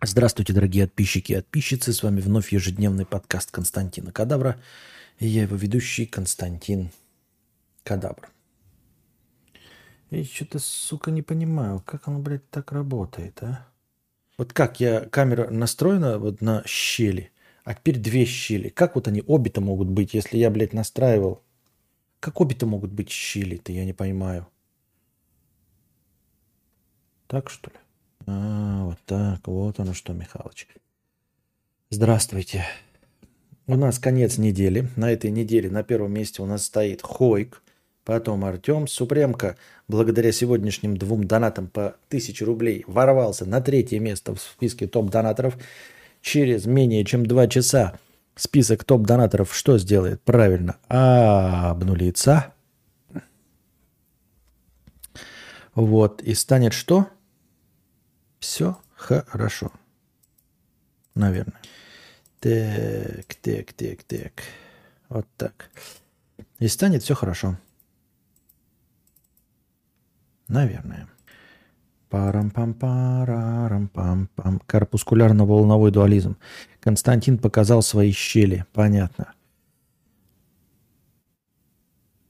Здравствуйте, дорогие подписчики и подписчицы. С вами вновь ежедневный подкаст Константина Кадавра. И я его ведущий Константин Кадавр. И что-то, сука, не понимаю, как оно, блядь, так работает, а? Вот как я, камера настроена вот на щели, а теперь две щели. Как вот они обе-то могут быть, если я, блядь, настраивал? Как обе-то могут быть щели-то, я не понимаю. Так что ли? А, вот так, вот оно что, Михалыч. Здравствуйте. У нас конец недели. На этой неделе на первом месте у нас стоит Хойк, потом Артем Супремка. Благодаря сегодняшним двум донатам по 1000 рублей ворвался на третье место в списке топ-донаторов. Через менее чем два часа список топ-донаторов что сделает? Правильно, обнулится. Вот, и станет что? Все хорошо. Наверное. Так, так, так, так. Вот так. И станет все хорошо. Наверное. парам пам парам пам пам Корпускулярно-волновой дуализм. Константин показал свои щели. Понятно.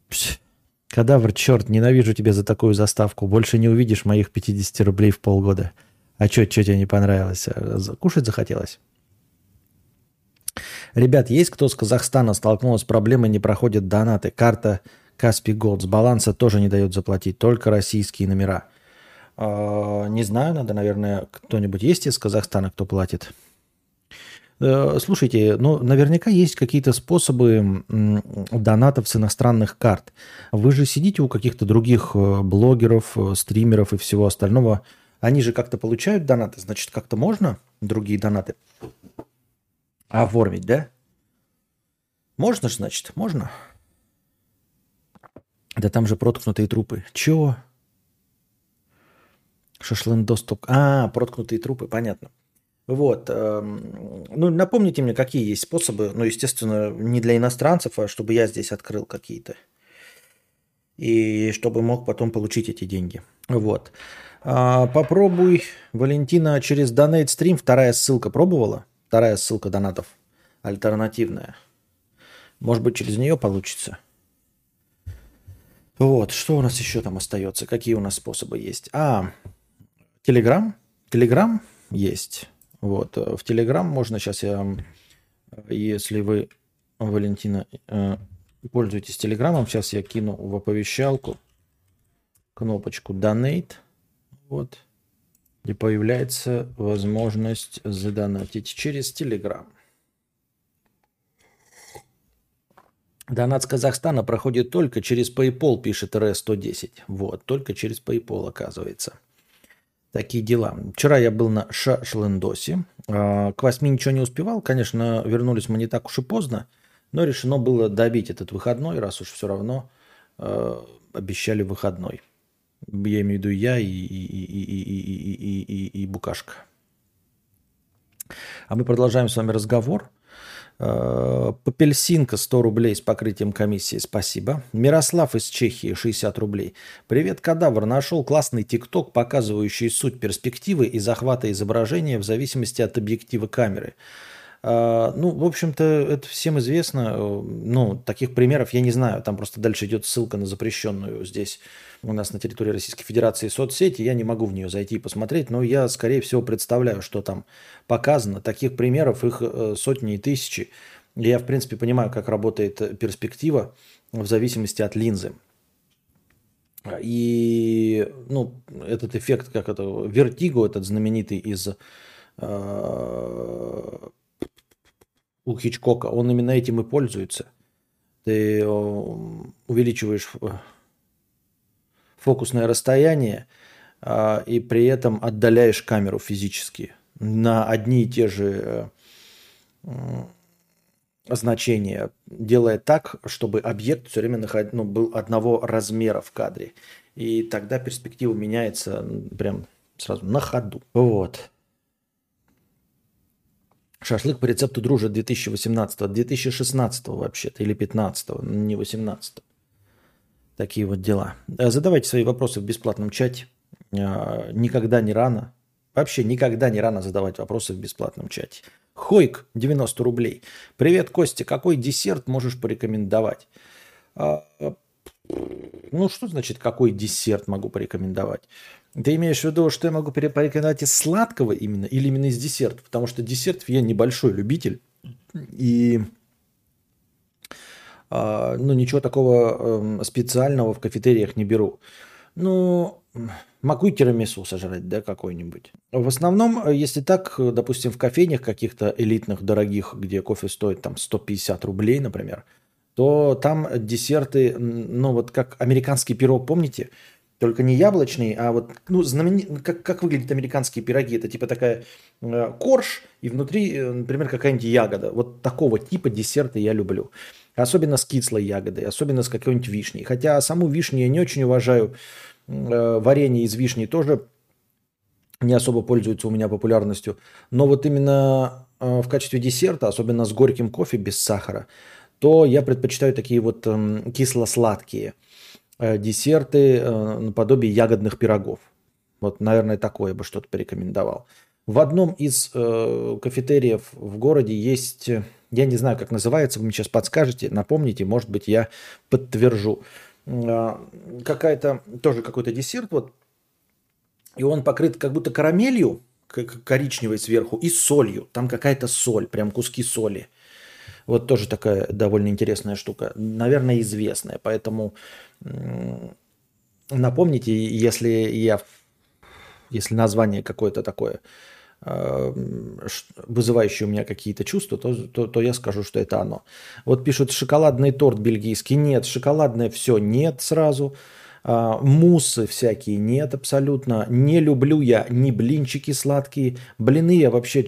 Пш. Кадавр, черт, ненавижу тебя за такую заставку. Больше не увидишь моих 50 рублей в полгода. А что, что тебе не понравилось? Э, кушать захотелось? Ребят, есть кто с Казахстана столкнулся с проблемой, не проходят донаты? Карта Каспи Голд с баланса тоже не дает заплатить, только российские номера. Э, не знаю, надо, наверное, кто-нибудь есть из Казахстана, кто платит? Э, слушайте, ну, наверняка есть какие-то способы донатов с иностранных карт. Вы же сидите у каких-то других блогеров, стримеров и всего остального – они же как-то получают донаты, значит, как-то можно другие донаты оформить, да? Можно же, значит, можно. Да там же проткнутые трупы. Чего? Шашлындос только... А, проткнутые трупы, понятно. Вот. Эм, ну, напомните мне, какие есть способы, ну, естественно, не для иностранцев, а чтобы я здесь открыл какие-то. И чтобы мог потом получить эти деньги. Вот. А, попробуй, Валентина, через Donate Stream. Вторая ссылка пробовала? Вторая ссылка донатов. Альтернативная. Может быть, через нее получится. Вот, что у нас еще там остается? Какие у нас способы есть? А, Телеграм. Телеграм есть. Вот, в Телеграм можно сейчас я, если вы, Валентина, э, пользуетесь Телеграмом, сейчас я кину в оповещалку кнопочку Donate – вот. И появляется возможность задонатить через Telegram. Донат с Казахстана проходит только через PayPal, пишет РС-110. Вот, только через PayPal, оказывается. Такие дела. Вчера я был на Шашлендосе. А, к восьми ничего не успевал. Конечно, вернулись мы не так уж и поздно, но решено было добить этот выходной, раз уж все равно э, обещали выходной. Я имею в виду я и, и, и, и, и, и, и, и Букашка. А мы продолжаем с вами разговор. Попельсинка 100 рублей с покрытием комиссии, спасибо. Мирослав из Чехии 60 рублей. Привет, кадавр. Нашел классный тикток, показывающий суть перспективы и захвата изображения в зависимости от объектива камеры. Ну, в общем-то, это всем известно. Ну, таких примеров я не знаю. Там просто дальше идет ссылка на запрещенную здесь у нас на территории Российской Федерации соцсети, я не могу в нее зайти и посмотреть, но я, скорее всего, представляю, что там показано. Таких примеров их э, сотни и тысячи. Я, в принципе, понимаю, как работает перспектива в зависимости от линзы. И ну, этот эффект, как это, вертиго, этот знаменитый из э, у Хичкока, он именно этим и пользуется. Ты увеличиваешь фокусное расстояние а, и при этом отдаляешь камеру физически на одни и те же э, значения, делая так, чтобы объект все время наход... ну, был одного размера в кадре. И тогда перспектива меняется прям сразу на ходу. Вот. Шашлык по рецепту дружит 2018 2016 вообще-то, или 15 не 18 Такие вот дела. Э, задавайте свои вопросы в бесплатном чате. Э, никогда не рано. Вообще никогда не рано задавать вопросы в бесплатном чате. Хойк, 90 рублей. Привет, Костя, какой десерт можешь порекомендовать? А, ну, что значит, какой десерт могу порекомендовать? Ты имеешь в виду, что я могу порекомендовать из сладкого именно или именно из десертов? Потому что десертов я небольшой любитель. И а, ну, ничего такого э, специального в кафетериях не беру. Ну, могу тирамису сожрать, да, какой-нибудь. В основном, э, если так, допустим, в кофейнях каких-то элитных, дорогих, где кофе стоит там 150 рублей, например, то там десерты, ну вот как американский пирог, помните? Только не яблочный, а вот, ну, знаменит, как, как выглядят американские пироги? Это типа такая э, корж, и внутри, э, например, какая-нибудь ягода. Вот такого типа десерта я люблю. Особенно с кислой ягодой, особенно с какой-нибудь вишней. Хотя саму вишню я не очень уважаю. Э, варенье из вишни тоже не особо пользуется у меня популярностью. Но вот именно э, в качестве десерта, особенно с горьким кофе без сахара, то я предпочитаю такие вот э, кисло-сладкие – десерты э, наподобие ягодных пирогов. Вот, наверное, такое бы что-то порекомендовал. В одном из э, кафетериев в городе есть, я не знаю, как называется, вы мне сейчас подскажете, напомните, может быть, я подтвержу. Э, какая-то, тоже какой-то десерт, вот, и он покрыт как будто карамелью, коричневой сверху, и солью. Там какая-то соль, прям куски соли. Вот тоже такая довольно интересная штука. Наверное, известная. Поэтому напомните, если я если название какое-то такое э, вызывающее у меня какие-то чувства, то, то, то я скажу, что это оно. Вот пишут шоколадный торт бельгийский. Нет, шоколадное все нет сразу. А, муссы всякие нет абсолютно. Не люблю я ни блинчики сладкие. Блины я вообще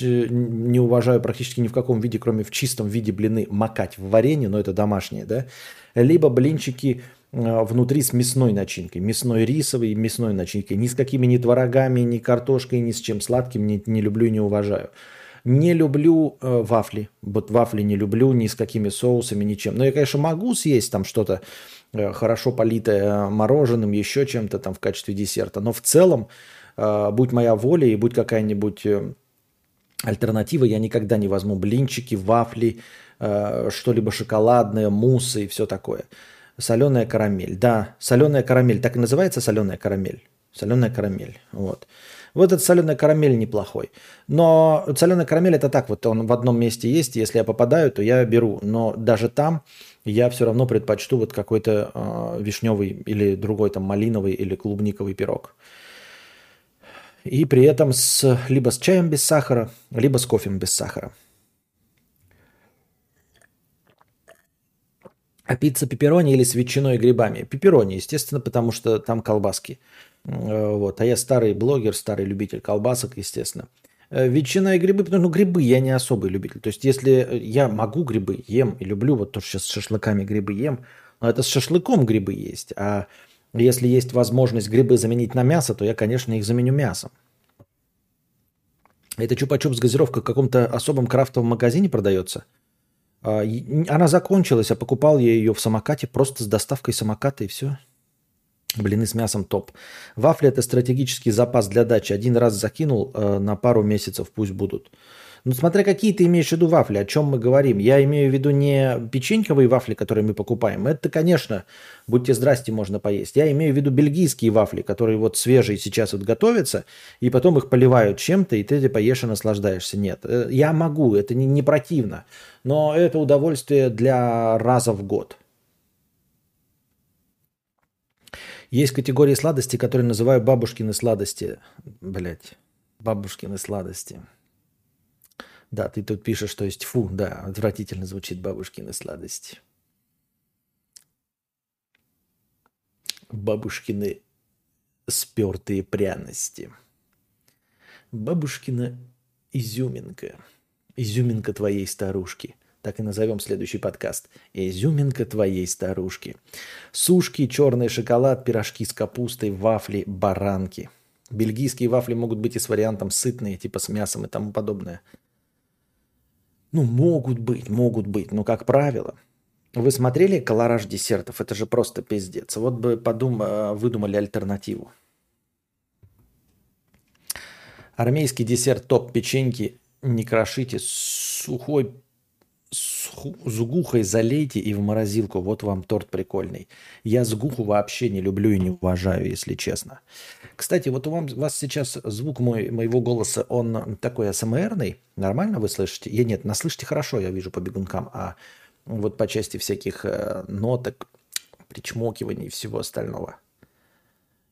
не уважаю практически ни в каком виде, кроме в чистом виде блины макать в варенье, но это домашние, да. Либо блинчики а, внутри с мясной начинкой. Мясной рисовый, мясной начинкой. Ни с какими ни творогами, ни картошкой, ни с чем сладким не, не люблю и не уважаю. Не люблю э, вафли. Вот вафли не люблю ни с какими соусами, ничем. Но я, конечно, могу съесть там что-то Э, хорошо политое мороженым, еще чем-то там в качестве десерта. Но в целом, э, будь моя воля и будь какая-нибудь э, альтернатива, я никогда не возьму блинчики, вафли, что-либо шоколадное, муссы и все такое. Соленая карамель. Да, соленая карамель. Так и называется соленая карамель. Соленая карамель. Вот. Вот этот соленая карамель неплохой. Но соленая карамель это так, вот он в одном месте есть. Если я попадаю, то я беру. Но даже там я все равно предпочту вот какой-то э, вишневый или другой там малиновый или клубниковый пирог. И при этом с, либо с чаем без сахара, либо с кофем без сахара. А пицца пепперони или с ветчиной и грибами? Пепперони, естественно, потому что там колбаски. Э, вот. А я старый блогер, старый любитель колбасок, естественно. Э, ветчина и грибы, потому что ну, грибы я не особый любитель. То есть, если я могу грибы, ем и люблю, вот то, что сейчас с шашлыками грибы ем, но это с шашлыком грибы есть. А если есть возможность грибы заменить на мясо, то я, конечно, их заменю мясом. Это чупа-чуп с газировкой в каком-то особом крафтовом магазине продается. А, она закончилась, а покупал я ее в самокате просто с доставкой самоката и все. Блины с мясом топ. Вафли это стратегический запас для дачи. Один раз закинул э, на пару месяцев, пусть будут. Ну, смотря какие ты имеешь в виду вафли, о чем мы говорим. Я имею в виду не печеньковые вафли, которые мы покупаем. Это, конечно, будьте здрасте, можно поесть. Я имею в виду бельгийские вафли, которые вот свежие сейчас вот готовятся, и потом их поливают чем-то, и ты поешь и наслаждаешься. Нет, э, я могу, это не, не противно. Но это удовольствие для раза в год. Есть категории сладостей, которые называю бабушкины сладости. Блять, бабушкины сладости. Да, ты тут пишешь, что есть фу, да, отвратительно звучит бабушкины сладости. Бабушкины спертые пряности. Бабушкина изюминка. Изюминка твоей старушки. Так и назовем следующий подкаст. Изюминка твоей старушки. Сушки, черный шоколад, пирожки с капустой, вафли, баранки. Бельгийские вафли могут быть и с вариантом сытные, типа с мясом и тому подобное. Ну, могут быть, могут быть, но как правило. Вы смотрели колораж десертов? Это же просто пиздец. Вот бы подум... выдумали альтернативу. Армейский десерт топ печеньки не крошите, сухой с, гухой залейте и в морозилку. Вот вам торт прикольный. Я с гуху вообще не люблю и не уважаю, если честно. Кстати, вот у вас сейчас звук мой, моего голоса, он такой АСМРный. Нормально вы слышите? Я нет, наслышите хорошо, я вижу по бегункам. А вот по части всяких э, ноток, причмокиваний и всего остального.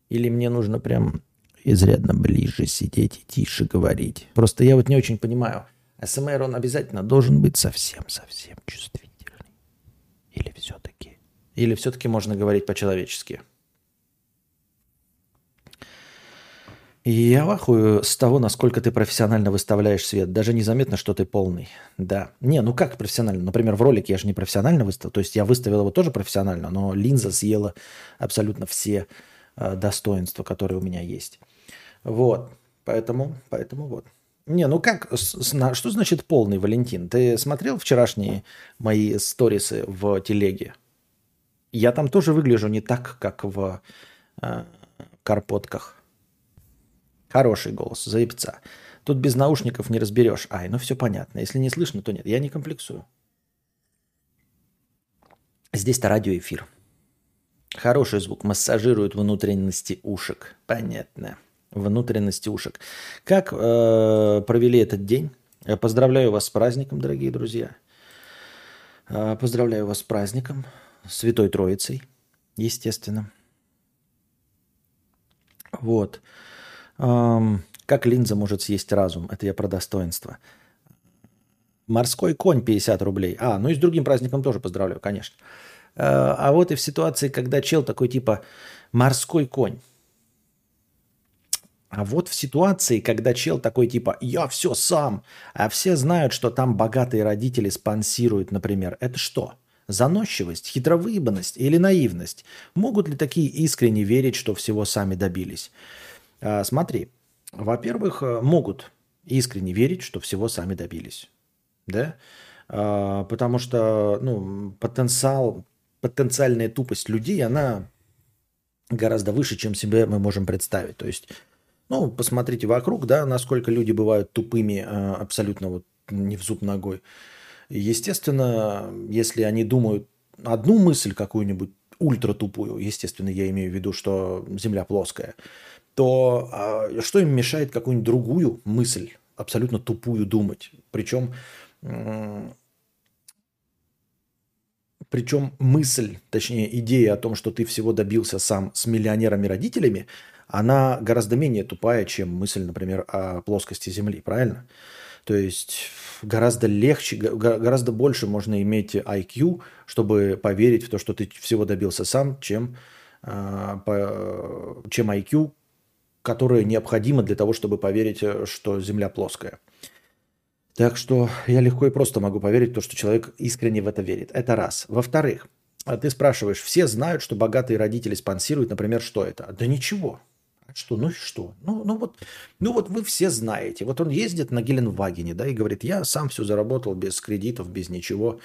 Или мне нужно прям изрядно ближе сидеть и тише говорить. Просто я вот не очень понимаю – СМР, он обязательно должен быть совсем-совсем чувствительный. Или все-таки? Или все-таки можно говорить по-человечески? Я вахую с того, насколько ты профессионально выставляешь свет. Даже незаметно, что ты полный. Да. Не, ну как профессионально? Например, в ролике я же не профессионально выставил. То есть я выставил его тоже профессионально, но линза съела абсолютно все э, достоинства, которые у меня есть. Вот. Поэтому, поэтому вот. Не, ну как, что значит полный Валентин? Ты смотрел вчерашние мои сторисы в телеге? Я там тоже выгляжу не так, как в э, карпотках. Хороший голос, заебца. Тут без наушников не разберешь. Ай, ну все понятно. Если не слышно, то нет. Я не комплексую. Здесь-то радиоэфир. Хороший звук массажирует внутренности ушек. Понятно внутренности ушек. Как э, провели этот день? Я поздравляю вас с праздником, дорогие друзья. Э, поздравляю вас с праздником, Святой Троицей, естественно. Вот. Эм, как линза может съесть разум? Это я про достоинство. Морской конь 50 рублей. А, ну и с другим праздником тоже поздравляю, конечно. Э, а вот и в ситуации, когда чел такой типа морской конь. А вот в ситуации, когда чел такой типа «я все сам», а все знают, что там богатые родители спонсируют, например, это что? Заносчивость, хитровыебанность или наивность? Могут ли такие искренне верить, что всего сами добились? А, смотри, во-первых, э, могут искренне верить, что всего сами добились. Да? А, потому что ну, потенциал, потенциальная тупость людей, она гораздо выше, чем себе мы можем представить. То есть ну, посмотрите вокруг, да, насколько люди бывают тупыми э, абсолютно вот не в зуб ногой. Естественно, если они думают одну мысль какую-нибудь ультра тупую, естественно, я имею в виду, что Земля плоская, то а, что им мешает какую-нибудь другую мысль, абсолютно тупую думать? Причем, причем мысль, точнее идея о том, что ты всего добился сам с миллионерами-родителями – она гораздо менее тупая, чем мысль, например, о плоскости Земли, правильно? То есть гораздо легче, гораздо больше можно иметь IQ, чтобы поверить в то, что ты всего добился сам, чем, а, чем IQ, которое необходимо для того, чтобы поверить, что Земля плоская. Так что я легко и просто могу поверить в то, что человек искренне в это верит. Это раз. Во-вторых, ты спрашиваешь, все знают, что богатые родители спонсируют, например, что это? Да ничего. Что, ну и что? Ну, ну, вот, ну вот вы все знаете. Вот он ездит на Геленвагене, да, и говорит, я сам все заработал без кредитов, без ничего.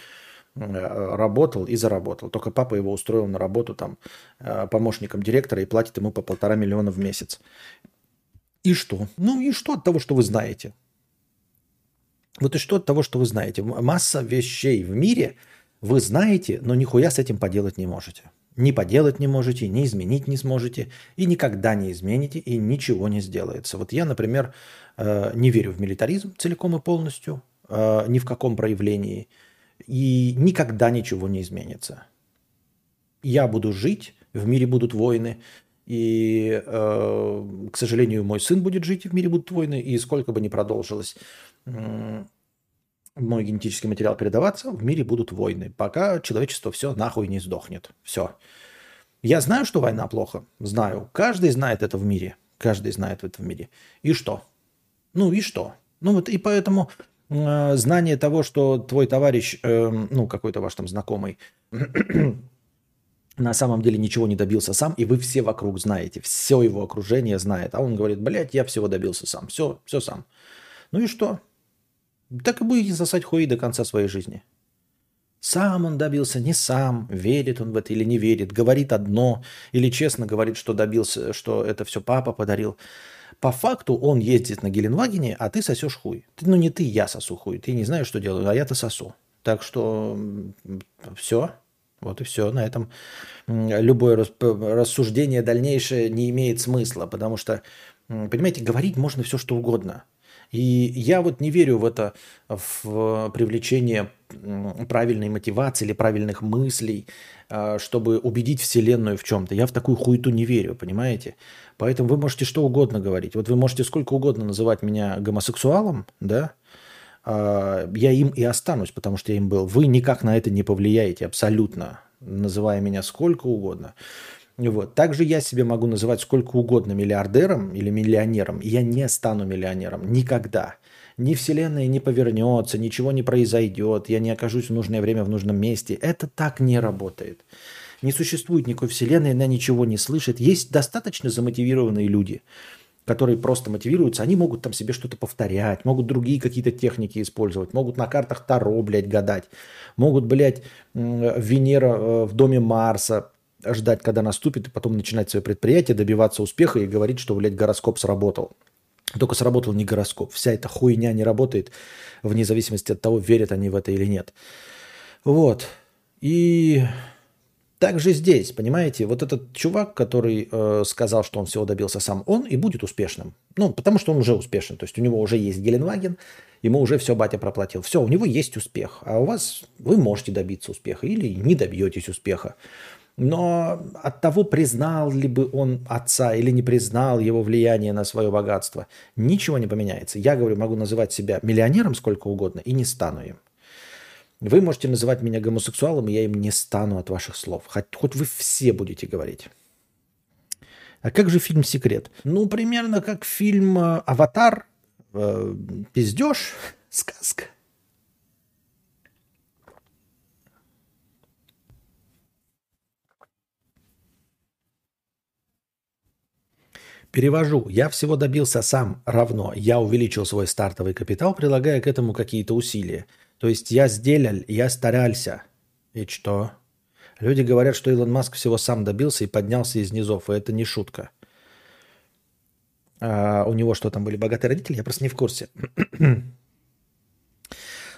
Э, работал и заработал. Только папа его устроил на работу там э, помощником директора и платит ему по полтора миллиона в месяц. И что? Ну и что от того, что вы знаете? Вот и что от того, что вы знаете? Масса вещей в мире вы знаете, но нихуя с этим поделать не можете. Ни поделать не можете, ни изменить не сможете, и никогда не измените, и ничего не сделается. Вот я, например, э, не верю в милитаризм целиком и полностью, э, ни в каком проявлении, и никогда ничего не изменится. Я буду жить, в мире будут войны, и, э, к сожалению, мой сын будет жить, в мире будут войны, и сколько бы ни продолжилось мой генетический материал передаваться, в мире будут войны, пока человечество все нахуй не сдохнет. Все. Я знаю, что война плохо. Знаю. Каждый знает это в мире. Каждый знает это в мире. И что? Ну и что? Ну вот и поэтому э, знание того, что твой товарищ, э, ну какой-то ваш там знакомый, на самом деле ничего не добился сам, и вы все вокруг знаете, все его окружение знает, а он говорит, блядь, я всего добился сам, все, все сам. Ну и что? Так и будете сосать хуи до конца своей жизни. Сам он добился, не сам, верит он в это или не верит, говорит одно, или честно говорит, что добился, что это все папа подарил. По факту он ездит на Геленвагене, а ты сосешь хуй. Ты, ну не ты, я сосу хуй. Ты не знаешь, что делаю, а я-то сосу. Так что все. Вот и все. На этом любое рассуждение дальнейшее не имеет смысла, потому что, понимаете, говорить можно все, что угодно. И я вот не верю в это, в привлечение правильной мотивации или правильных мыслей, а, чтобы убедить Вселенную в чем-то. Я в такую хуету не верю, понимаете? Поэтому вы можете что угодно говорить. Вот вы можете сколько угодно называть меня гомосексуалом, да? А, я им и останусь, потому что я им был. Вы никак на это не повлияете абсолютно, называя меня сколько угодно. Вот. Также я себе могу называть сколько угодно миллиардером или миллионером. Я не стану миллионером. Никогда ни Вселенная не повернется, ничего не произойдет, я не окажусь в нужное время в нужном месте. Это так не работает. Не существует никакой Вселенной, она ничего не слышит. Есть достаточно замотивированные люди, которые просто мотивируются, они могут там себе что-то повторять, могут другие какие-то техники использовать, могут на картах Таро, блядь, гадать, могут, блядь, Венера э, в доме Марса ждать, когда наступит, и потом начинать свое предприятие, добиваться успеха и говорить, что, блядь, гороскоп сработал. Только сработал не гороскоп. Вся эта хуйня не работает вне зависимости от того, верят они в это или нет. Вот. И также здесь, понимаете, вот этот чувак, который э, сказал, что он всего добился сам, он и будет успешным. Ну, потому что он уже успешен. То есть у него уже есть Геленваген, ему уже все батя проплатил. Все, у него есть успех. А у вас вы можете добиться успеха или не добьетесь успеха. Но от того, признал ли бы он отца или не признал его влияние на свое богатство, ничего не поменяется. Я говорю, могу называть себя миллионером сколько угодно и не стану им. Вы можете называть меня гомосексуалом, и я им не стану от ваших слов. Хоть, хоть вы все будете говорить. А как же фильм «Секрет»? Ну, примерно как фильм «Аватар». Э, пиздеж, сказка. Перевожу. Я всего добился сам равно. Я увеличил свой стартовый капитал, прилагая к этому какие-то усилия. То есть я сделал, я старался. И что? Люди говорят, что Илон Маск всего сам добился и поднялся из низов. И это не шутка. А у него что там были богатые родители? Я просто не в курсе.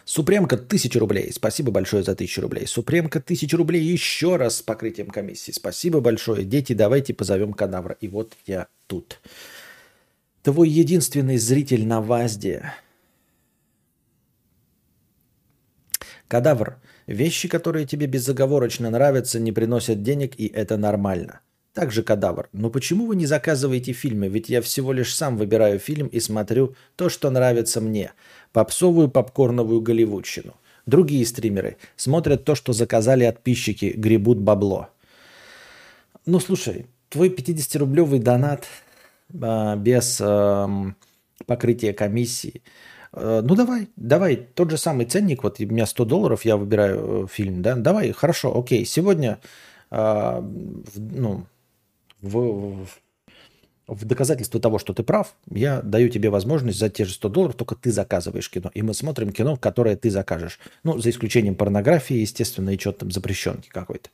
Супремка 1000 рублей. Спасибо большое за 1000 рублей. Супремка 1000 рублей еще раз с покрытием комиссии. Спасибо большое. Дети, давайте позовем кадавра. И вот я тут. Твой единственный зритель на ВАЗде. Кадавр. Вещи, которые тебе безоговорочно нравятся, не приносят денег, и это нормально. Также кадавр. Но почему вы не заказываете фильмы? Ведь я всего лишь сам выбираю фильм и смотрю то, что нравится мне. Попсовую попкорновую голливудщину. Другие стримеры смотрят то, что заказали подписчики, гребут бабло. Ну, слушай, твой 50-рублевый донат э, без э, покрытия комиссии. Э, ну, давай, давай, тот же самый ценник, вот у меня 100 долларов, я выбираю э, фильм, да, давай, хорошо, окей, сегодня, э, ну, в, в доказательство того, что ты прав, я даю тебе возможность за те же 100 долларов, только ты заказываешь кино. И мы смотрим кино, которое ты закажешь. Ну, за исключением порнографии, естественно, и что-то там запрещенки какой-то.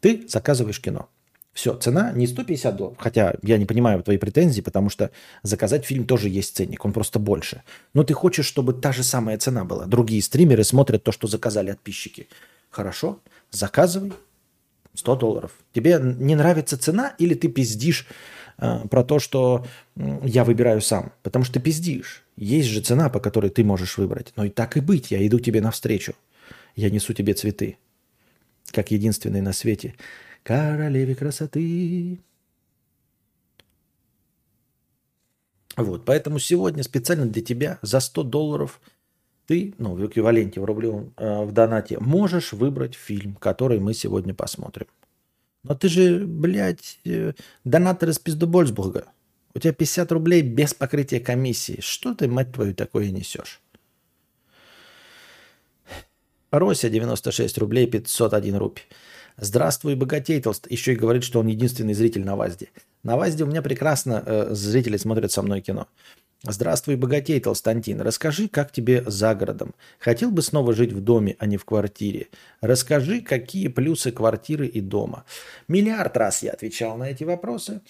Ты заказываешь кино. Все, цена не 150 долларов, хотя я не понимаю твои претензии, потому что заказать фильм тоже есть ценник, он просто больше. Но ты хочешь, чтобы та же самая цена была. Другие стримеры смотрят то, что заказали подписчики. Хорошо, заказывай, 100 долларов. Тебе не нравится цена или ты пиздишь э, про то, что э, я выбираю сам? Потому что ты пиздишь. Есть же цена, по которой ты можешь выбрать. Но и так и быть, я иду тебе навстречу. Я несу тебе цветы, как единственный на свете. Королеве красоты. Вот, поэтому сегодня специально для тебя за 100 долларов – ты, ну, в эквиваленте в рублевом э, в донате, можешь выбрать фильм, который мы сегодня посмотрим. Но ты же, блядь, э, донатор из Пиздобольсбурга. У тебя 50 рублей без покрытия комиссии. Что ты, мать твою, такое несешь? Рося, 96 рублей, 501 рубль. Здравствуй, богатей, толст. Еще и говорит, что он единственный зритель на ВАЗде. На ВАЗде у меня прекрасно э, зрители смотрят со мной кино. Здравствуй, богатей, Толстантин. Расскажи, как тебе за городом. Хотел бы снова жить в доме, а не в квартире. Расскажи, какие плюсы квартиры и дома. Миллиард раз я отвечал на эти вопросы.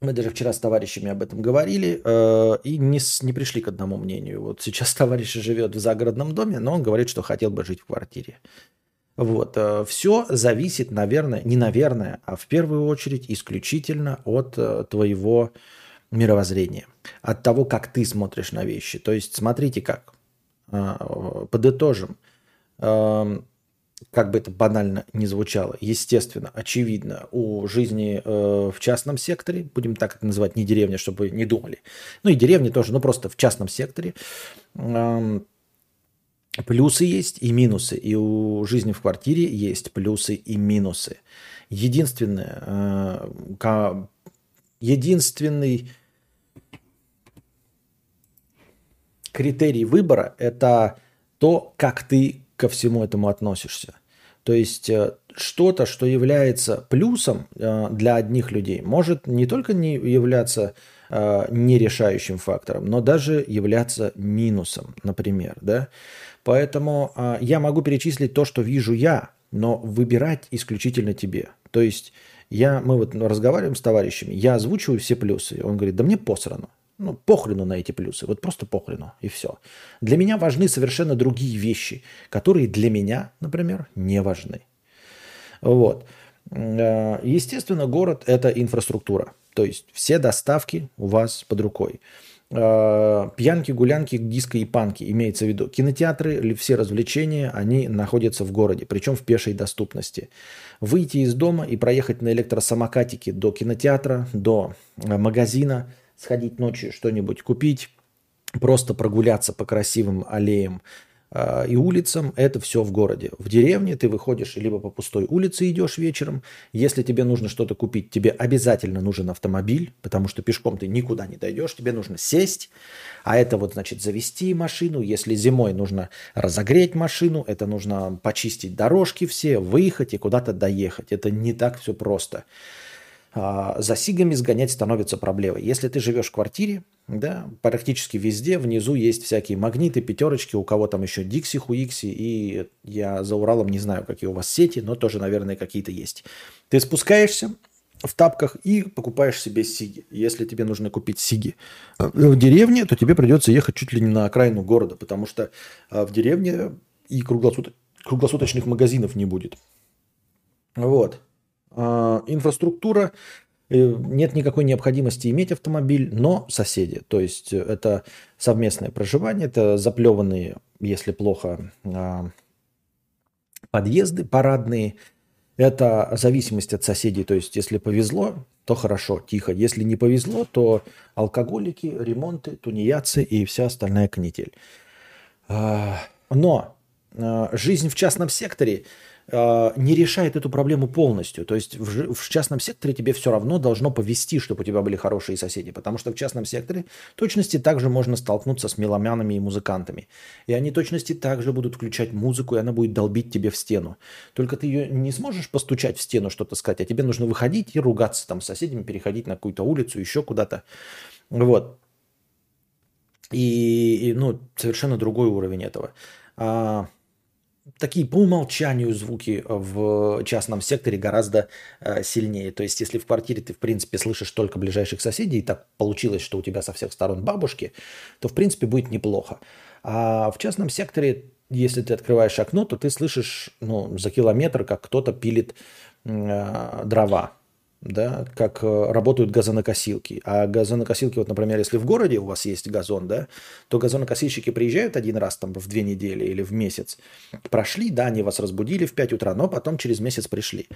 Мы даже вчера с товарищами об этом говорили э, и не, не пришли к одному мнению. Вот сейчас товарищ живет в загородном доме, но он говорит, что хотел бы жить в квартире. Вот. Э, все зависит, наверное, не наверное, а в первую очередь исключительно от э, твоего мировоззрения, от того, как ты смотришь на вещи. То есть смотрите как. Э, подытожим. Э, как бы это банально не звучало, естественно, очевидно, у жизни э, в частном секторе, будем так это называть, не деревня, чтобы не думали, ну и деревни тоже, но просто в частном секторе, э, плюсы есть и минусы, и у жизни в квартире есть плюсы и минусы. Единственное, э, единственный критерий выбора – это то, как ты ко всему этому относишься. То есть э, что-то, что является плюсом э, для одних людей, может не только не являться э, нерешающим фактором, но даже являться минусом, например. Да? Поэтому я могу перечислить то, что вижу я, но выбирать исключительно тебе. То есть я, мы вот разговариваем с товарищами, я озвучиваю все плюсы. Он говорит, да мне посрано ну, похрену на эти плюсы. Вот просто похрену, и все. Для меня важны совершенно другие вещи, которые для меня, например, не важны. Вот. Э, естественно, город – это инфраструктура. То есть все доставки у вас под рукой. Э, пьянки, гулянки, диско и панки, имеется в виду. Кинотеатры все развлечения, они находятся в городе, причем в пешей доступности. Выйти из дома и проехать на электросамокатике до кинотеатра, до э, магазина – сходить ночью что-нибудь купить, просто прогуляться по красивым аллеям э, и улицам, это все в городе. В деревне ты выходишь либо по пустой улице идешь вечером, если тебе нужно что-то купить, тебе обязательно нужен автомобиль, потому что пешком ты никуда не дойдешь, тебе нужно сесть, а это вот значит завести машину, если зимой нужно разогреть машину, это нужно почистить дорожки все, выехать и куда-то доехать. Это не так все просто. А, за сигами сгонять становится проблемой. Если ты живешь в квартире, да, практически везде внизу есть всякие магниты, пятерочки, у кого там еще Дикси, Хуикси, и я за Уралом не знаю, какие у вас сети, но тоже, наверное, какие-то есть. Ты спускаешься в тапках и покупаешь себе сиги. Если тебе нужно купить сиги в деревне, то тебе придется ехать чуть ли не на окраину города, потому что а, в деревне и круглосуточных магазинов не будет. Вот. А, инфраструктура, э, нет никакой необходимости иметь автомобиль, но соседи. То есть э, это совместное проживание, это заплеванные, если плохо, подъезды парадные. Это зависимость от соседей. То есть если повезло, то хорошо, тихо. Если не повезло, то алкоголики, ремонты, тунеядцы и вся остальная канитель. Но жизнь в частном секторе – Э, не решает эту проблему полностью. То есть в, в частном секторе тебе все равно должно повести, чтобы у тебя были хорошие соседи. Потому что в частном секторе точности также можно столкнуться с меломянами и музыкантами. И они точности также будут включать музыку, и она будет долбить тебе в стену. Только ты ее не сможешь постучать в стену, что-то сказать, а тебе нужно выходить и ругаться там с соседями, переходить на какую-то улицу, еще куда-то. Вот. И, и ну, совершенно другой уровень этого. А, такие по умолчанию звуки в частном секторе гораздо э, сильнее. То есть, если в квартире ты, в принципе, слышишь только ближайших соседей, и так получилось, что у тебя со всех сторон бабушки, то, в принципе, будет неплохо. А в частном секторе, если ты открываешь окно, то ты слышишь ну, за километр, как кто-то пилит э, дрова да, как э, работают газонокосилки. А газонокосилки, вот, например, если в городе у вас есть газон, да, то газонокосильщики приезжают один раз там в две недели или в месяц, прошли, да, они вас разбудили в 5 утра, но потом через месяц пришли.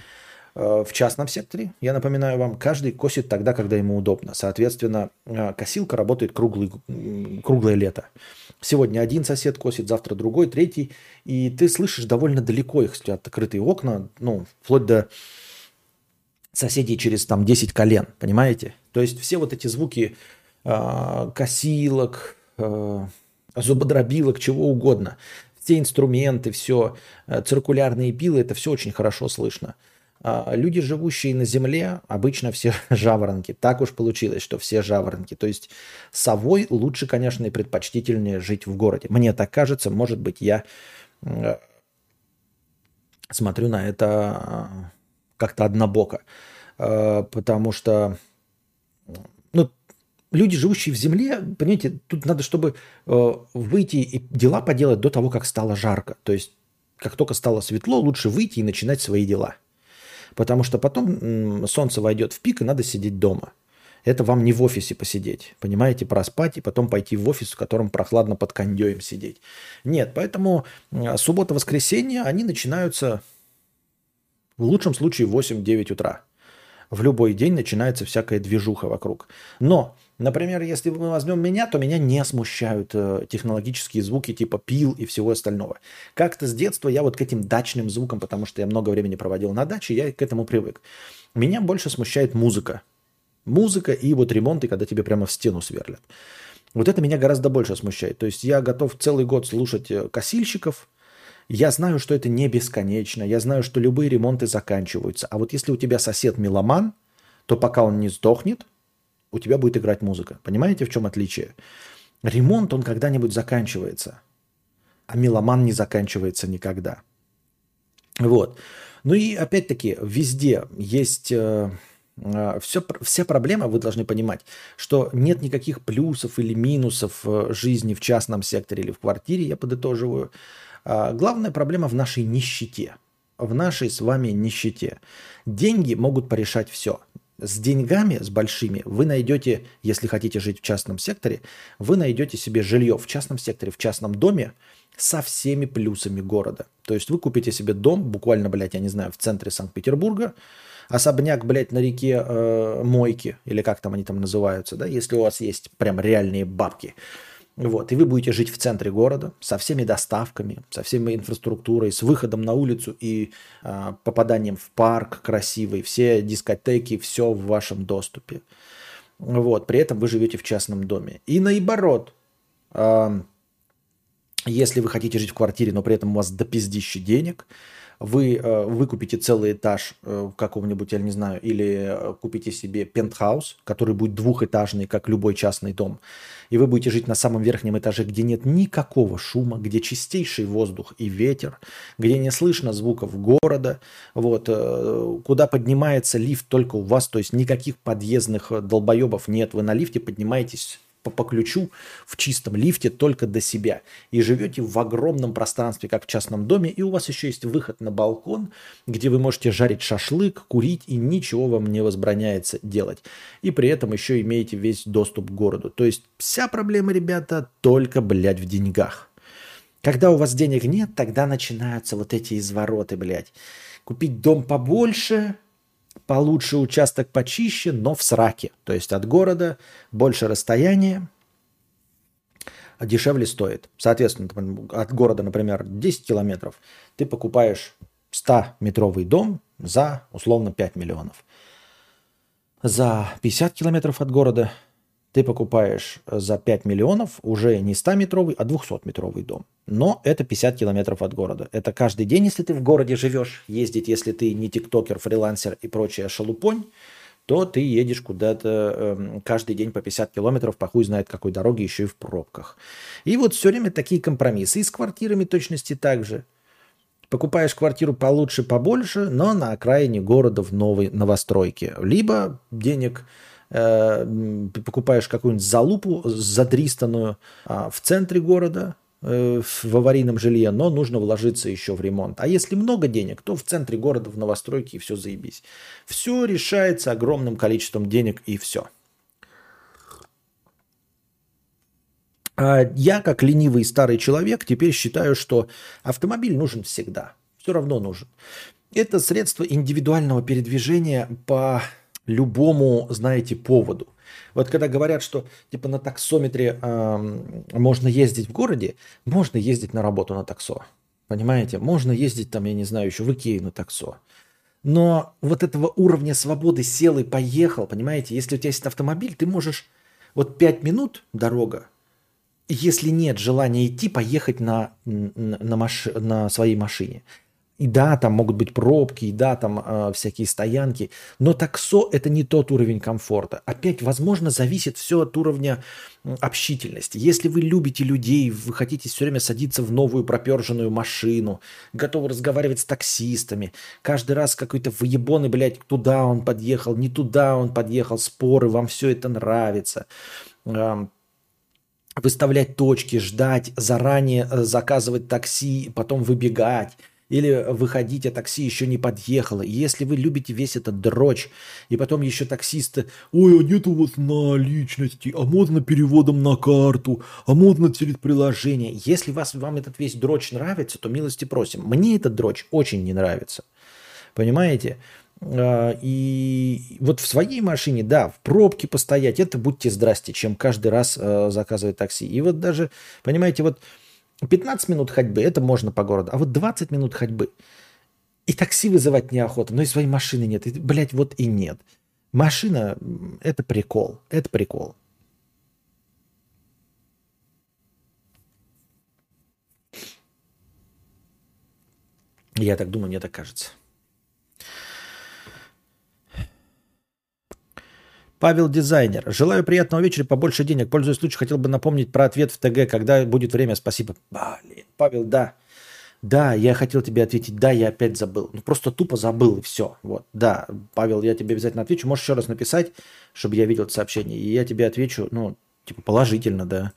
Э, в частном секторе, я напоминаю вам, каждый косит тогда, когда ему удобно. Соответственно, э, косилка работает круглый, круглое лето. Сегодня один сосед косит, завтра другой, третий. И ты слышишь довольно далеко их открытые окна, ну, вплоть до соседей через там 10 колен, понимаете? То есть все вот эти звуки э, косилок, э, зубодробилок, чего угодно, все инструменты, все, э, циркулярные пилы, это все очень хорошо слышно. а, люди, живущие на земле, обычно все жаворонки. Так уж получилось, что все жаворонки. То есть совой лучше, конечно, и предпочтительнее жить в городе. Мне так кажется, может быть, я смотрю на это а, как-то однобоко. А, потому что ну, люди, живущие в земле, понимаете, тут надо, чтобы выйти и дела поделать до того, как стало жарко. То есть как только стало светло, лучше выйти и начинать свои дела. Потому что потом солнце войдет в пик, и надо сидеть дома. Это вам не в офисе посидеть, понимаете, проспать и потом пойти в офис, в котором прохладно под кондеем сидеть. Нет, поэтому суббота-воскресенье, они начинаются в лучшем случае в 8-9 утра. В любой день начинается всякая движуха вокруг. Но Например, если мы возьмем меня, то меня не смущают э, технологические звуки типа пил и всего остального. Как-то с детства я вот к этим дачным звукам, потому что я много времени проводил на даче, я к этому привык. Меня больше смущает музыка. Музыка и вот ремонты, когда тебе прямо в стену сверлят. Вот это меня гораздо больше смущает. То есть я готов целый год слушать э, косильщиков. Я знаю, что это не бесконечно. Я знаю, что любые ремонты заканчиваются. А вот если у тебя сосед меломан, то пока он не сдохнет, у тебя будет играть музыка. Понимаете, в чем отличие? Ремонт, он когда-нибудь заканчивается, а меломан не заканчивается никогда. Вот. Ну и опять-таки, везде есть... Э, э, все, вся проблема, вы должны понимать, что нет никаких плюсов или минусов э, жизни в частном секторе или в квартире, я подытоживаю. А главная проблема в нашей нищете. В нашей с вами нищете. Деньги могут порешать все. С деньгами, с большими, вы найдете, если хотите жить в частном секторе, вы найдете себе жилье в частном секторе, в частном доме со всеми плюсами города. То есть вы купите себе дом, буквально, блядь, я не знаю, в центре Санкт-Петербурга, особняк, блядь, на реке э, Мойки, или как там они там называются, да, если у вас есть прям реальные бабки – вот, и вы будете жить в центре города со всеми доставками, со всеми инфраструктурой, с выходом на улицу и э, попаданием в парк красивый, все дискотеки, все в вашем доступе. Вот, при этом вы живете в частном доме. И наоборот, э, если вы хотите жить в квартире, но при этом у вас до пиздища денег, вы э, выкупите целый этаж э, какого-нибудь, я не знаю, или э, купите себе пентхаус, который будет двухэтажный, как любой частный дом, и вы будете жить на самом верхнем этаже, где нет никакого шума, где чистейший воздух и ветер, где не слышно звуков города, вот, куда поднимается лифт только у вас, то есть никаких подъездных долбоебов нет, вы на лифте поднимаетесь по, по ключу в чистом лифте только до себя. И живете в огромном пространстве, как в частном доме, и у вас еще есть выход на балкон, где вы можете жарить шашлык, курить, и ничего вам не возбраняется делать. И при этом еще имеете весь доступ к городу. То есть вся проблема, ребята, только, блядь, в деньгах. Когда у вас денег нет, тогда начинаются вот эти извороты, блядь. Купить дом побольше, получше участок почище, но в сраке. То есть от города больше расстояние, а дешевле стоит. Соответственно, от города, например, 10 километров, ты покупаешь 100-метровый дом за условно 5 миллионов. За 50 километров от города ты покупаешь за 5 миллионов уже не 100-метровый, а 200-метровый дом. Но это 50 километров от города. Это каждый день, если ты в городе живешь, ездить, если ты не тиктокер, фрилансер и прочая шалупонь, то ты едешь куда-то э, каждый день по 50 километров, по хуй знает какой дороге, еще и в пробках. И вот все время такие компромиссы. И с квартирами точности так же. Покупаешь квартиру получше, побольше, но на окраине города в новой новостройке. Либо денег Э, покупаешь какую-нибудь залупу задристанную а, в центре города, э, в аварийном жилье, но нужно вложиться еще в ремонт. А если много денег, то в центре города, в новостройке и все заебись. Все решается огромным количеством денег и все. А я, как ленивый старый человек, теперь считаю, что автомобиль нужен всегда. Все равно нужен. Это средство индивидуального передвижения по любому, знаете, поводу. Вот когда говорят, что типа на таксометре э, можно ездить в городе, можно ездить на работу на таксо. Понимаете? Можно ездить там, я не знаю, еще в Икею на таксо. Но вот этого уровня свободы сел и поехал, понимаете? Если у тебя есть автомобиль, ты можешь вот 5 минут дорога, если нет желания идти, поехать на, на, маш... на своей машине. И да, там могут быть пробки, и да, там э, всякие стоянки, но таксо это не тот уровень комфорта. Опять, возможно, зависит все от уровня общительности. Если вы любите людей, вы хотите все время садиться в новую проперженную машину, готовы разговаривать с таксистами, каждый раз какой-то выебоны, блядь, туда он подъехал, не туда он подъехал, споры, вам все это нравится выставлять точки, ждать, заранее э, заказывать такси, потом выбегать или выходить, а такси еще не подъехало. И если вы любите весь этот дрочь, и потом еще таксисты, ой, а нет у вас наличности, а можно переводом на карту, а можно через приложение. Если вас, вам этот весь дрочь нравится, то милости просим. Мне этот дрочь очень не нравится. Понимаете? А, и вот в своей машине, да, в пробке постоять, это будьте здрасте, чем каждый раз э, заказывать такси. И вот даже, понимаете, вот 15 минут ходьбы, это можно по городу, а вот 20 минут ходьбы, и такси вызывать неохота, но и своей машины нет. И, блядь, вот и нет. Машина – это прикол, это прикол. Я так думаю, мне так кажется. Павел Дизайнер. Желаю приятного вечера, побольше денег. Пользуясь случаем, хотел бы напомнить про ответ в ТГ, когда будет время. Спасибо. Блин, Павел, да. Да, я хотел тебе ответить, да, я опять забыл. Ну, просто тупо забыл, и все. Вот, да, Павел, я тебе обязательно отвечу. Можешь еще раз написать, чтобы я видел это сообщение. И я тебе отвечу, ну, типа, положительно, да.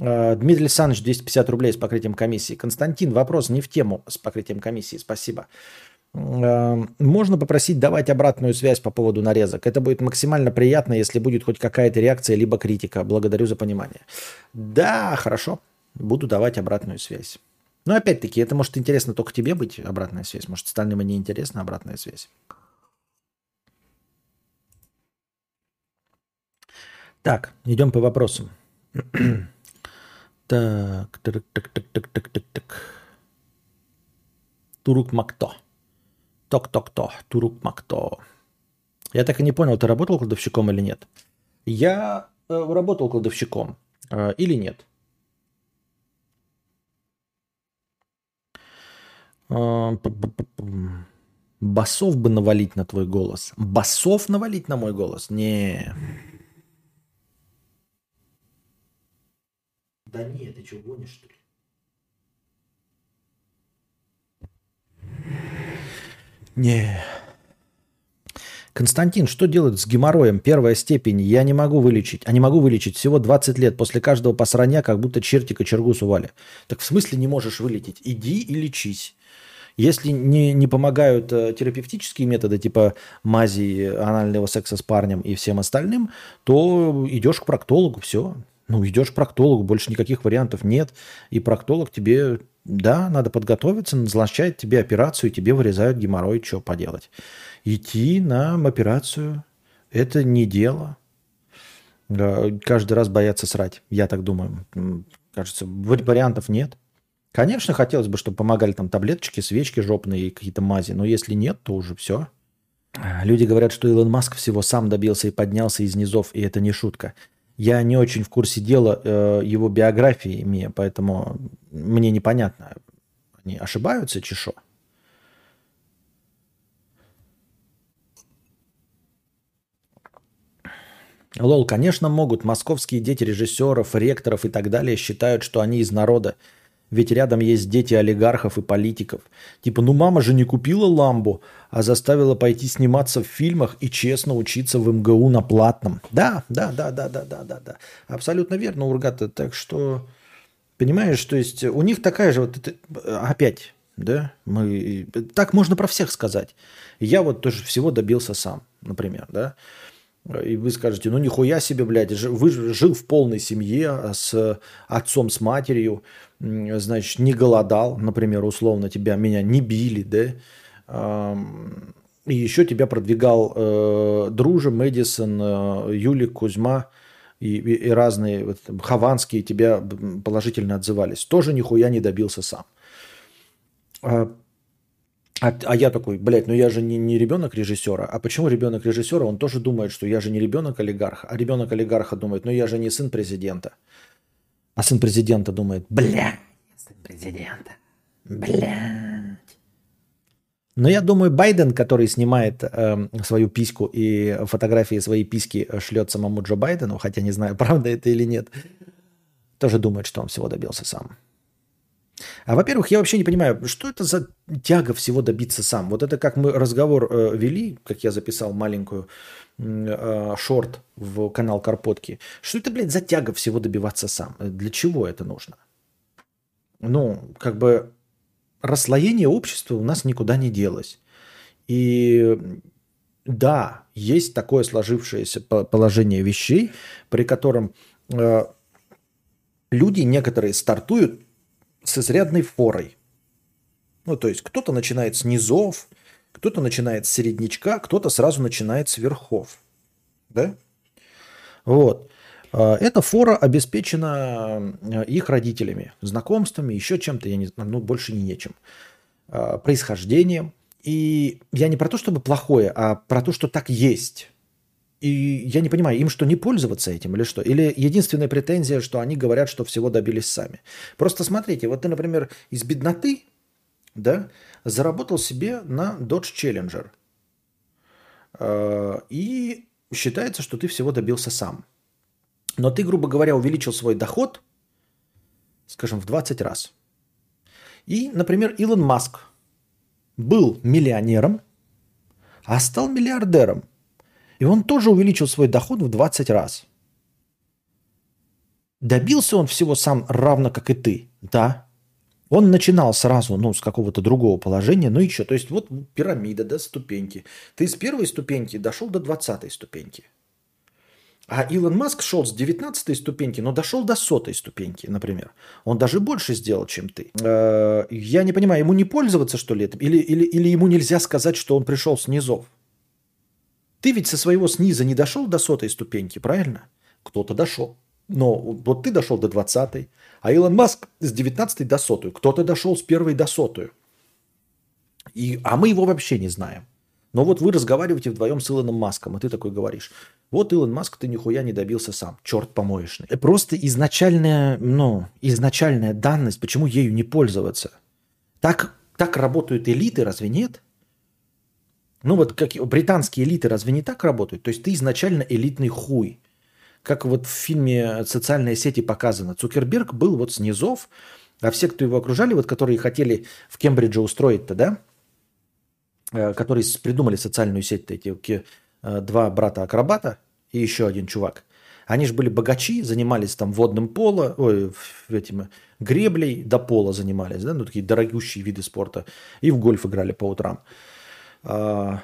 А, Дмитрий Александрович, 250 рублей с покрытием комиссии. Константин, вопрос не в тему с покрытием комиссии. Спасибо. Можно попросить давать обратную связь по поводу нарезок. Это будет максимально приятно, если будет хоть какая-то реакция, либо критика. Благодарю за понимание. Да, хорошо. Буду давать обратную связь. Но опять-таки, это может интересно только тебе быть, обратная связь. Может, остальным и не интересна обратная связь. Так, идем по вопросам. так, так, так, так, так, так, так, так. Турук Макто. Ток-ток-то, турук макто. Я так и не понял, ты работал кладовщиком или нет? Я э, работал кладовщиком э, или нет? Э, басов бы навалить на твой голос. Басов навалить на мой голос? Не. Да нет, ты что, гонишь, что ли? Не. Константин, что делать с геморроем? Первая степень. Я не могу вылечить. А не могу вылечить. Всего 20 лет. После каждого посрания как будто черти кочергу сували. Так в смысле не можешь вылететь? Иди и лечись. Если не, не помогают э, терапевтические методы, типа мази, анального секса с парнем и всем остальным, то идешь к проктологу, все. Ну, идешь к проктологу, больше никаких вариантов нет. И проктолог тебе да, надо подготовиться, назначает тебе операцию, тебе вырезают геморрой, что поделать. Идти на операцию – это не дело. Каждый раз бояться срать, я так думаю. Кажется, вариантов нет. Конечно, хотелось бы, чтобы помогали там таблеточки, свечки жопные и какие-то мази, но если нет, то уже все. Люди говорят, что Илон Маск всего сам добился и поднялся из низов, и это не шутка. Я не очень в курсе дела э, его биографии, поэтому мне непонятно, они ошибаются, чешо? Лол, конечно, могут. Московские дети режиссеров, ректоров и так далее считают, что они из народа. Ведь рядом есть дети олигархов и политиков. Типа, ну мама же не купила ламбу, а заставила пойти сниматься в фильмах и честно учиться в МГУ на платном. Да, да, да, да, да, да, да, да. Абсолютно верно, Ургата. Так что, понимаешь, то есть у них такая же вот, это, опять, да, мы, так можно про всех сказать. Я вот тоже всего добился сам, например, да. И вы скажете, ну нихуя себе, блядь, вы жил в полной семье с отцом, с матерью, значит, не голодал, например, условно тебя, меня не били, да, и еще тебя продвигал э, Дружа, Мэдисон, э, Юлик, Кузьма и, и, и разные, вот, Хованские тебя положительно отзывались. Тоже нихуя не добился сам. А, а, а я такой, блядь, ну я же не, не ребенок режиссера. А почему ребенок режиссера? Он тоже думает, что я же не ребенок олигарха. А ребенок олигарха думает, ну я же не сын президента. А сын президента думает, бля, сын президента. Блядь. Но я думаю, Байден, который снимает э, свою письку и фотографии своей письки шлет самому Джо Байдену, хотя не знаю, правда это или нет, тоже думает, что он всего добился сам. А во-первых, я вообще не понимаю, что это за тяга всего добиться сам. Вот это как мы разговор э, вели, как я записал маленькую э, шорт в канал Карпотки. Что это, блядь, за тяга всего добиваться сам? Для чего это нужно? Ну, как бы расслоение общества у нас никуда не делось. И да, есть такое сложившееся положение вещей, при котором э, люди некоторые стартуют с изрядной форой. Ну, то есть кто-то начинает с низов, кто-то начинает с середнячка, кто-то сразу начинает с верхов. Да? Вот. А, эта фора обеспечена э, их родителями, знакомствами, еще чем-то, я не знаю, ну, больше не нечем. А, происхождением. И я не про то, чтобы плохое, а про то, что так есть. И я не понимаю, им что, не пользоваться этим или что? Или единственная претензия, что они говорят, что всего добились сами. Просто смотрите, вот ты, например, из бедноты да, заработал себе на Dodge Challenger. И считается, что ты всего добился сам. Но ты, грубо говоря, увеличил свой доход, скажем, в 20 раз. И, например, Илон Маск был миллионером, а стал миллиардером. И он тоже увеличил свой доход в 20 раз. Добился он всего сам равно, как и ты? Да. Он начинал сразу, ну, с какого-то другого положения, ну еще. То есть вот пирамида, да, ступеньки. Ты с первой ступеньки дошел до двадцатой ступеньки. А Илон Маск шел с 19 ступеньки, но дошел до сотой ступеньки, например. Он даже больше сделал, чем ты. Э, я не понимаю, ему не пользоваться, что ли, этим? Или, или, или ему нельзя сказать, что он пришел с низов? Ты ведь со своего сниза не дошел до сотой ступеньки, правильно? Кто-то дошел. Но вот ты дошел до 20 а Илон Маск с 19 до сотую. Кто-то дошел с первой до сотую. И, а мы его вообще не знаем. Но вот вы разговариваете вдвоем с Илоном Маском, и ты такой говоришь, вот Илон Маск, ты нихуя не добился сам, черт помоечный. Просто изначальная, ну, изначальная данность, почему ею не пользоваться. Так, так работают элиты, разве нет? Ну вот как британские элиты разве не так работают? То есть ты изначально элитный хуй. Как вот в фильме «Социальные сети» показано. Цукерберг был вот снизов, а все, кто его окружали, вот которые хотели в Кембридже устроить-то, да, э, которые придумали социальную сеть, эти э, два брата-акробата и еще один чувак. Они же были богачи, занимались там водным поло, ой, этим, греблей до пола занимались, да, ну такие дорогущие виды спорта, и в гольф играли по утрам. А,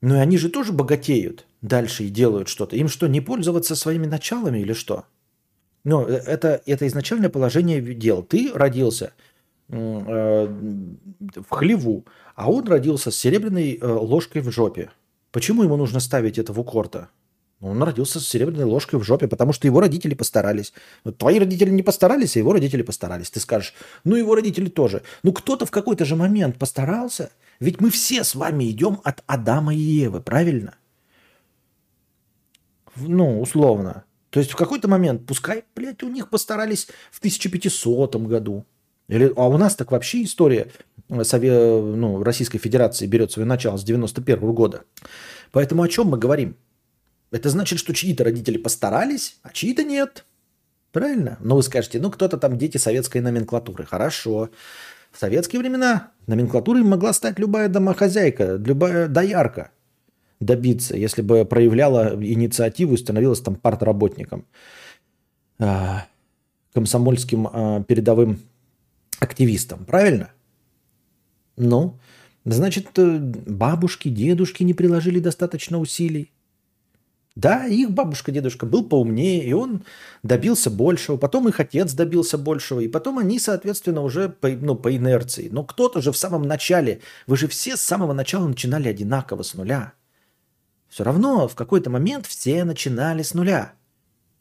ну и они же тоже богатеют дальше и делают что-то. Им что, не пользоваться своими началами или что? Ну, э, это, это изначальное положение дел. Ты родился э, в хлеву, а он родился с серебряной э, ложкой в жопе. Почему ему нужно ставить это в укор-то? Ну, он родился с серебряной ложкой в жопе, потому что его родители постарались. Вот твои родители не постарались, а его родители постарались. Ты скажешь, ну его родители тоже. Ну кто-то в какой-то же момент постарался – ведь мы все с вами идем от Адама и Евы, правильно? Ну, условно. То есть в какой-то момент, пускай, блядь, у них постарались в 1500 году. Или, а у нас так вообще история э, Сове, ну, Российской Федерации берет свое начало с 91 -го года. Поэтому о чем мы говорим? Это значит, что чьи-то родители постарались, а чьи-то нет. Правильно? Но вы скажете, ну кто-то там дети советской номенклатуры. Хорошо. В советские времена номенклатурой могла стать любая домохозяйка, любая доярка добиться, если бы проявляла инициативу и становилась там партработником, а, комсомольским а, передовым активистом. Правильно? Ну, значит, э, бабушки, дедушки не приложили достаточно усилий. Да, их бабушка, дедушка был поумнее, и он добился большего. Потом их отец добился большего. И потом они, соответственно, уже по, ну, по инерции. Но кто-то же в самом начале, вы же все с самого начала начинали одинаково с нуля. Все равно в какой-то момент все начинали с нуля.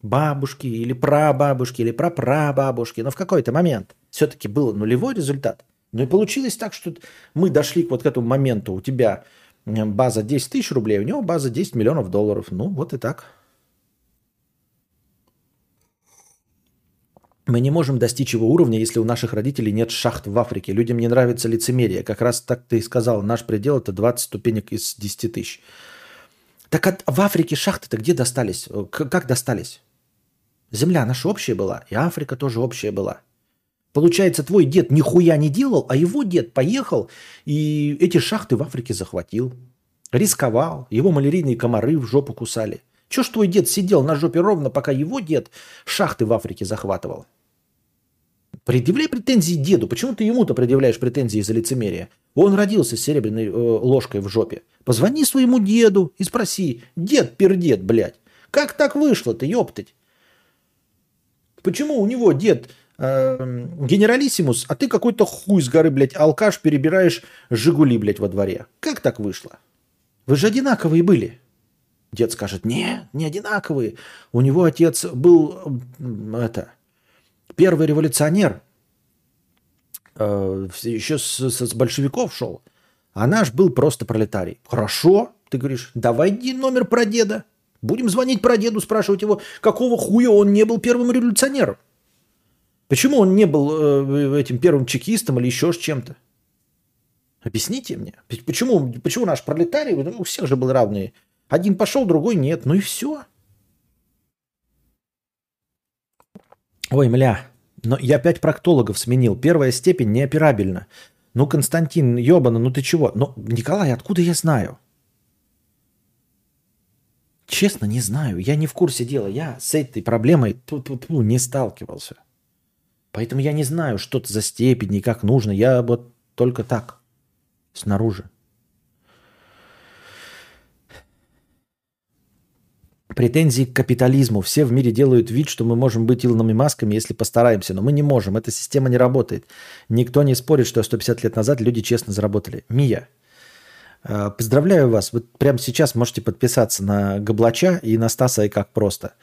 Бабушки или прабабушки или прапрабабушки. Но в какой-то момент все-таки был нулевой результат. Ну и получилось так, что мы дошли вот к этому моменту. У тебя база 10 тысяч рублей, у него база 10 миллионов долларов. Ну, вот и так. Мы не можем достичь его уровня, если у наших родителей нет шахт в Африке. Людям не нравится лицемерие. Как раз так ты и сказал, наш предел это 20 ступенек из 10 тысяч. Так от, в Африке шахты-то где достались? Как достались? Земля наша общая была, и Африка тоже общая была. Получается, твой дед нихуя не делал, а его дед поехал и эти шахты в Африке захватил. Рисковал, его малярийные комары в жопу кусали. Чего ж твой дед сидел на жопе ровно, пока его дед шахты в Африке захватывал? Предъявляй претензии деду. Почему ты ему-то предъявляешь претензии за лицемерие? Он родился с серебряной э, ложкой в жопе. Позвони своему деду и спроси. Дед пердед, блядь. Как так вышло-то, ёптать? Почему у него дед генералиссимус, а ты какой-то хуй с горы, блядь, алкаш перебираешь Жигули, блядь, во дворе? Как так вышло? Вы же одинаковые были. Дед скажет, нет, не одинаковые. У него отец был, это, первый революционер, э, еще с, с большевиков шел, а наш был просто пролетарий. Хорошо, ты говоришь, давай номер про деда. Будем звонить про деду, спрашивать его, какого хуя он не был первым революционером. Почему он не был э, этим первым чекистом или еще чем-то? Объясните мне. Почему, почему наш пролетарий, у всех же был равные. Один пошел, другой нет. Ну и все. Ой, мля, но я пять проктологов сменил. Первая степень неоперабельна. Ну, Константин, ебано, ну ты чего? Ну, Николай, откуда я знаю? Честно, не знаю. Я не в курсе дела. Я с этой проблемой ту -ту -ту, не сталкивался. Поэтому я не знаю, что это за степень и как нужно. Я вот только так, снаружи. Претензии к капитализму. Все в мире делают вид, что мы можем быть Илонами Масками, если постараемся, но мы не можем. Эта система не работает. Никто не спорит, что 150 лет назад люди честно заработали. Мия, э, поздравляю вас. Вы прямо сейчас можете подписаться на Габлача и на Стаса и как просто.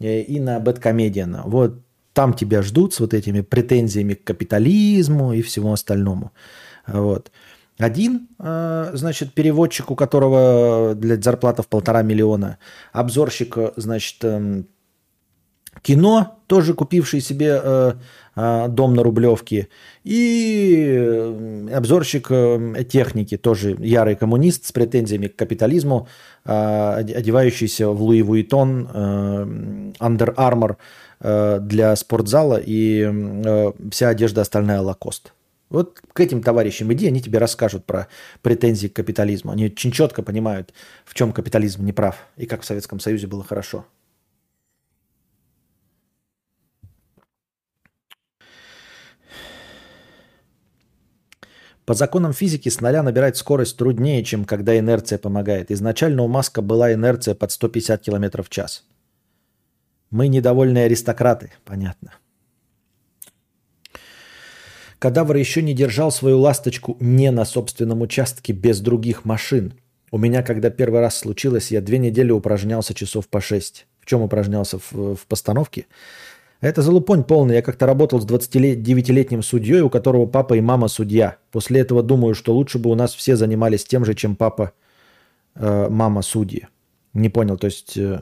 Э, и на Бэткомедиана. Вот там тебя ждут с вот этими претензиями к капитализму и всему остальному. Вот. Один, э, значит, переводчик, у которого, блядь, зарплата в полтора миллиона. Обзорщик, значит, эм, кино, тоже купивший себе э, э, дом на Рублевке. И обзорщик техники, тоже ярый коммунист с претензиями к капитализму, одевающийся в Луи Вуитон, Under Armour для спортзала и вся одежда остальная Лакост. Вот к этим товарищам иди, они тебе расскажут про претензии к капитализму. Они очень четко понимают, в чем капитализм не прав и как в Советском Союзе было хорошо. По законам физики с нуля набирать скорость труднее, чем когда инерция помогает. Изначально у Маска была инерция под 150 км в час. Мы недовольные аристократы, понятно. Кадавр еще не держал свою ласточку не на собственном участке без других машин. У меня, когда первый раз случилось, я две недели упражнялся часов по шесть. В чем упражнялся? В, в постановке? Это залупонь полный. Я как-то работал с 29-летним судьей, у которого папа и мама судья. После этого думаю, что лучше бы у нас все занимались тем же, чем папа, э, мама судьи. Не понял, то есть, э,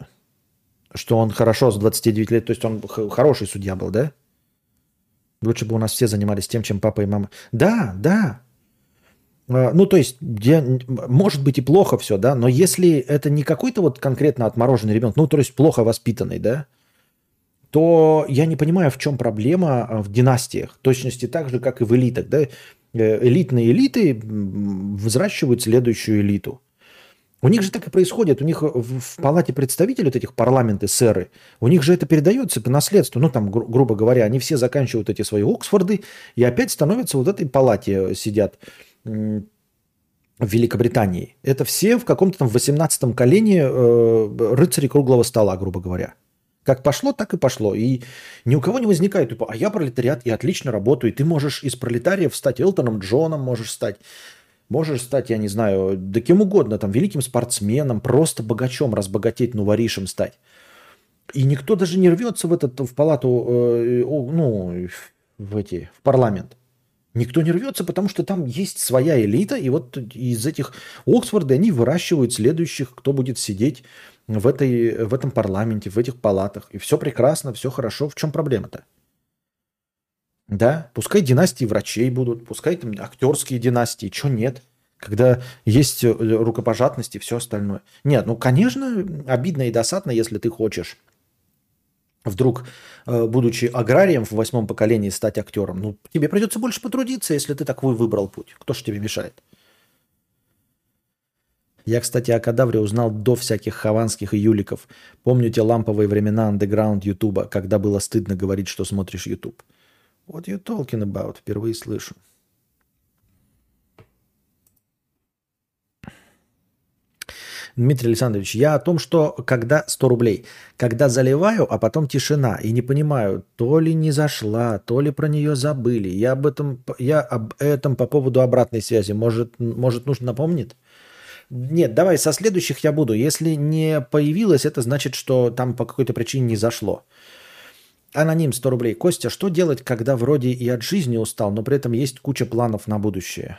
что он хорошо с 29 лет, то есть он хороший судья был, да? Лучше бы у нас все занимались тем, чем папа и мама. Да, да. А, ну, то есть, я, может быть и плохо все, да, но если это не какой-то вот конкретно отмороженный ребенок, ну, то есть плохо воспитанный, да, то я не понимаю, в чем проблема а, в династиях. Точности так же, как и в элитах. Да? Э, элитные элиты взращивают следующую элиту. У них же так и происходит. У них в палате представителей вот этих парламенты, сэры, у них же это передается по наследству. Ну, там, гру- грубо говоря, они все заканчивают эти свои Оксфорды и опять становятся вот этой палате сидят в Великобритании. Это все в каком-то там 18-м колене э, рыцари круглого стола, грубо говоря. Как пошло, так и пошло. И ни у кого не возникает, типа, а я пролетариат, и отлично работаю, и ты можешь из пролетариев стать Элтоном Джоном, можешь стать Можешь стать, я не знаю, да кем угодно, там, великим спортсменом, просто богачом, разбогатеть, ну, воришем стать. И никто даже не рвется в, этот, в палату, э, ну, в, эти, в парламент. Никто не рвется, потому что там есть своя элита, и вот из этих Оксфорда они выращивают следующих, кто будет сидеть в, этой, в этом парламенте, в этих палатах. И все прекрасно, все хорошо. В чем проблема-то? Да, пускай династии врачей будут, пускай там актерские династии, что нет? Когда есть э, рукопожатность и все остальное. Нет, ну, конечно, обидно и досадно, если ты хочешь вдруг, э, будучи аграрием в восьмом поколении, стать актером. Ну, тебе придется больше потрудиться, если ты такой выбрал путь. Кто ж тебе мешает? Я, кстати, о кадавре узнал до всяких хованских и юликов. Помню те ламповые времена андеграунд Ютуба, когда было стыдно говорить, что смотришь Ютуб. What you talking about? Впервые слышу. Дмитрий Александрович, я о том, что когда 100 рублей, когда заливаю, а потом тишина, и не понимаю, то ли не зашла, то ли про нее забыли. Я об этом, я об этом по поводу обратной связи. Может, может нужно напомнить? Нет, давай со следующих я буду. Если не появилось, это значит, что там по какой-то причине не зашло. Аноним 100 рублей. Костя, что делать, когда вроде и от жизни устал, но при этом есть куча планов на будущее?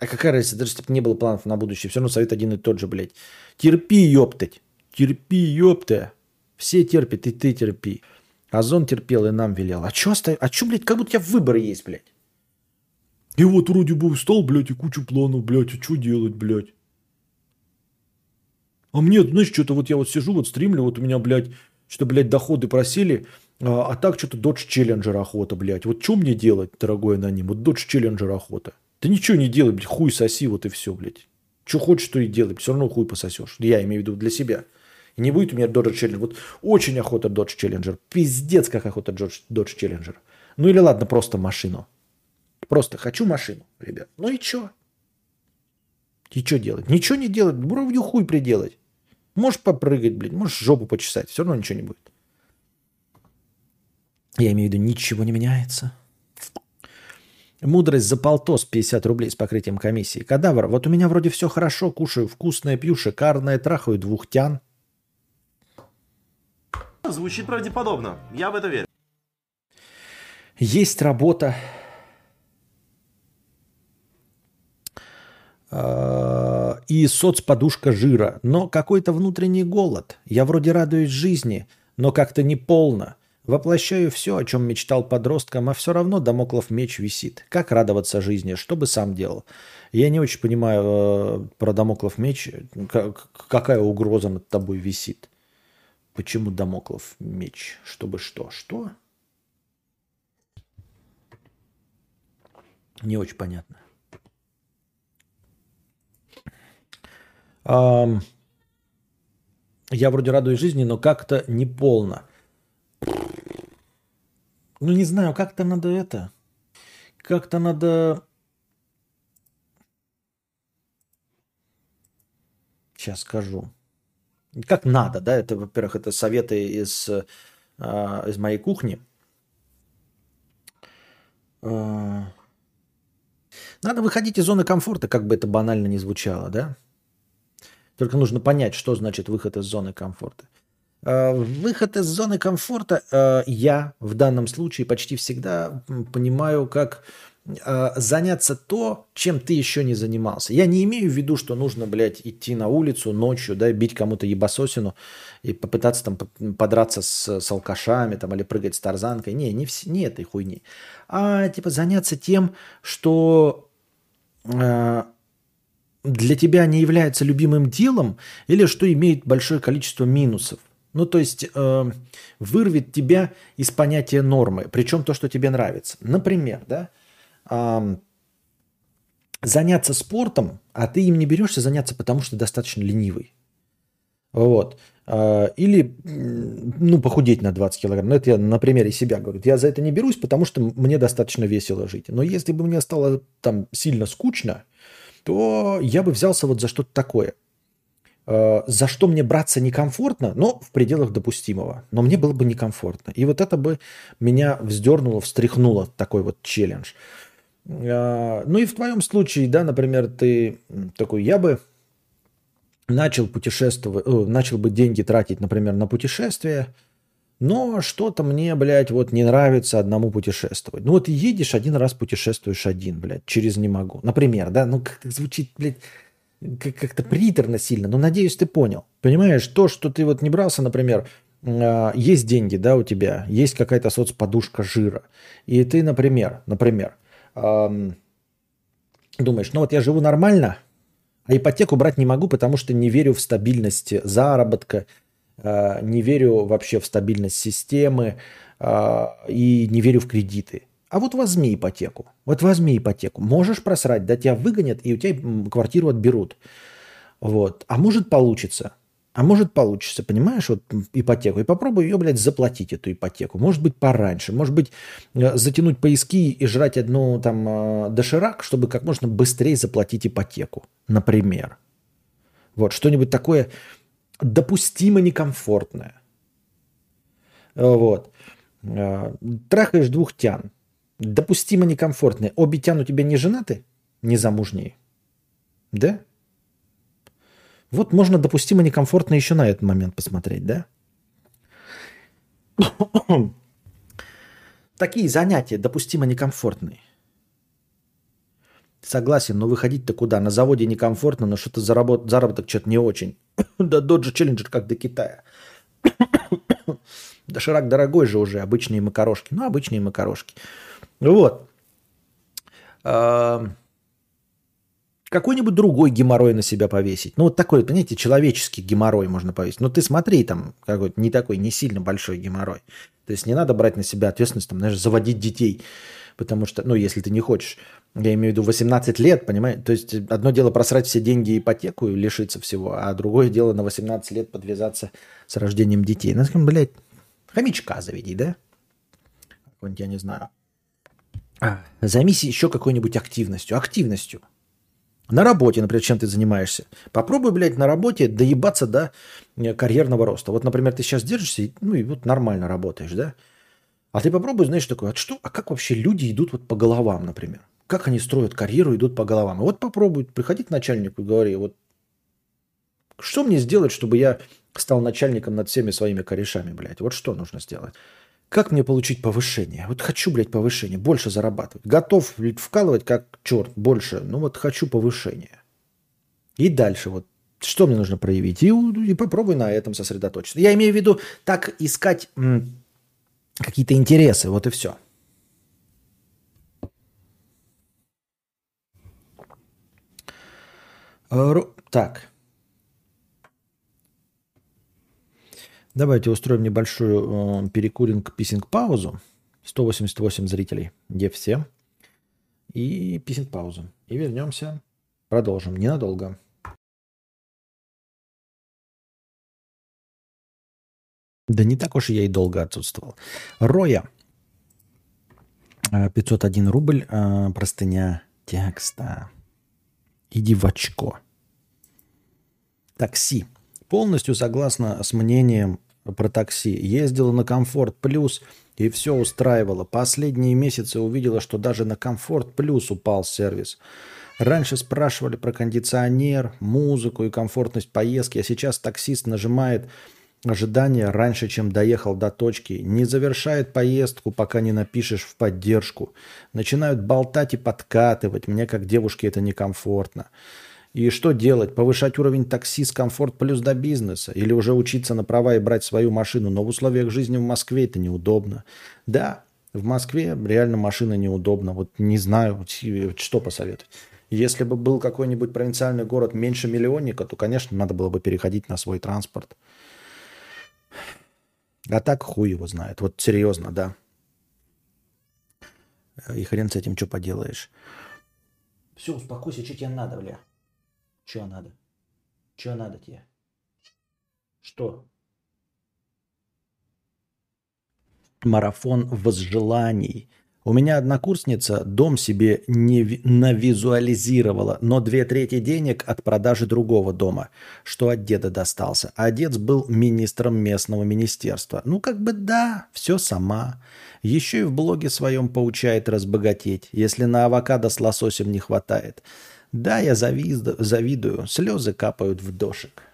А какая разница, даже если бы не было планов на будущее, все равно совет один и тот же, блядь. Терпи, ёптать. Терпи, ёпта. Все терпят, и ты терпи. Озон терпел и нам велел. А чё, оставь? а чё, блядь, как будто тебя выбор есть, блядь. И вот вроде бы устал, блядь, и кучу планов, блядь, а что делать, блядь? А мне, знаешь, что-то вот я вот сижу, вот стримлю, вот у меня, блядь, что, блядь, доходы просели, а, а так что-то Dodge Challenger охота, блядь. Вот что мне делать, дорогой аноним? Вот Dodge Challenger охота. Да ничего не делай, блядь, хуй соси, вот и все, блядь. Что хочешь, то и делай, все равно хуй пососешь. Я имею в виду для себя. И не будет у меня Dodge Challenger. Вот очень охота Dodge Challenger. Пиздец, как охота Dodge, Dodge Challenger. Ну или ладно, просто машину. Просто хочу машину, ребят. Ну и что? И что делать? Ничего не делать. Бровью хуй приделать. Можешь попрыгать, блядь, можешь жопу почесать, все равно ничего не будет. Я имею в виду, ничего не меняется. Мудрость за полтос 50 рублей с покрытием комиссии. Кадавр, вот у меня вроде все хорошо, кушаю вкусное, пью шикарное, трахаю двух тян. Звучит правдеподобно. Я в это верю. Есть работа. И соцподушка жира, но какой-то внутренний голод. Я вроде радуюсь жизни, но как-то не полно. Воплощаю все, о чем мечтал подростком, а все равно домоклов меч висит. Как радоваться жизни? Что бы сам делал? Я не очень понимаю э, про домоклов меч. Как, какая угроза над тобой висит? Почему домоклов меч? Чтобы что? Что? Не очень понятно. Я вроде радуюсь жизни, но как-то не полно. Ну, не знаю, как-то надо это... Как-то надо... Сейчас скажу. Как надо, да? Это, во-первых, это советы из, э, из моей кухни. Э, надо выходить из зоны комфорта, как бы это банально не звучало, да? Только нужно понять, что значит выход из зоны комфорта. Э, выход из зоны комфорта э, я в данном случае почти всегда понимаю как э, заняться то, чем ты еще не занимался. Я не имею в виду, что нужно, блядь, идти на улицу ночью, да, бить кому-то ебасосину и попытаться там подраться с, с алкашами там, или прыгать с тарзанкой. Не, не, вс- не этой хуйни. А типа заняться тем, что для тебя не является любимым делом или что имеет большое количество минусов. Ну, то есть э, вырвет тебя из понятия нормы, причем то, что тебе нравится. Например, да, э, заняться спортом, а ты им не берешься заняться, потому что достаточно ленивый. Вот. Э, или, ну, похудеть на 20 килограмм. Ну, это я на примере себя говорю. Я за это не берусь, потому что мне достаточно весело жить. Но если бы мне стало там сильно скучно, то я бы взялся вот за что-то такое. Э, за что мне браться некомфортно, но в пределах допустимого. Но мне было бы некомфортно. И вот это бы меня вздернуло, встряхнуло, такой вот челлендж. Э, ну и в твоем случае, да, например, ты такой, я бы начал путешествовать, э, начал бы деньги тратить, например, на путешествия, но что-то мне, блядь, вот не нравится одному путешествовать. Ну вот едешь один раз путешествуешь один, блядь, через не могу. Например, да, ну как-то звучит, блядь, как-то приторно сильно, но надеюсь, ты понял. Понимаешь, то, что ты вот не брался, например, э, есть деньги, да, у тебя, есть какая-то соцподушка жира, и ты, например, например, э, думаешь, ну вот я живу нормально, а ипотеку брать не могу, потому что не верю в стабильность заработка, не верю вообще в стабильность системы э, и не верю в кредиты. А вот возьми ипотеку. Вот возьми ипотеку. Можешь просрать, да тебя выгонят, и у тебя квартиру отберут. Вот. А может получится. А может получится, понимаешь, вот ипотеку. И попробуй ее, блядь, заплатить, эту ипотеку. Может быть, пораньше. Может быть, э, затянуть поиски и жрать одну там э, доширак, чтобы как можно быстрее заплатить ипотеку. Например. Вот, что-нибудь такое допустимо некомфортное. Вот. Э, трахаешь двух тян. Допустимо некомфортное. Обе тян у тебя не женаты? Не замужние? Да? Вот можно допустимо некомфортно еще на этот момент посмотреть, да? Такие занятия допустимо некомфортные. Согласен, но выходить-то куда? На заводе некомфортно, но что-то заработ... заработок что-то не очень. да Dodge Challenger как до Китая. Доширак дорогой же уже, обычные макарошки. Ну, обычные макарошки. Вот какой-нибудь другой геморрой на себя повесить. Ну, вот такой, понимаете, человеческий геморрой можно повесить. Но ты смотри, там какой-то не такой, не сильно большой геморрой. То есть не надо брать на себя ответственность, там, знаешь, заводить детей. Потому что, ну, если ты не хочешь, я имею в виду 18 лет, понимаешь? То есть одно дело просрать все деньги и ипотеку и лишиться всего, а другое дело на 18 лет подвязаться с рождением детей. Ну, скажем, блядь, хомячка заведи, да? Какой-нибудь, я не знаю. А, займись еще какой-нибудь активностью. Активностью. На работе, например, чем ты занимаешься. Попробуй, блядь, на работе доебаться до э, карьерного роста. Вот, например, ты сейчас держишься, ну и вот нормально работаешь, да? А ты попробуй, знаешь, такое, а что, а как вообще люди идут вот по головам, например? Как они строят карьеру, идут по головам? И вот попробуй, приходи к начальнику и говори, вот что мне сделать, чтобы я стал начальником над всеми своими корешами, блядь? Вот что нужно сделать? Как мне получить повышение? Вот хочу, блядь, повышение, больше зарабатывать. Готов блядь, вкалывать как черт, больше. Ну вот хочу повышение. И дальше вот что мне нужно проявить? И, и попробуй на этом сосредоточиться. Я имею в виду так искать какие-то интересы, вот и все. Так. Давайте устроим небольшую э, перекуринг писинг паузу. 188 зрителей. Где все? И писинг паузу. И вернемся. Продолжим. Ненадолго. Да не так уж я и долго отсутствовал. Роя. 501 э, рубль. Э, простыня текста. Иди в очко. Такси. Полностью согласна с мнением про такси. Ездила на Комфорт Плюс и все устраивало. Последние месяцы увидела, что даже на Комфорт Плюс упал сервис. Раньше спрашивали про кондиционер, музыку и комфортность поездки, а сейчас таксист нажимает ожидание раньше, чем доехал до точки, не завершает поездку, пока не напишешь в поддержку. Начинают болтать и подкатывать. Мне, как девушке, это некомфортно. И что делать? Повышать уровень такси с комфорт плюс до бизнеса? Или уже учиться на права и брать свою машину? Но в условиях жизни в Москве это неудобно. Да, в Москве реально машина неудобна. Вот не знаю, что посоветовать. Если бы был какой-нибудь провинциальный город меньше миллионника, то, конечно, надо было бы переходить на свой транспорт. А так хуй его знает. Вот серьезно, да. И хрен с этим что поделаешь. Все, успокойся, что тебе надо, бля. Че надо? Че надо тебе? Что? Марафон возжеланий. У меня однокурсница дом себе не навизуализировала, но две трети денег от продажи другого дома, что от деда достался. А отец был министром местного министерства. Ну, как бы да, все сама. Еще и в блоге своем поучает разбогатеть, если на авокадо с лососем не хватает. Да, я завидую, завидую. слезы капают в дошек.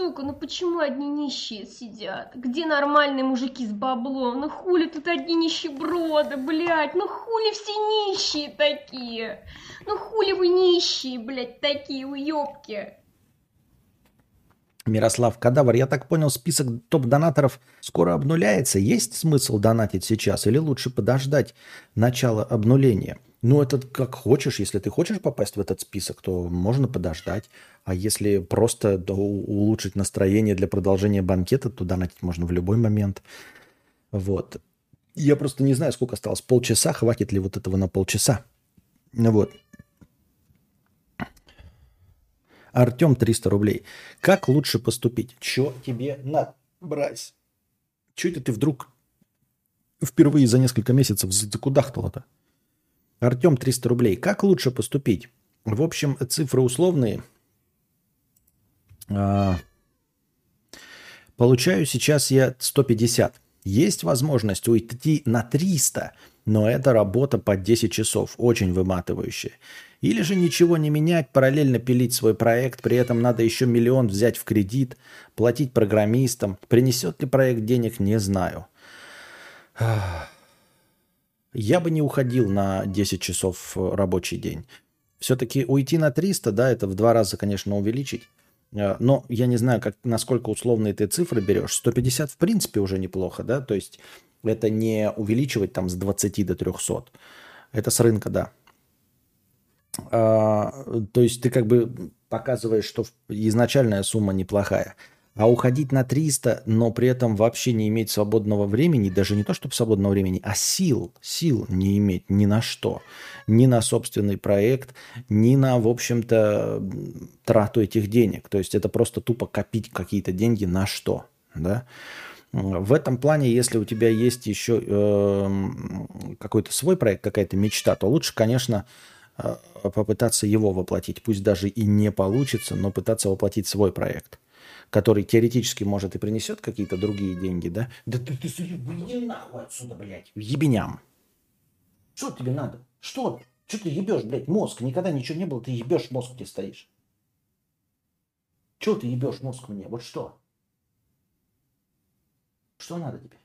Сука, ну почему одни нищие сидят? Где нормальные мужики с баблом? Ну хули тут одни нищеброды, блядь? Ну хули все нищие такие? Ну хули вы нищие, блядь, такие уёбки? Мирослав Кадавр, я так понял, список топ-донаторов скоро обнуляется. Есть смысл донатить сейчас или лучше подождать начала обнуления? Ну, это как хочешь. Если ты хочешь попасть в этот список, то можно подождать. А если просто улучшить настроение для продолжения банкета, то донатить можно в любой момент. Вот. Я просто не знаю, сколько осталось. Полчаса, хватит ли вот этого на полчаса. Вот. Артем 300 рублей. Как лучше поступить? Че тебе надо, брать? Че это ты вдруг впервые за несколько месяцев закудахтала-то? Артем 300 рублей. Как лучше поступить? В общем, цифры условные. А, получаю сейчас я 150. Есть возможность уйти на 300, но это работа по 10 часов, очень выматывающая. Или же ничего не менять, параллельно пилить свой проект, при этом надо еще миллион взять в кредит, платить программистам. Принесет ли проект денег, не знаю. Я бы не уходил на 10 часов рабочий день. Все-таки уйти на 300, да, это в два раза, конечно, увеличить. Э, но я не знаю, как, насколько условные ты цифры берешь. 150 в принципе уже неплохо, да, то есть это не увеличивать там с 20 до 300. Это с рынка, да. А, то есть ты как бы показываешь, что изначальная сумма неплохая. А уходить на 300, но при этом вообще не иметь свободного времени, даже не то, чтобы свободного времени, а сил, сил не иметь ни на что. Ни на собственный проект, ни на, в общем-то, трату этих денег. То есть это просто тупо копить какие-то деньги на что, да. В этом плане, если у тебя есть еще э, какой-то свой проект, какая-то мечта, то лучше, конечно, э, попытаться его воплотить. Пусть даже и не получится, но пытаться воплотить свой проект который теоретически, может, и принесет какие-то другие деньги, да? Да ты, ты, ты иди нахуй отсюда, блядь, ебеням. Что тебе надо? Что? Что ты ебешь, блядь, мозг? Никогда ничего не было, ты ебешь мозг, где стоишь. Чего ты ебешь мозг мне? Вот что? Что надо тебе?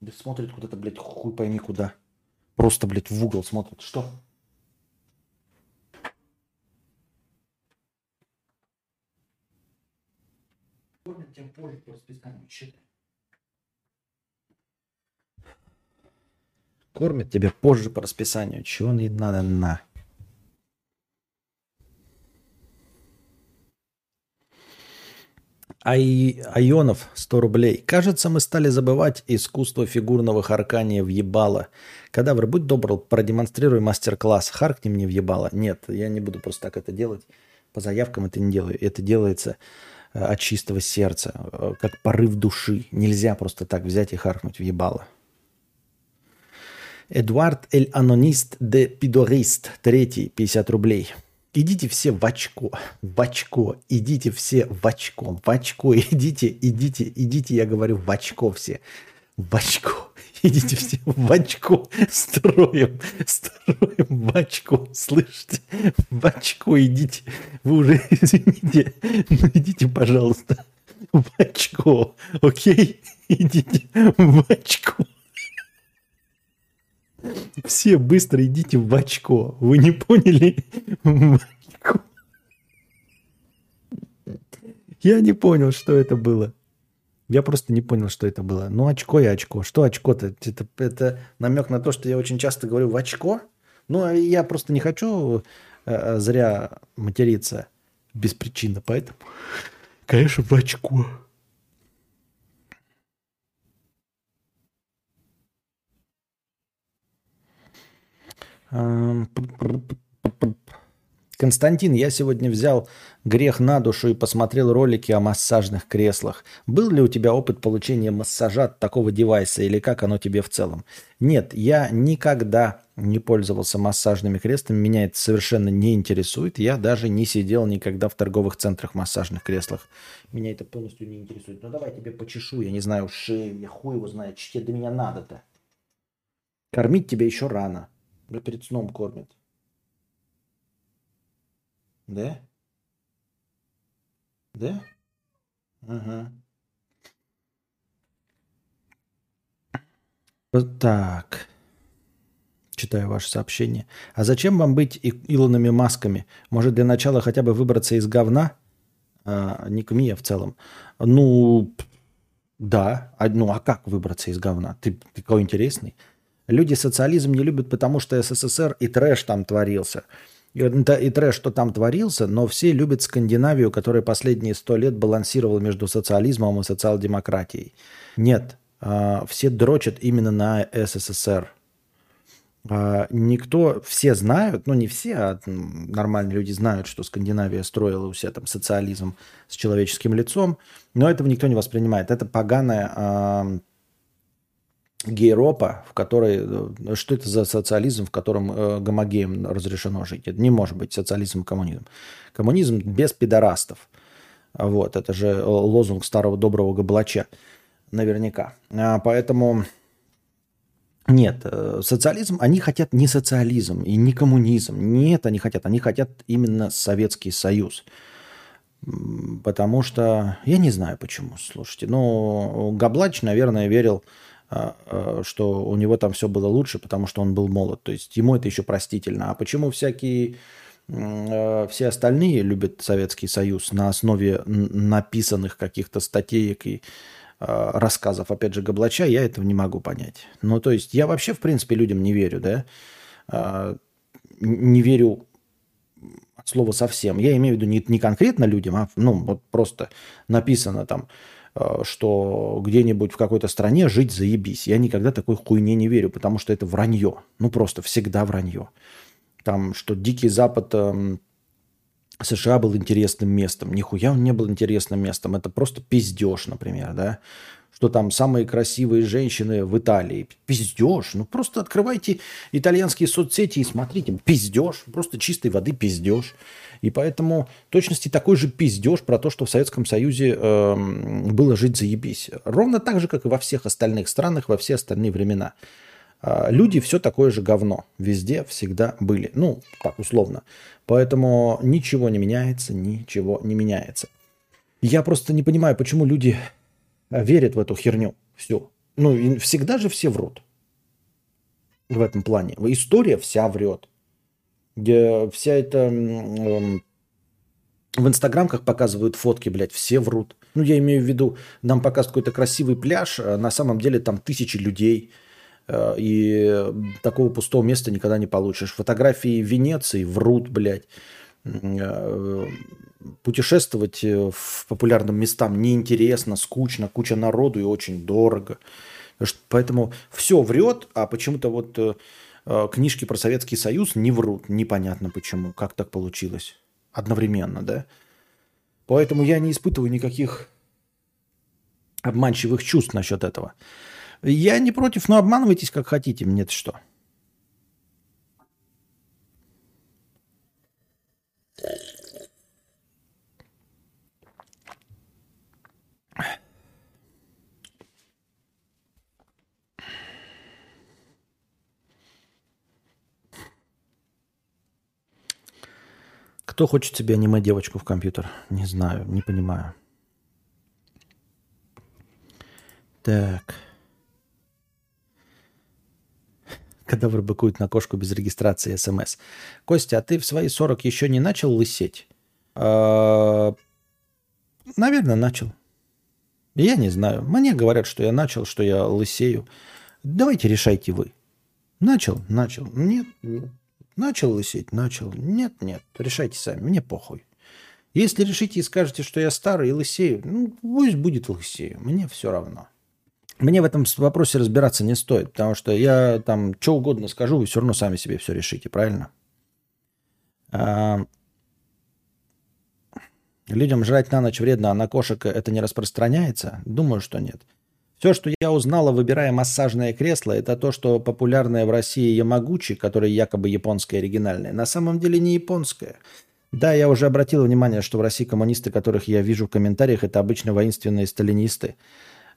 Да смотрит куда-то, блядь, хуй пойми куда. Просто, блядь, в угол смотрит. Что? Кормят тем позже по расписанию, считай. Кормят тебя позже по расписанию. Чего не надо на? Ай... Айонов 100 рублей. Кажется, мы стали забывать искусство фигурного харкания в ебало. Кадавр, будь добр, продемонстрируй мастер-класс. Харкни мне в ебало. Нет, я не буду просто так это делать. По заявкам это не делаю. Это делается от чистого сердца, э, как порыв души. Нельзя просто так взять и харкнуть в ебало. Эдуард Эль Анонист де Пидорист, третий, 50 рублей. Идите все в очко, в очко, идите все в очко, в очко, идите, идите, идите, я говорю, в очко все, в очко, идите все в очко, строим, строим очко, слышите, в очко идите, вы уже извините, но идите, пожалуйста, в очко, окей, идите в очко. Все быстро идите в очко. Вы не поняли? В очко. Я не понял, что это было. Я просто не понял, что это было. Ну, очко и очко. Что очко-то? Это, это намек на то, что я очень часто говорю в очко. Ну, а я просто не хочу э, зря материться без причины, поэтому, конечно, в очко. Константин, я сегодня взял грех на душу и посмотрел ролики о массажных креслах. Был ли у тебя опыт получения массажа от такого девайса или как оно тебе в целом? Нет, я никогда не пользовался массажными креслами, меня это совершенно не интересует. Я даже не сидел никогда в торговых центрах массажных креслах. Меня это полностью не интересует. Ну давай тебе почешу, я не знаю, шею, я хуй его знает, что тебе до меня надо-то. Кормить тебя еще рано перед сном кормят. Да? Да? Ага. Вот так. Читаю ваше сообщение. А зачем вам быть Илонами Масками? Может, для начала хотя бы выбраться из говна? а, не к МИА в целом. Ну, да. А, ну, а как выбраться из говна? Ты, ты какой интересный. Люди социализм не любят, потому что СССР и трэш там творился. И, и трэш, что там творился, но все любят Скандинавию, которая последние сто лет балансировала между социализмом и социал-демократией. Нет, а, все дрочат именно на СССР. А, никто, все знают, ну не все, а нормальные люди знают, что Скандинавия строила у себя там социализм с человеческим лицом, но этого никто не воспринимает. Это поганая гейропа, в которой... Э, что это за социализм, в котором э, гомогеям разрешено жить? Это не может быть социализм и коммунизм. Коммунизм без пидорастов. Вот, это же лозунг старого доброго Габлача. Наверняка. А, поэтому нет, э, социализм, они хотят не социализм и не коммунизм. Нет, они хотят. Они хотят именно Советский Союз. Потому что, я не знаю почему, слушайте, но Габлач, наверное, верил, что у него там все было лучше, потому что он был молод. То есть ему это еще простительно. А почему всякие э, все остальные любят Советский Союз на основе написанных каких-то статеек и рассказов, опять же, Габлача, я этого не могу понять. Ну, то есть я вообще, в принципе, людям не верю, да, не верю от слова совсем. Я имею в виду не, не конкретно людям, а ну, вот просто написано там, что где-нибудь в какой-то стране жить заебись. Я никогда такой хуйне не верю, потому что это вранье. Ну, просто всегда вранье. Там, что Дикий Запад эм, США был интересным местом. Нихуя он не был интересным местом. Это просто пиздеж, например, да. Что там самые красивые женщины в Италии. Пиздеж. Ну просто открывайте итальянские соцсети и смотрите. Пиздеж. Просто чистой воды пиздеж. И поэтому точности такой же пиздеж про то, что в Советском Союзе э, было жить заебись. Ровно так же, как и во всех остальных странах, во все остальные времена. А, люди все такое же говно. Везде всегда были. Ну, так условно. Поэтому ничего не меняется, ничего не меняется. Я просто не понимаю, почему люди а, верят в эту херню. Все. Ну, всегда же все врут. В этом плане. История вся врет. Где вся эта... Эм, в инстаграмках показывают фотки, блядь, все врут. Ну, я имею в виду, нам показывают какой-то красивый пляж, а на самом деле там тысячи людей – Э, и такого пустого места никогда не получишь. Фотографии Венеции врут, блядь. Э, путешествовать э, в популярным местам неинтересно, скучно, куча народу и очень дорого. Поэтому все врет, а почему-то вот книжки про Советский Союз не врут. Непонятно почему. Как так получилось? Одновременно, да? Поэтому я не испытываю никаких обманчивых чувств насчет этого. Я не против, но обманывайтесь как хотите, мне-то что. Кто хочет себе аниме-девочку в компьютер? Не знаю, не понимаю. Так. Кадавр быкует на кошку без регистрации СМС. Костя, а ты в свои 40 еще не начал лысеть? А, наверное, начал. Я не знаю. Мне говорят, что я начал, что я лысею. Давайте решайте вы. Начал? Начал. Нет, нет. Начал лысеть? Начал. Нет, нет. Решайте сами. Мне похуй. Если решите и скажете, что я старый и лысею, ну, пусть будет лысею. Мне все равно. Мне в этом вопросе разбираться не стоит, потому что я там что угодно скажу, вы все равно сами себе все решите, правильно? А... Людям жрать на ночь вредно, а на кошек это не распространяется? Думаю, что нет. Все, что я узнала, выбирая массажное кресло, это то, что популярное в России Ямагучи, которое якобы японское оригинальное, на самом деле не японское. Да, я уже обратил внимание, что в России коммунисты, которых я вижу в комментариях, это обычно воинственные сталинисты.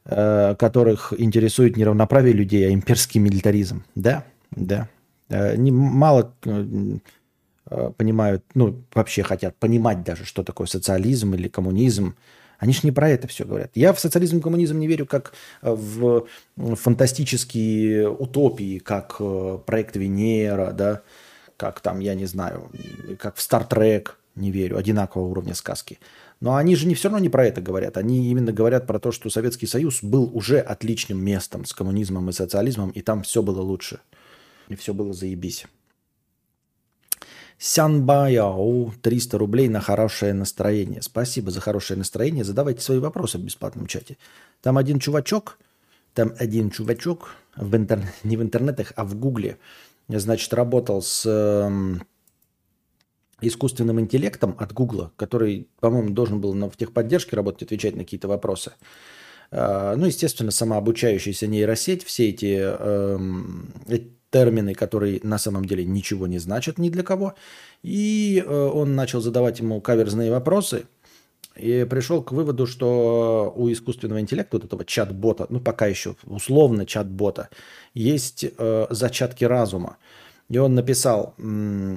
Э, которых интересует не равноправие людей, а имперский милитаризм. Да, да. Э, не, мало э, понимают, ну, вообще хотят понимать даже, что такое социализм или коммунизм. Они же не про это все говорят. Я в социализм и коммунизм не верю как в фантастические утопии, как проект Венера, да, как там, я не знаю, как в Стартрек, не верю, одинакового уровня сказки. Но они же не все равно не про это говорят. Они именно говорят про то, что Советский Союз был уже отличным местом с коммунизмом и социализмом, и там все было лучше. И все было заебись. Сянбаяо, 300 рублей на хорошее настроение. Спасибо за хорошее настроение. Задавайте свои вопросы в бесплатном чате. Там один чувачок, там один чувачок, в интер... не в интернетах, а в гугле, значит, работал с э, искусственным интеллектом от гугла, который, по-моему, должен был в техподдержке работать, отвечать на какие-то вопросы. Э, ну, естественно, самообучающаяся нейросеть, все эти э, термины, которые на самом деле ничего не значат ни для кого. И э, он начал задавать ему каверзные вопросы и пришел к выводу, что у искусственного интеллекта, вот этого чат-бота, ну пока еще условно чат-бота, есть э, зачатки разума. И он написал э,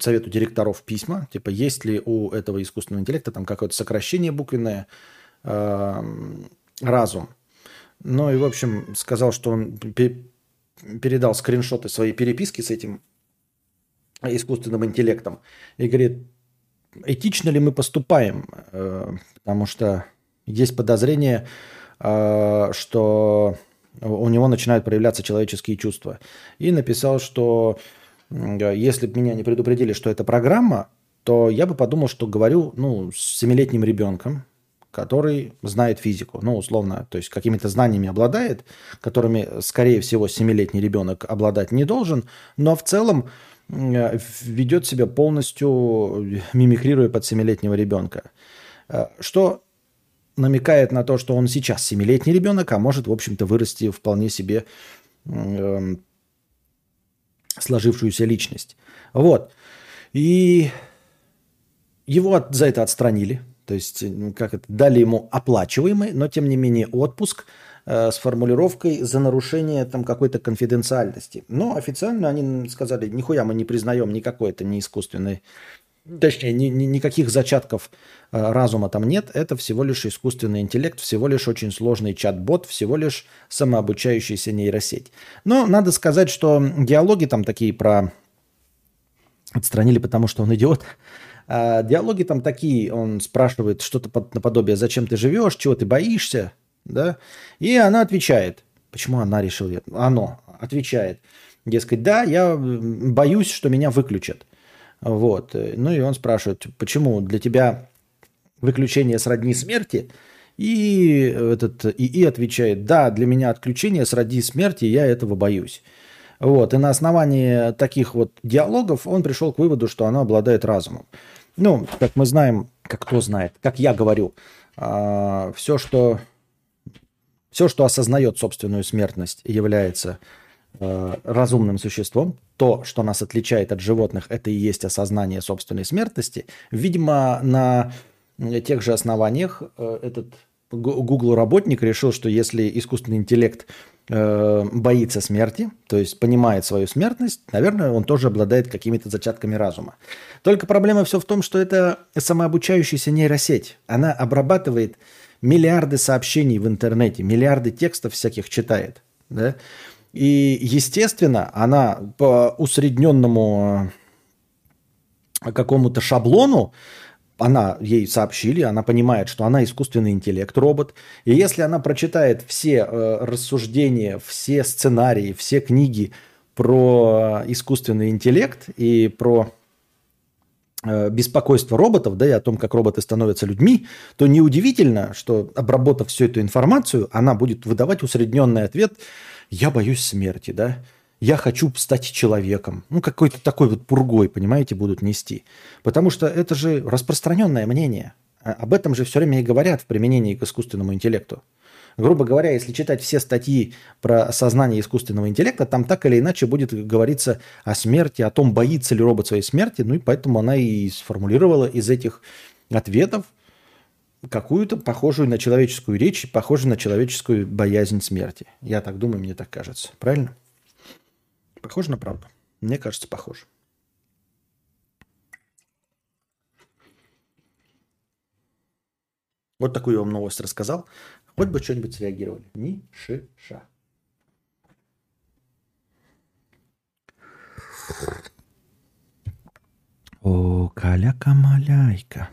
совету директоров письма, типа, есть ли у этого искусственного интеллекта там какое-то сокращение буквенное, э, разум. Ну и, в общем, сказал, что он передал скриншоты своей переписки с этим искусственным интеллектом и говорит, этично ли мы поступаем, э, потому что есть подозрение, э, что у него начинают проявляться человеческие чувства. И написал, что если бы меня не предупредили, что это программа, то я бы подумал, что говорю ну, с семилетним ребенком, который знает физику, ну, условно, то есть какими-то знаниями обладает, которыми, скорее всего, семилетний ребенок обладать не должен, но в целом ведет себя полностью, мимикрируя под семилетнего ребенка. Э, что намекает на то, что он сейчас семилетний ребенок, а может, в общем-то, вырасти вполне себе э, сложившуюся личность. Вот. И его за это отстранили – то есть, как это, дали ему оплачиваемый, но тем не менее отпуск э, с формулировкой за нарушение там какой-то конфиденциальности. Но официально они сказали, нихуя мы не признаем никакой это не искусственный, точнее, ни, ни, никаких зачатков э, разума там нет, это всего лишь искусственный интеллект, всего лишь очень сложный чат-бот, всего лишь самообучающаяся нейросеть. Но надо сказать, что диалоги там такие про отстранили, потому что он идиот. А диалоги там такие, он спрашивает что-то под, наподобие, зачем ты живешь, чего ты боишься, да? И она отвечает. Почему она решила? Оно отвечает. Дескать, да, я боюсь, что меня выключат. Вот. Ну и он спрашивает, почему для тебя выключение сродни смерти? И этот ИИ отвечает, да, для меня отключение сродни смерти, я этого боюсь. Вот. И на основании таких вот диалогов он пришел к выводу, что оно обладает разумом. Ну, как мы знаем, как кто знает, как я говорю, а, все, что, все, что осознает собственную смертность, является а, разумным существом. То, что нас отличает от животных, это и есть осознание собственной смертности. Видимо, на тех же основаниях э, этот Google работник решил, что если искусственный интеллект боится смерти, то есть понимает свою смертность, наверное, он тоже обладает какими-то зачатками разума. Только проблема все в том, что это самообучающаяся нейросеть. Она обрабатывает миллиарды сообщений в интернете, миллиарды текстов всяких читает. Да? И, естественно, она по усредненному э, какому-то шаблону она ей сообщили, она понимает, что она искусственный интеллект, робот. И если она прочитает все э, рассуждения, все сценарии, все книги про искусственный интеллект и про э, беспокойство роботов, да, и о том, как роботы становятся людьми, то неудивительно, что обработав всю эту информацию, она будет выдавать усредненный ответ «я боюсь смерти», да, я хочу стать человеком. Ну, какой-то такой вот пургой, понимаете, будут нести. Потому что это же распространенное мнение. А об этом же все время и говорят в применении к искусственному интеллекту. Грубо говоря, если читать все статьи про сознание искусственного интеллекта, там так или иначе будет говориться о смерти, о том, боится ли робот своей смерти. Ну и поэтому она и сформулировала из этих ответов какую-то похожую на человеческую речь, похожую на человеческую боязнь смерти. Я так думаю, мне так кажется. Правильно? Похоже на правду? Мне кажется, похоже. Вот такую я вам новость рассказал. Хоть бы что-нибудь среагировали. Ни шиша. О, каляка-маляйка.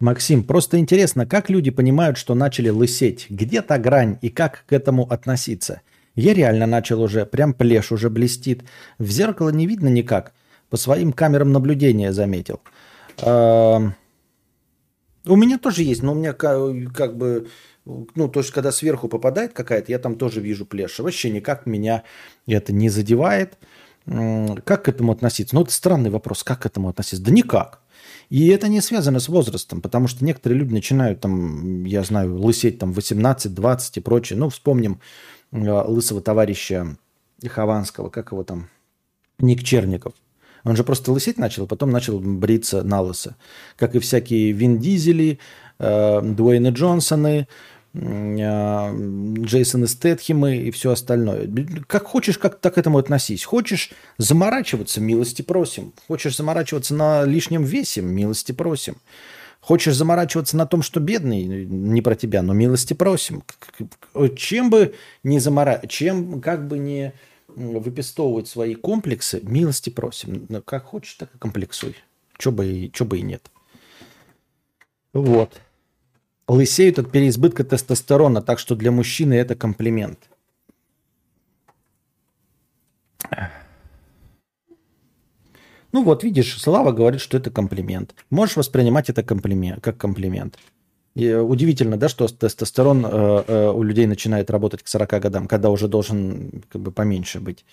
Максим, просто интересно, как люди понимают, что начали лысеть? Где та грань и как к этому относиться? Я реально начал уже, прям плешь уже блестит. В зеркало не видно никак. По своим камерам наблюдения заметил. А, у меня тоже есть, но у меня как бы, ну, то есть, когда сверху попадает какая-то, я там тоже вижу плешь. Вообще никак меня это не задевает. Как к этому относиться? Ну, это странный вопрос. Как к этому относиться? Да никак. И это не связано с возрастом, потому что некоторые люди начинают там, я знаю, лысеть там 18, 20 и прочее. Ну, вспомним э, лысого товарища Хованского, как его там, Ник Черников. Он же просто лысеть начал, а потом начал бриться на лысо. Как и всякие Вин Дизели, э, Джонсоны, а, Джейсона Стэтхема и все остальное. Как хочешь, как так к этому относись. Хочешь заморачиваться, милости просим. Хочешь заморачиваться на лишнем весе, милости просим. Хочешь заморачиваться на том, что бедный, не про тебя, но милости просим. Чем бы не заморачиваться, чем как бы не выпистовывать свои комплексы, милости просим. Как хочешь, так и комплексуй. Чего бы, чё бы и нет. Вот лысеют от переизбытка тестостерона, так что для мужчины это комплимент. Ну вот, видишь, Слава говорит, что это комплимент. Можешь воспринимать это комплимент, как комплимент. И удивительно, да, что тестостерон э, э, у людей начинает работать к 40 годам, когда уже должен как бы поменьше быть.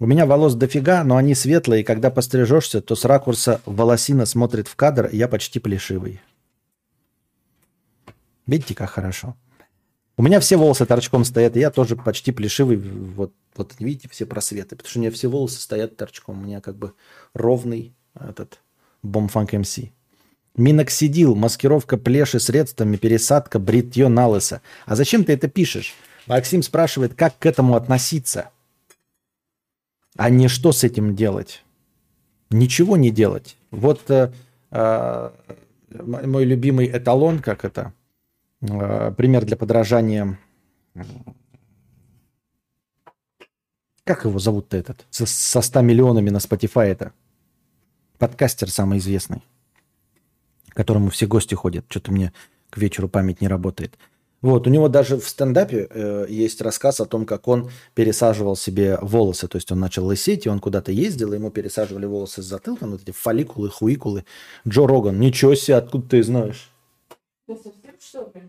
У меня волос дофига, но они светлые, и когда пострижешься, то с ракурса волосина смотрит в кадр, и я почти плешивый. Видите, как хорошо. У меня все волосы торчком стоят, и я тоже почти плешивый. Вот, вот видите, все просветы. Потому что у меня все волосы стоят торчком. У меня как бы ровный этот бомфанк МС. Миноксидил, маскировка плеши средствами, пересадка, бритье на лысо. А зачем ты это пишешь? Максим спрашивает, как к этому относиться. А не что с этим делать. Ничего не делать. Вот э, э, мой любимый эталон, как это, пример для подражания. Как его зовут-то этот? Со, со 100 миллионами на Spotify это. Подкастер самый известный. К которому все гости ходят. Что-то мне к вечеру память не работает. Вот, у него даже в стендапе э, есть рассказ о том, как он пересаживал себе волосы. То есть он начал лысеть, и он куда-то ездил, и ему пересаживали волосы с затылка, ну, вот эти фолликулы, хуикулы. Джо Роган, ничего себе, откуда ты знаешь?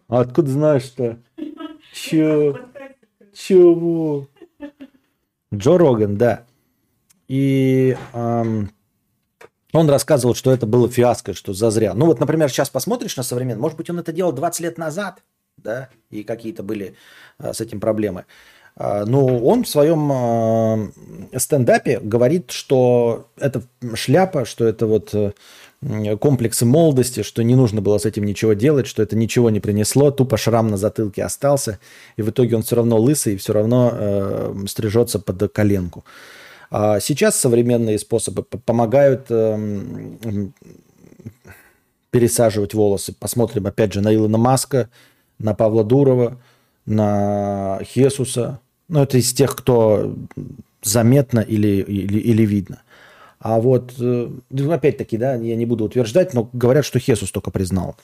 А откуда знаешь-то? Чё? Чего? Джо Роган, да. И эм, он рассказывал, что это было фиаско, что зазря. Ну вот, например, сейчас посмотришь на современный, может быть, он это делал 20 лет назад, да, и какие-то были э, с этим проблемы. Э, но он в своем э, стендапе говорит, что это шляпа, что это вот... Э, комплексы молодости, что не нужно было с этим ничего делать, что это ничего не принесло, тупо шрам на затылке остался, и в итоге он все равно лысый и все равно э, стрижется под коленку. А сейчас современные способы помогают э, пересаживать волосы. Посмотрим опять же на Илона Маска, на Павла Дурова, на Хесуса. Ну, это из тех, кто заметно или, или, или видно. А вот, э, ну, опять-таки, да, я не буду утверждать, но говорят, что Хесус только признал.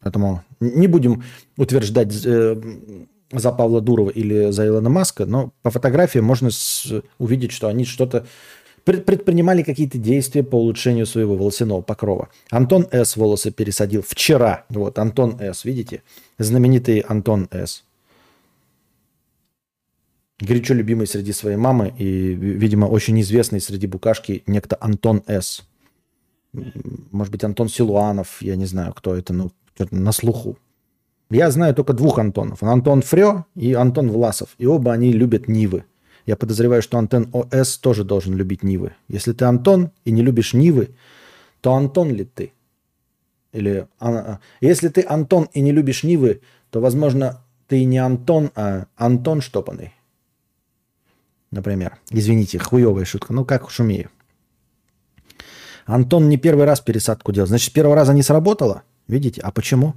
Поэтому не будем утверждать э, за Павла Дурова или за Илона Маска, но по фотографиям можно увидеть, что они что-то предпринимали какие-то действия по улучшению своего волосяного покрова. Антон С. волосы пересадил вчера. Вот, Антон С. Видите? Знаменитый Антон С горячо любимый среди своей мамы и, видимо, очень известный среди букашки некто Антон С. Может быть, Антон Силуанов, я не знаю, кто это, ну, на слуху. Я знаю только двух Антонов. Антон Фрё и Антон Власов. И оба они любят Нивы. Я подозреваю, что Антон ОС тоже должен любить Нивы. Если ты Антон и не любишь Нивы, то Антон ли ты? Или а, а, если ты Антон и не любишь Нивы, то, возможно, ты не Антон, а Антон штопанный например. Извините, хуевая шутка. Ну, как уж умею. Антон не первый раз пересадку делал. Значит, с первого раза не сработало? Видите? А почему?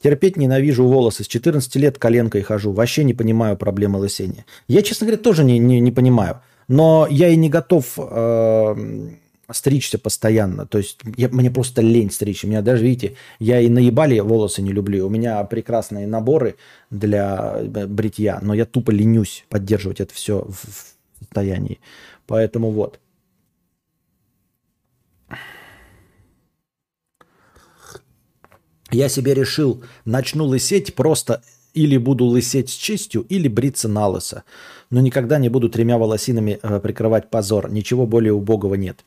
Терпеть ненавижу волосы. С 14 лет коленкой хожу. Вообще не понимаю проблемы лысения. Я, честно говоря, тоже не, не, не понимаю. Но я и не готов э, стричься постоянно. То есть я, мне просто лень стричь. У меня даже, видите, я и наебали волосы не люблю. У меня прекрасные наборы для э, бритья, но я тупо ленюсь поддерживать это все в, состоянии. Поэтому вот. Я себе решил, начну лысеть просто или буду лысеть с честью, или бриться на лысо. Но никогда не буду тремя волосинами э, прикрывать позор. Ничего более убогого нет.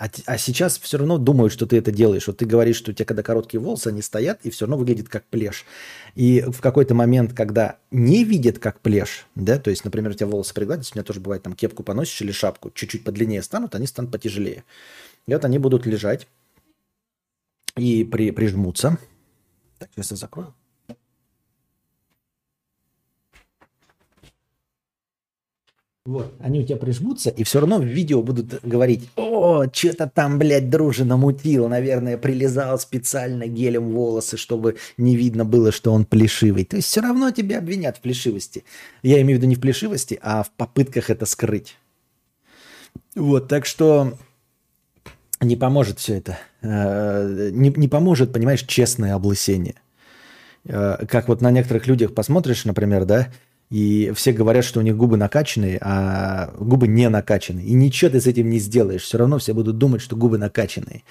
А, а сейчас все равно думают, что ты это делаешь. Вот ты говоришь, что у тебя когда короткие волосы, они стоят, и все равно выглядит как плешь. И в какой-то момент, когда не видят как плешь, да, то есть, например, у тебя волосы пригладятся, у меня тоже бывает там кепку поносишь или шапку, чуть-чуть подлиннее станут, они станут потяжелее. И вот они будут лежать и при, прижмутся. Так, сейчас я закрою. Вот, они у тебя прижмутся, и все равно в видео будут говорить, о, что-то там, блядь, друже намутил, наверное, прилезал специально гелем волосы, чтобы не видно было, что он плешивый. То есть все равно тебя обвинят в плешивости. Я имею в виду не в плешивости, а в попытках это скрыть. Вот, так что не поможет все это. Э, не, не поможет, понимаешь, честное облысение. Э, как вот на некоторых людях посмотришь, например, да, и все говорят, что у них губы накачанные, а губы не накачанные. И ничего ты с этим не сделаешь. Все равно все будут думать, что губы накачанные.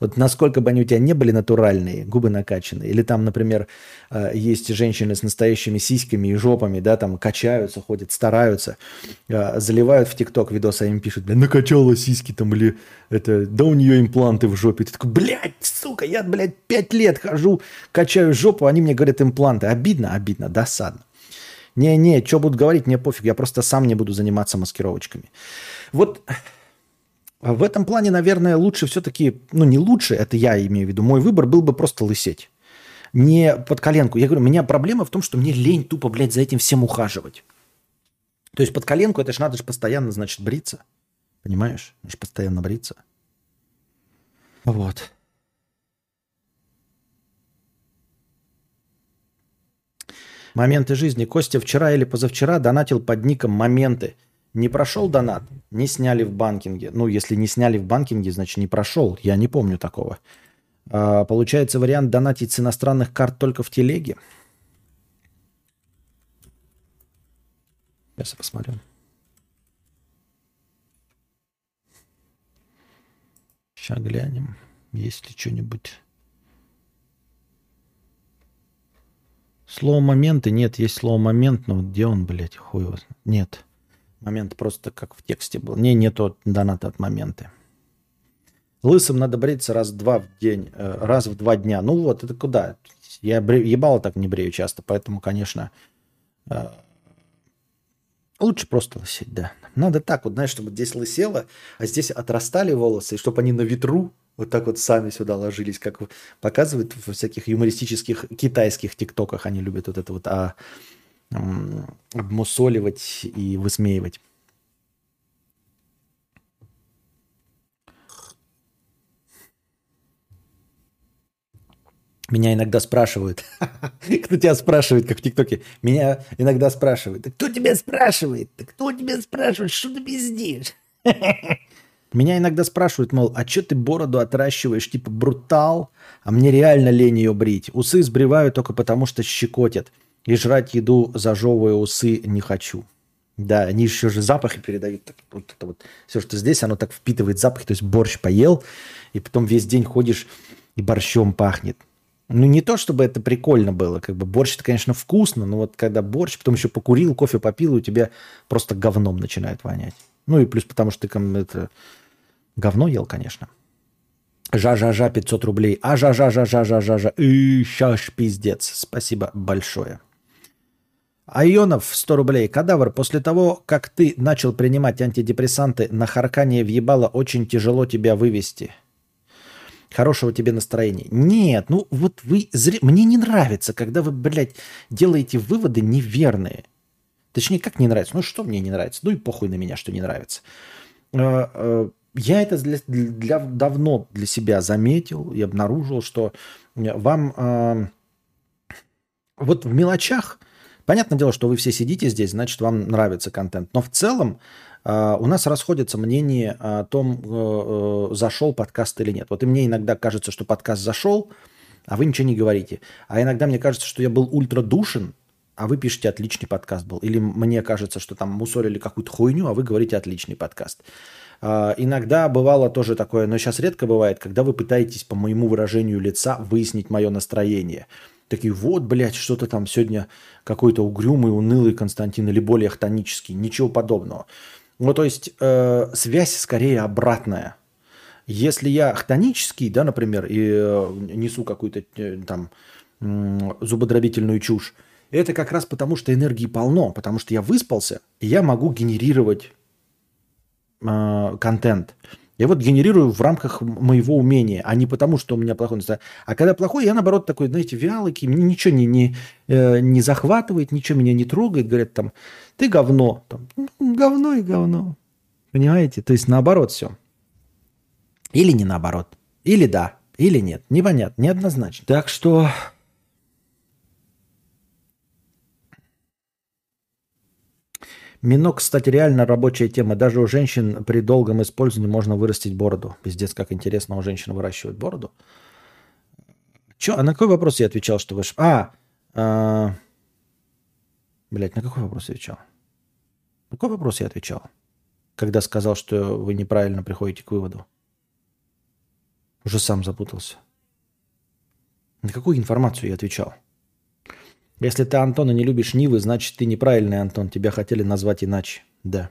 Вот насколько бы они у тебя не были натуральные, губы накачанные. Или там, например, э, есть женщины с настоящими сиськами и жопами, да, там качаются, ходят, стараются, э, заливают в ТикТок видосы, а им пишут, бля, накачала сиськи там, или это, да у нее импланты в жопе. Ты такой, блядь, сука, я, блядь, пять лет хожу, качаю жопу, они мне говорят импланты. Обидно, обидно, досадно. Не-не, что будут говорить, мне пофиг, я просто сам не буду заниматься маскировочками. Вот в этом плане, наверное, лучше все-таки, ну не лучше, это я имею в виду, мой выбор был бы просто лысеть. Не под коленку. Я говорю, у меня проблема в том, что мне лень тупо, блядь, за этим всем ухаживать. То есть под коленку это ж надо же постоянно, значит, бриться. Понимаешь? Надо же постоянно бриться. Вот. Моменты жизни. Костя вчера или позавчера донатил под ником «Моменты». Не прошел донат, не сняли в банкинге. Ну, если не сняли в банкинге, значит не прошел. Я не помню такого. А, получается вариант донатить с иностранных карт только в телеге. Сейчас я посмотрю. Сейчас глянем, есть ли что-нибудь. Слово моменты нет, есть слово момент, но где он, блядь, хуй его. Нет. Момент просто как в тексте был. Не, нету доната от моменты. Лысым надо бриться раз в два в день, э, раз в два дня. Ну вот, это куда? Я бре... ебало так не брею часто, поэтому, конечно, э, лучше просто лысеть, да. Надо так вот, знаешь, чтобы здесь лысело, а здесь отрастали волосы, и чтобы они на ветру вот так вот сами сюда ложились, как показывают во всяких юмористических китайских тиктоках. Они любят вот это вот а, мусоливать и высмеивать. Меня иногда спрашивают. Кто тебя спрашивает, как в ТикТоке? Меня иногда спрашивают. кто тебя спрашивает? кто тебя спрашивает? Что ты пиздишь? Меня иногда спрашивают, мол, а что ты бороду отращиваешь, типа брутал? А мне реально лень ее брить. Усы сбриваю только потому, что щекотят. И жрать еду, зажевывая усы, не хочу. Да, они еще же запахи передают. Так, вот это вот. Все, что здесь, оно так впитывает запахи. То есть борщ поел, и потом весь день ходишь, и борщом пахнет. Ну, не то, чтобы это прикольно было. Как бы борщ, это, конечно, вкусно, но вот когда борщ, потом еще покурил, кофе попил, и у тебя просто говном начинает вонять. Ну и плюс потому, что ты это говно ел, конечно. Жа-жа-жа, 500 рублей. А жа-жа-жа-жа-жа-жа-жа. И щаш пиздец. Спасибо большое. Айонов 100 рублей. Кадавр, после того, как ты начал принимать антидепрессанты, на харкание въебало очень тяжело тебя вывести. Хорошего тебе настроения. Нет, ну вот вы... Зре... Мне не нравится, когда вы, блядь, делаете выводы неверные. Точнее, как не нравится? Ну, что мне не нравится? Ну и похуй на меня, что не нравится. А, а, я это для, для, давно для себя заметил и обнаружил, что вам э, вот в мелочах Понятное дело, что вы все сидите здесь, значит, вам нравится контент. Но в целом э, у нас расходятся мнения о том, э, э, зашел подкаст или нет. Вот и мне иногда кажется, что подкаст зашел, а вы ничего не говорите. А иногда мне кажется, что я был ультра душен, а вы пишете отличный подкаст был. Или мне кажется, что там мусорили какую-то хуйню, а вы говорите отличный подкаст. А, иногда бывало тоже такое, но сейчас редко бывает, когда вы пытаетесь по моему выражению лица выяснить мое настроение. Такие, вот, блядь, что-то там сегодня какой-то угрюмый, унылый Константин или более хтонический. Ничего подобного. Ну, то есть э, связь скорее обратная. Если я хтонический, да, например, и э, несу какую-то э, там э, зубодробительную чушь, это как раз потому, что энергии полно, потому что я выспался, и я могу генерировать э, контент. Я вот генерирую в рамках моего умения, а не потому, что у меня плохой настроение. А когда плохой, я наоборот такой, знаете, вялый, мне ничего не, не, э, не захватывает, ничего меня не трогает. Говорят там, ты говно. Там, говно и говно. Понимаете? То есть наоборот все. Или не наоборот. Или да, или нет. Непонятно, неоднозначно. Так что Минок, кстати, реально рабочая тема. Даже у женщин при долгом использовании можно вырастить бороду. Пиздец, как интересно у женщин выращивать бороду. Че, а на какой вопрос я отвечал, что вы... А, а... Блять, на какой вопрос я отвечал? На какой вопрос я отвечал? Когда сказал, что вы неправильно приходите к выводу. Уже сам запутался. На какую информацию я отвечал? Если ты Антона не любишь Нивы, значит ты неправильный Антон. Тебя хотели назвать иначе. Да.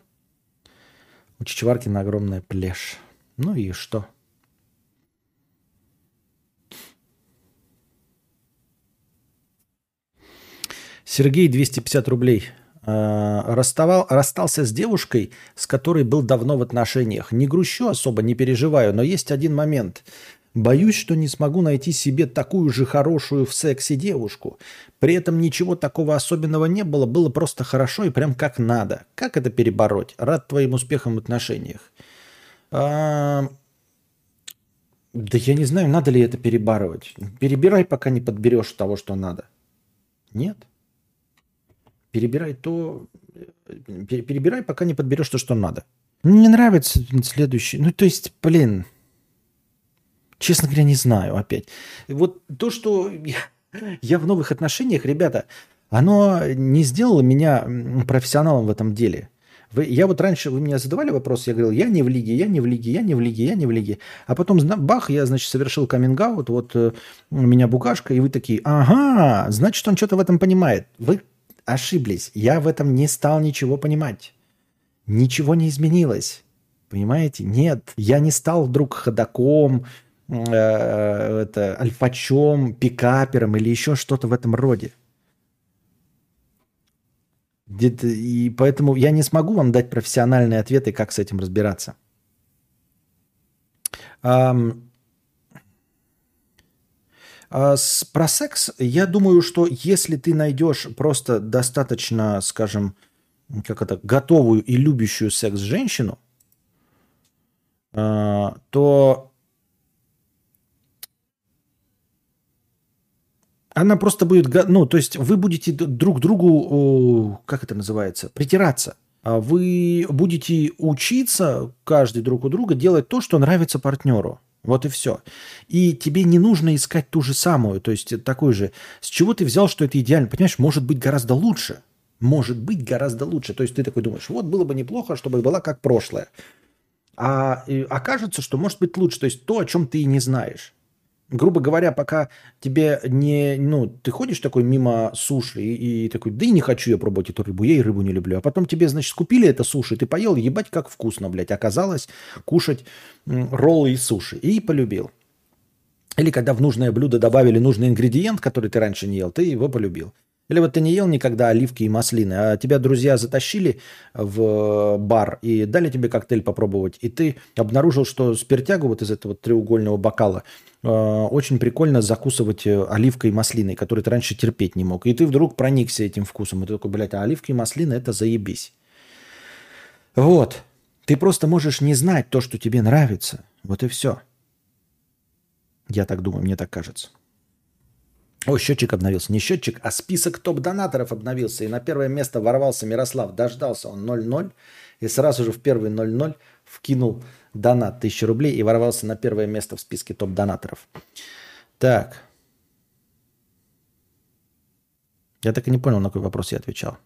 У Чичваркина огромная плешь. Ну и что? Сергей, 250 рублей. А, расставал, расстался с девушкой, с которой был давно в отношениях. Не грущу особо, не переживаю, но есть один момент. Боюсь, что не смогу найти себе такую же хорошую в сексе девушку. При этом ничего такого особенного не было, было просто хорошо и прям как надо. Как это перебороть? Рад твоим успехам в отношениях. А... Да я не знаю, надо ли это перебарывать. Перебирай, пока не подберешь того, что надо. Нет. Перебирай то... Перебирай, пока не подберешь то, что надо. Мне нравится следующий. Ну, то есть, блин, Честно говоря, не знаю опять. Вот то, что я в новых отношениях, ребята, оно не сделало меня профессионалом в этом деле. Вы, я вот раньше, вы меня задавали вопрос, я говорил, я не в лиге, я не в лиге, я не в лиге, я не в лиге. А потом, бах, я, значит, совершил каминг вот э, у меня букашка, и вы такие, ага, значит, он что-то в этом понимает. Вы ошиблись, я в этом не стал ничего понимать. Ничего не изменилось. Понимаете? Нет, я не стал вдруг ходаком, это, альфачом, пикапером или еще что-то в этом роде. И поэтому я не смогу вам дать профессиональные ответы, как с этим разбираться. А, про секс, я думаю, что если ты найдешь просто достаточно, скажем, как это, готовую и любящую секс женщину, а, то Она просто будет, ну, то есть вы будете друг другу, как это называется, притираться. А вы будете учиться каждый друг у друга делать то, что нравится партнеру. Вот и все. И тебе не нужно искать ту же самую, то есть такой же. С чего ты взял, что это идеально? Понимаешь, может быть гораздо лучше. Может быть гораздо лучше. То есть ты такой думаешь, вот было бы неплохо, чтобы была как прошлое. А окажется, что может быть лучше. То есть то, о чем ты и не знаешь грубо говоря, пока тебе не, ну, ты ходишь такой мимо суши и, и такой, да и не хочу я пробовать эту рыбу, я и рыбу не люблю. А потом тебе, значит, купили это суши, ты поел, ебать, как вкусно, блядь. Оказалось кушать роллы из суши. И полюбил. Или когда в нужное блюдо добавили нужный ингредиент, который ты раньше не ел, ты его полюбил. Или вот ты не ел никогда оливки и маслины, а тебя друзья затащили в бар и дали тебе коктейль попробовать, и ты обнаружил, что спиртягу вот из этого треугольного бокала э, очень прикольно закусывать э, оливкой и маслиной, которую ты раньше терпеть не мог. И ты вдруг проникся этим вкусом, и ты такой, блядь, а оливка и маслина – это заебись. Вот. Ты просто можешь не знать то, что тебе нравится. Вот и все. Я так думаю, мне так кажется. О, счетчик обновился. Не счетчик, а список топ-донаторов обновился. И на первое место ворвался Мирослав. Дождался он 0-0. И сразу же в первый 0-0 вкинул донат 1000 рублей и ворвался на первое место в списке топ-донаторов. Так. Я так и не понял, на какой вопрос я отвечал.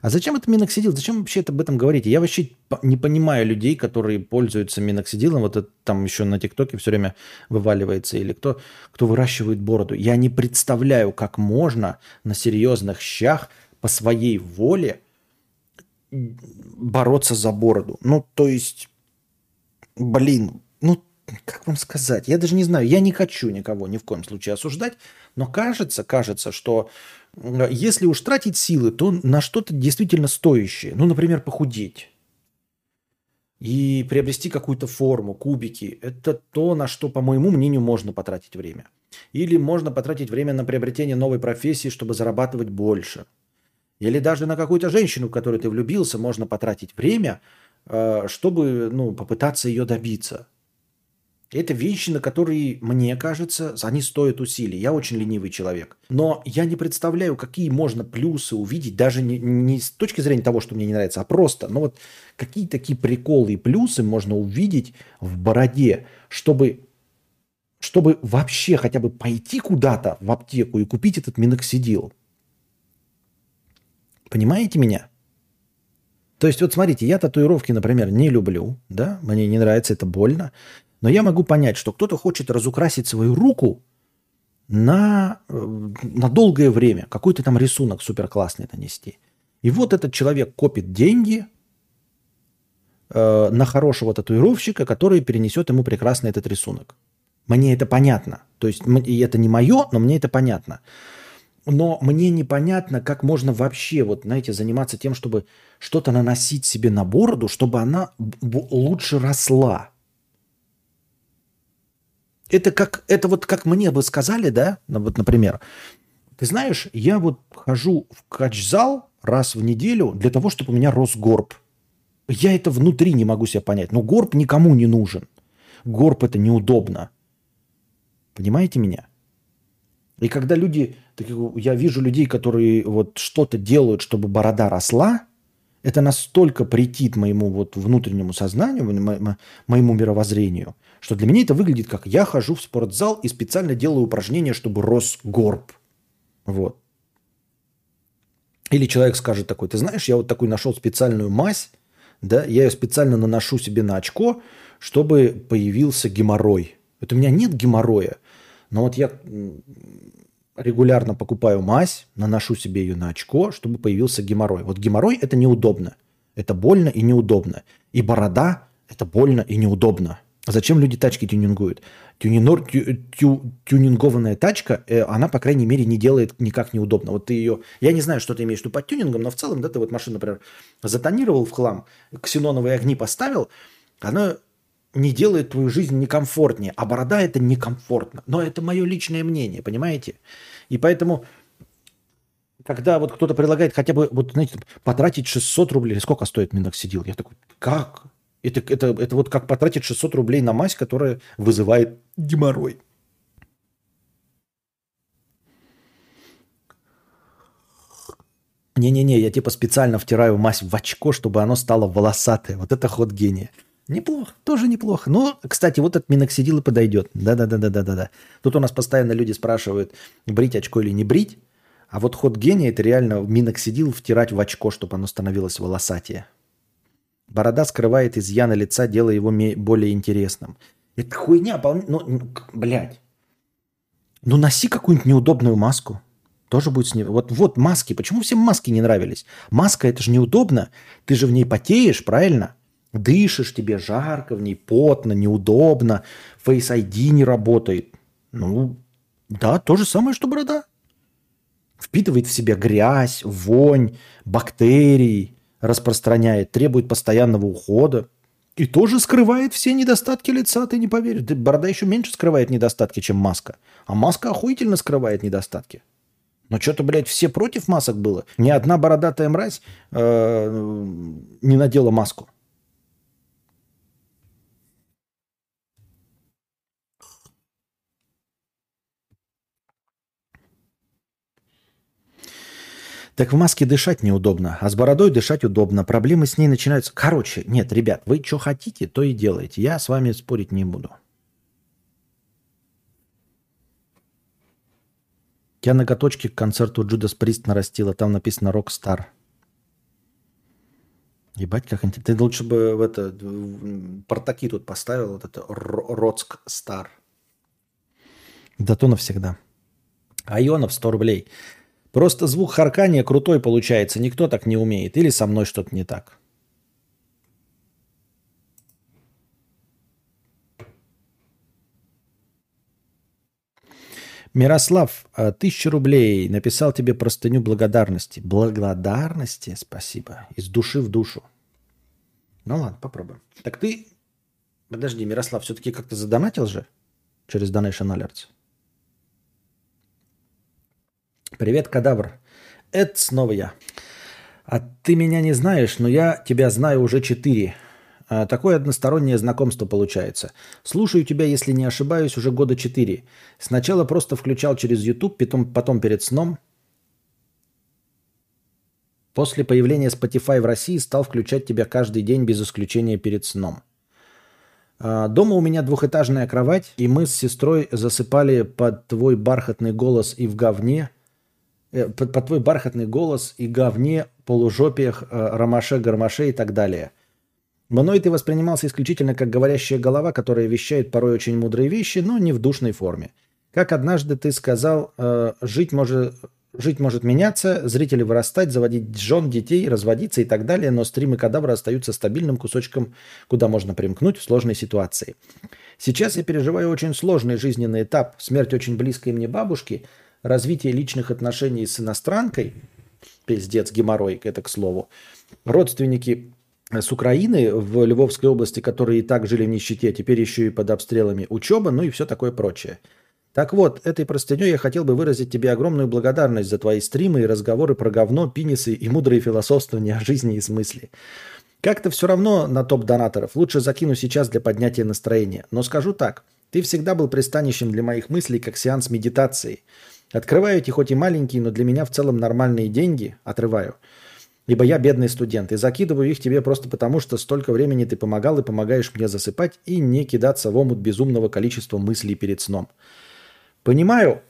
А зачем это миноксидил? Зачем вообще об этом говорите? Я вообще не понимаю людей, которые пользуются миноксидилом. Вот это там еще на ТикТоке все время вываливается. Или кто, кто выращивает бороду. Я не представляю, как можно на серьезных щах по своей воле бороться за бороду. Ну, то есть, блин, ну, как вам сказать? Я даже не знаю. Я не хочу никого ни в коем случае осуждать. Но кажется, кажется, что если уж тратить силы, то на что-то действительно стоящее. Ну, например, похудеть. И приобрести какую-то форму, кубики. Это то, на что, по моему мнению, можно потратить время. Или можно потратить время на приобретение новой профессии, чтобы зарабатывать больше. Или даже на какую-то женщину, в которую ты влюбился, можно потратить время, э, чтобы ну, попытаться ее добиться. Это вещи, на которые, мне кажется, они стоят усилий. Я очень ленивый человек. Но я не представляю, какие можно плюсы увидеть, даже не, не с точки зрения того, что мне не нравится, а просто, ну вот какие такие приколы и плюсы можно увидеть в бороде, чтобы, чтобы вообще хотя бы пойти куда-то в аптеку и купить этот миноксидил. Понимаете меня? То есть вот смотрите, я татуировки, например, не люблю, да, мне не нравится, это больно. Но я могу понять, что кто-то хочет разукрасить свою руку на, э, на долгое время, какой-то там рисунок супер классный нанести. И вот этот человек копит деньги э, на хорошего татуировщика, который перенесет ему прекрасно этот рисунок. Мне это понятно. То есть это не мое, но мне это понятно. Но мне непонятно, как можно вообще, вот, знаете, заниматься тем, чтобы что-то наносить себе на бороду, чтобы она лучше росла. Это как, это вот как мне бы сказали, да, ну, вот, например, ты знаешь, я вот хожу в кач-зал раз в неделю для того, чтобы у меня рос горб. Я это внутри не могу себе понять. Но горб никому не нужен. Горб это неудобно. Понимаете меня? И когда люди, я вижу людей, которые вот что-то делают, чтобы борода росла, это настолько претит моему вот внутреннему сознанию, моему мировоззрению – что для меня это выглядит как я хожу в спортзал и специально делаю упражнения, чтобы рос горб. Вот. Или человек скажет такой, ты знаешь, я вот такой нашел специальную мазь, да, я ее специально наношу себе на очко, чтобы появился геморрой. Это у меня нет геморроя, но вот я регулярно покупаю мазь, наношу себе ее на очко, чтобы появился геморрой. Вот геморрой – это неудобно. Это больно и неудобно. И борода – это больно и неудобно. А зачем люди тачки тюнингуют? Тюнинор, тю, тю, тюнингованная тачка, э, она, по крайней мере, не делает никак неудобно. Вот ты ее... Я не знаю, что ты имеешь в виду под тюнингом, но в целом, да, ты вот машину, например, затонировал в хлам, ксеноновые огни поставил, она не делает твою жизнь некомфортнее. А борода это некомфортно. Но это мое личное мнение, понимаете? И поэтому когда вот кто-то предлагает хотя бы, вот, знаете, потратить 600 рублей, сколько стоит миноксидил, я такой, как? Это, это, это вот как потратить 600 рублей на мазь, которая вызывает геморрой. Не-не-не, я типа специально втираю мазь в очко, чтобы оно стало волосатое. Вот это ход гения. Неплохо, тоже неплохо. Ну, кстати, вот этот миноксидил и подойдет. Да-да-да-да-да-да. Тут у нас постоянно люди спрашивают, брить очко или не брить. А вот ход гения – это реально миноксидил втирать в очко, чтобы оно становилось волосатее. Борода скрывает изъяны лица, делая его более интересным. Это хуйня, ну, блядь. Ну, носи какую-нибудь неудобную маску. Тоже будет с ней. Вот, вот маски. Почему всем маски не нравились? Маска это же неудобно. Ты же в ней потеешь, правильно? Дышишь, тебе жарко, в ней потно, неудобно. Face ID не работает. Ну, да, то же самое, что борода. Впитывает в себя грязь, вонь, бактерии, распространяет, требует постоянного ухода. И тоже скрывает все недостатки лица, ты не поверишь. Борода еще меньше скрывает недостатки, чем маска. А маска охуительно скрывает недостатки. Но что-то, блядь, все против масок было. Ни одна бородатая мразь э, не надела маску. Так в маске дышать неудобно, а с бородой дышать удобно. Проблемы с ней начинаются. Короче, нет, ребят, вы что хотите, то и делаете. Я с вами спорить не буду. Я ноготочки к концерту Judas Priest нарастила. Там написано «Rockstar». Ебать, как интересно. Ты лучше бы в это портаки тут поставил, вот это Rock Star. Да то навсегда. Айонов 100 рублей. Просто звук харкания крутой получается. Никто так не умеет. Или со мной что-то не так. Мирослав, а, тысяча рублей. Написал тебе простыню благодарности. Благодарности? Спасибо. Из души в душу. Ну ладно, попробуем. Так ты... Подожди, Мирослав, все-таки как-то задонатил же через Donation Alerts? Привет, кадавр. Это снова я. А ты меня не знаешь, но я тебя знаю уже четыре. А, такое одностороннее знакомство получается. Слушаю тебя, если не ошибаюсь, уже года четыре. Сначала просто включал через YouTube, потом, потом перед сном. После появления Spotify в России стал включать тебя каждый день без исключения перед сном. А, дома у меня двухэтажная кровать, и мы с сестрой засыпали под твой бархатный голос и в говне – под, под твой бархатный голос и говне, полужопиях, э, ромаше, гармаше и так далее. Мной ты воспринимался исключительно как говорящая голова, которая вещает порой очень мудрые вещи, но не в душной форме. Как однажды ты сказал, э, жить может, жить может меняться, зрители вырастать, заводить жен, детей, разводиться и так далее, но стримы кадавра остаются стабильным кусочком, куда можно примкнуть в сложной ситуации. Сейчас я переживаю очень сложный жизненный этап, смерть очень близкой мне бабушки – развитие личных отношений с иностранкой, пиздец, геморрой, это к слову, родственники с Украины в Львовской области, которые и так жили в нищете, теперь еще и под обстрелами, учеба, ну и все такое прочее. Так вот, этой простыней я хотел бы выразить тебе огромную благодарность за твои стримы и разговоры про говно, пенисы и мудрые философствования о жизни и смысле. Как-то все равно на топ донаторов. Лучше закину сейчас для поднятия настроения. Но скажу так. Ты всегда был пристанищем для моих мыслей, как сеанс медитации – Открываю эти хоть и маленькие, но для меня в целом нормальные деньги, отрываю. Ибо я бедный студент и закидываю их тебе просто потому, что столько времени ты помогал и помогаешь мне засыпать и не кидаться в омут безумного количества мыслей перед сном. Понимаю,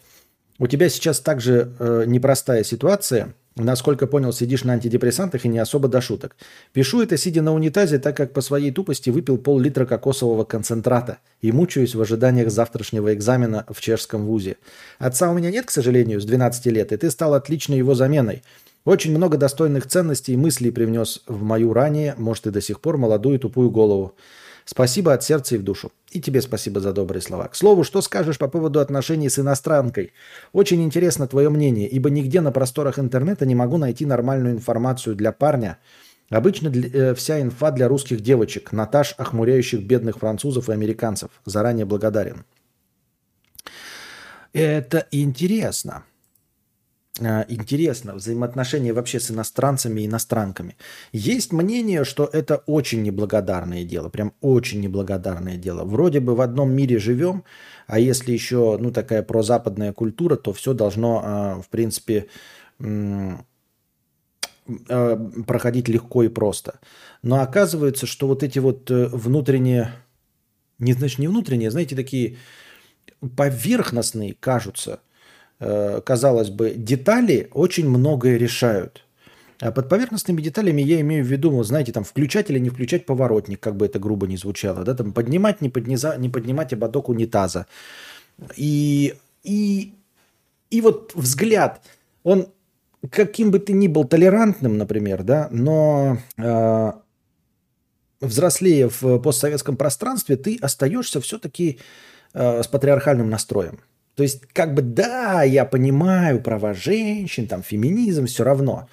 у тебя сейчас также э, непростая ситуация – Насколько понял, сидишь на антидепрессантах и не особо до шуток. Пишу это, сидя на унитазе, так как по своей тупости выпил пол-литра кокосового концентрата и мучаюсь в ожиданиях завтрашнего экзамена в чешском вузе. Отца у меня нет, к сожалению, с 12 лет, и ты стал отличной его заменой. Очень много достойных ценностей и мыслей привнес в мою ранее, может и до сих пор, молодую тупую голову. Спасибо от сердца и в душу. И тебе спасибо за добрые слова. К слову, что скажешь по поводу отношений с иностранкой? Очень интересно твое мнение, ибо нигде на просторах интернета не могу найти нормальную информацию для парня. Обычно для, э, вся инфа для русских девочек, Наташ, охмуряющих бедных французов и американцев. Заранее благодарен. Это интересно. Э, интересно взаимоотношения вообще с иностранцами и иностранками. Есть мнение, что это очень неблагодарное дело, прям очень неблагодарное дело. Вроде бы в одном мире живем, а если еще ну, такая прозападная культура, то все должно, э, в принципе, э, проходить легко и просто. Но оказывается, что вот эти вот внутренние, не значит не внутренние, знаете, такие поверхностные кажутся – Э, казалось бы, детали очень многое решают. А под поверхностными деталями я имею в виду, вот, знаете, там включать или не включать поворотник, как бы это грубо не звучало, да, там поднимать, не, подниза, не поднимать ободок унитаза. И, и, и вот взгляд, он каким бы ты ни был толерантным, например, да, но э, взрослея в постсоветском пространстве, ты остаешься все-таки э, с патриархальным настроем. То есть, как бы, да, я понимаю права женщин, там, феминизм, все равно.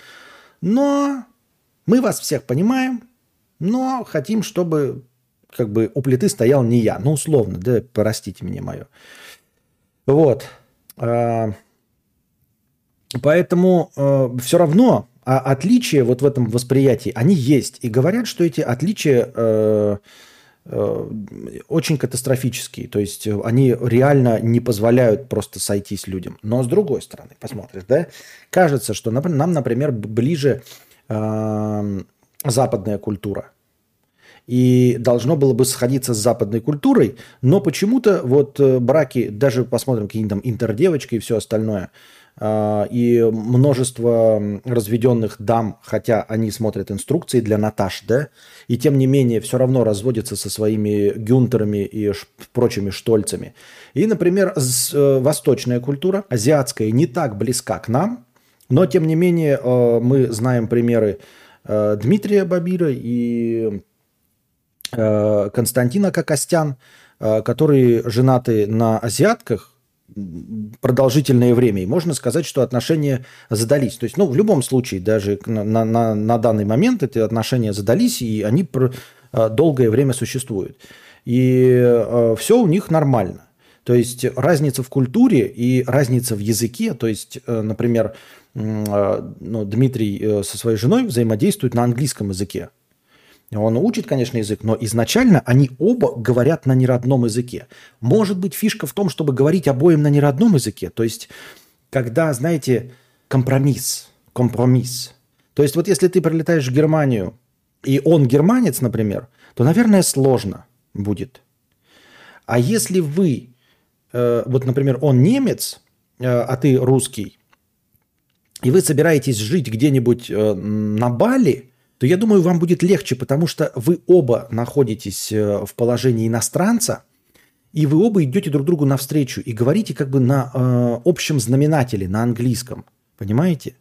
Но мы вас всех понимаем, но хотим, чтобы как бы у плиты стоял не я. Ну, условно, да, простите меня мое. Вот. А, поэтому э, все равно а отличия вот в этом восприятии, они есть. И говорят, что эти отличия э, очень катастрофические. То есть э, они реально не позволяют просто сойтись людям. Но с другой стороны, посмотришь, да, кажется, что нам, например, ближе э, западная культура. И должно было бы сходиться с западной культурой, но почему-то вот э, браки, даже посмотрим какие-нибудь там интердевочки и все остальное – и множество разведенных дам, хотя они смотрят инструкции для Наташ, да, и тем не менее все равно разводятся со своими гюнтерами и прочими штольцами. И, например, э, восточная культура, азиатская, не так близка к нам, но тем не менее э, мы знаем примеры э, Дмитрия Бабира и Константина Кокостян, которые женаты на азиатках, продолжительное время. И можно сказать, что отношения задались. То есть, ну, в любом случае, даже на, на, на данный момент эти отношения задались, и они э, долгое время существуют. И э, все у них нормально. То есть разница в культуре и разница в языке, то есть, э, например, ну, Дмитрий со своей женой взаимодействует на английском языке. Он учит, конечно, язык, но изначально они оба говорят на неродном языке. Может быть, фишка в том, чтобы говорить обоим на неродном языке. То есть, когда, знаете, компромисс, компромисс. То есть, вот если ты прилетаешь в Германию, и он германец, например, то, наверное, сложно будет. А если вы, э, вот, например, он немец, э, а ты русский, и вы собираетесь жить где-нибудь э, на Бали – то я думаю, вам будет легче, потому что вы оба находитесь э, в положении иностранца, и вы оба идете друг другу навстречу и говорите как бы на э, общем знаменателе, на английском. Понимаете?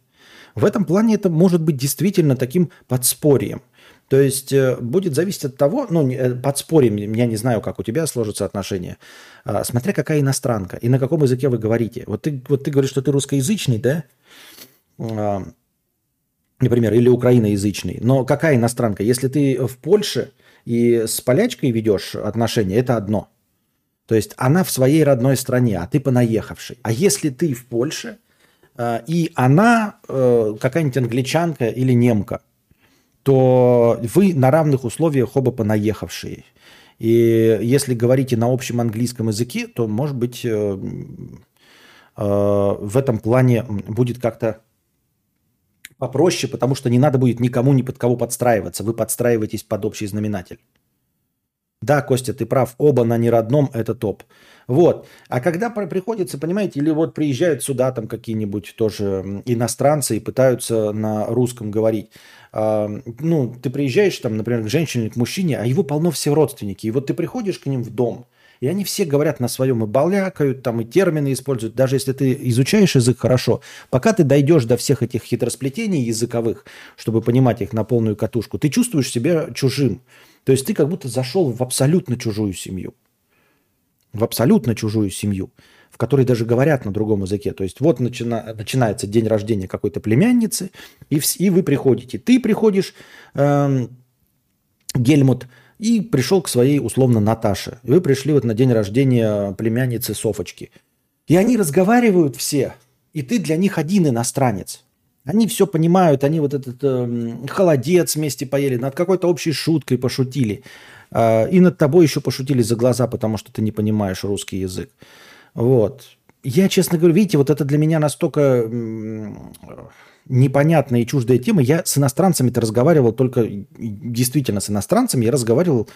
В этом плане это может быть действительно таким подспорьем. То есть э, будет зависеть от того, ну, э, подспорьем, я не знаю, как у тебя сложатся отношения, э, смотря какая иностранка и на каком языке вы говорите. Вот ты, вот ты говоришь, что ты русскоязычный, да? Например, или украиноязычный. Но какая иностранка? Если ты в Польше и с полячкой ведешь отношения, это одно. То есть она в своей родной стране, а ты понаехавший. А если ты в Польше, э, и она э, какая-нибудь англичанка или немка, то вы на равных условиях оба понаехавшие. И если говорите на общем английском языке, то, может быть, э, в этом плане будет как-то попроще, потому что не надо будет никому ни под кого подстраиваться. Вы подстраиваетесь под общий знаменатель. Да, Костя, ты прав, оба на неродном – это топ. Вот. А когда приходится, понимаете, или вот приезжают сюда там какие-нибудь тоже иностранцы и пытаются на русском говорить. А, ну, ты приезжаешь там, например, к женщине, к мужчине, а его полно все родственники. И вот ты приходишь к ним в дом, и они все говорят на своем и балякают, там и термины используют. Даже если ты изучаешь язык хорошо, пока ты дойдешь до всех этих хитросплетений языковых, чтобы понимать их на полную катушку, ты чувствуешь себя чужим. То есть ты как будто зашел в абсолютно чужую семью. В абсолютно чужую семью, в которой даже говорят на другом языке. То есть вот начина, начинается день рождения какой-то племянницы, и, в, и вы приходите. Ты приходишь, эм, Гельмут, и пришел к своей, условно, Наташе. И вы пришли вот на день рождения племянницы Софочки. И они разговаривают все, и ты для них один иностранец. Они все понимают, они вот этот э, холодец вместе поели, над какой-то общей шуткой пошутили. Э, и над тобой еще пошутили за глаза, потому что ты не понимаешь русский язык. Вот. Я, честно говоря, видите, вот это для меня настолько непонятная и чуждая тема. Я с иностранцами-то разговаривал только, действительно с иностранцами, я разговаривал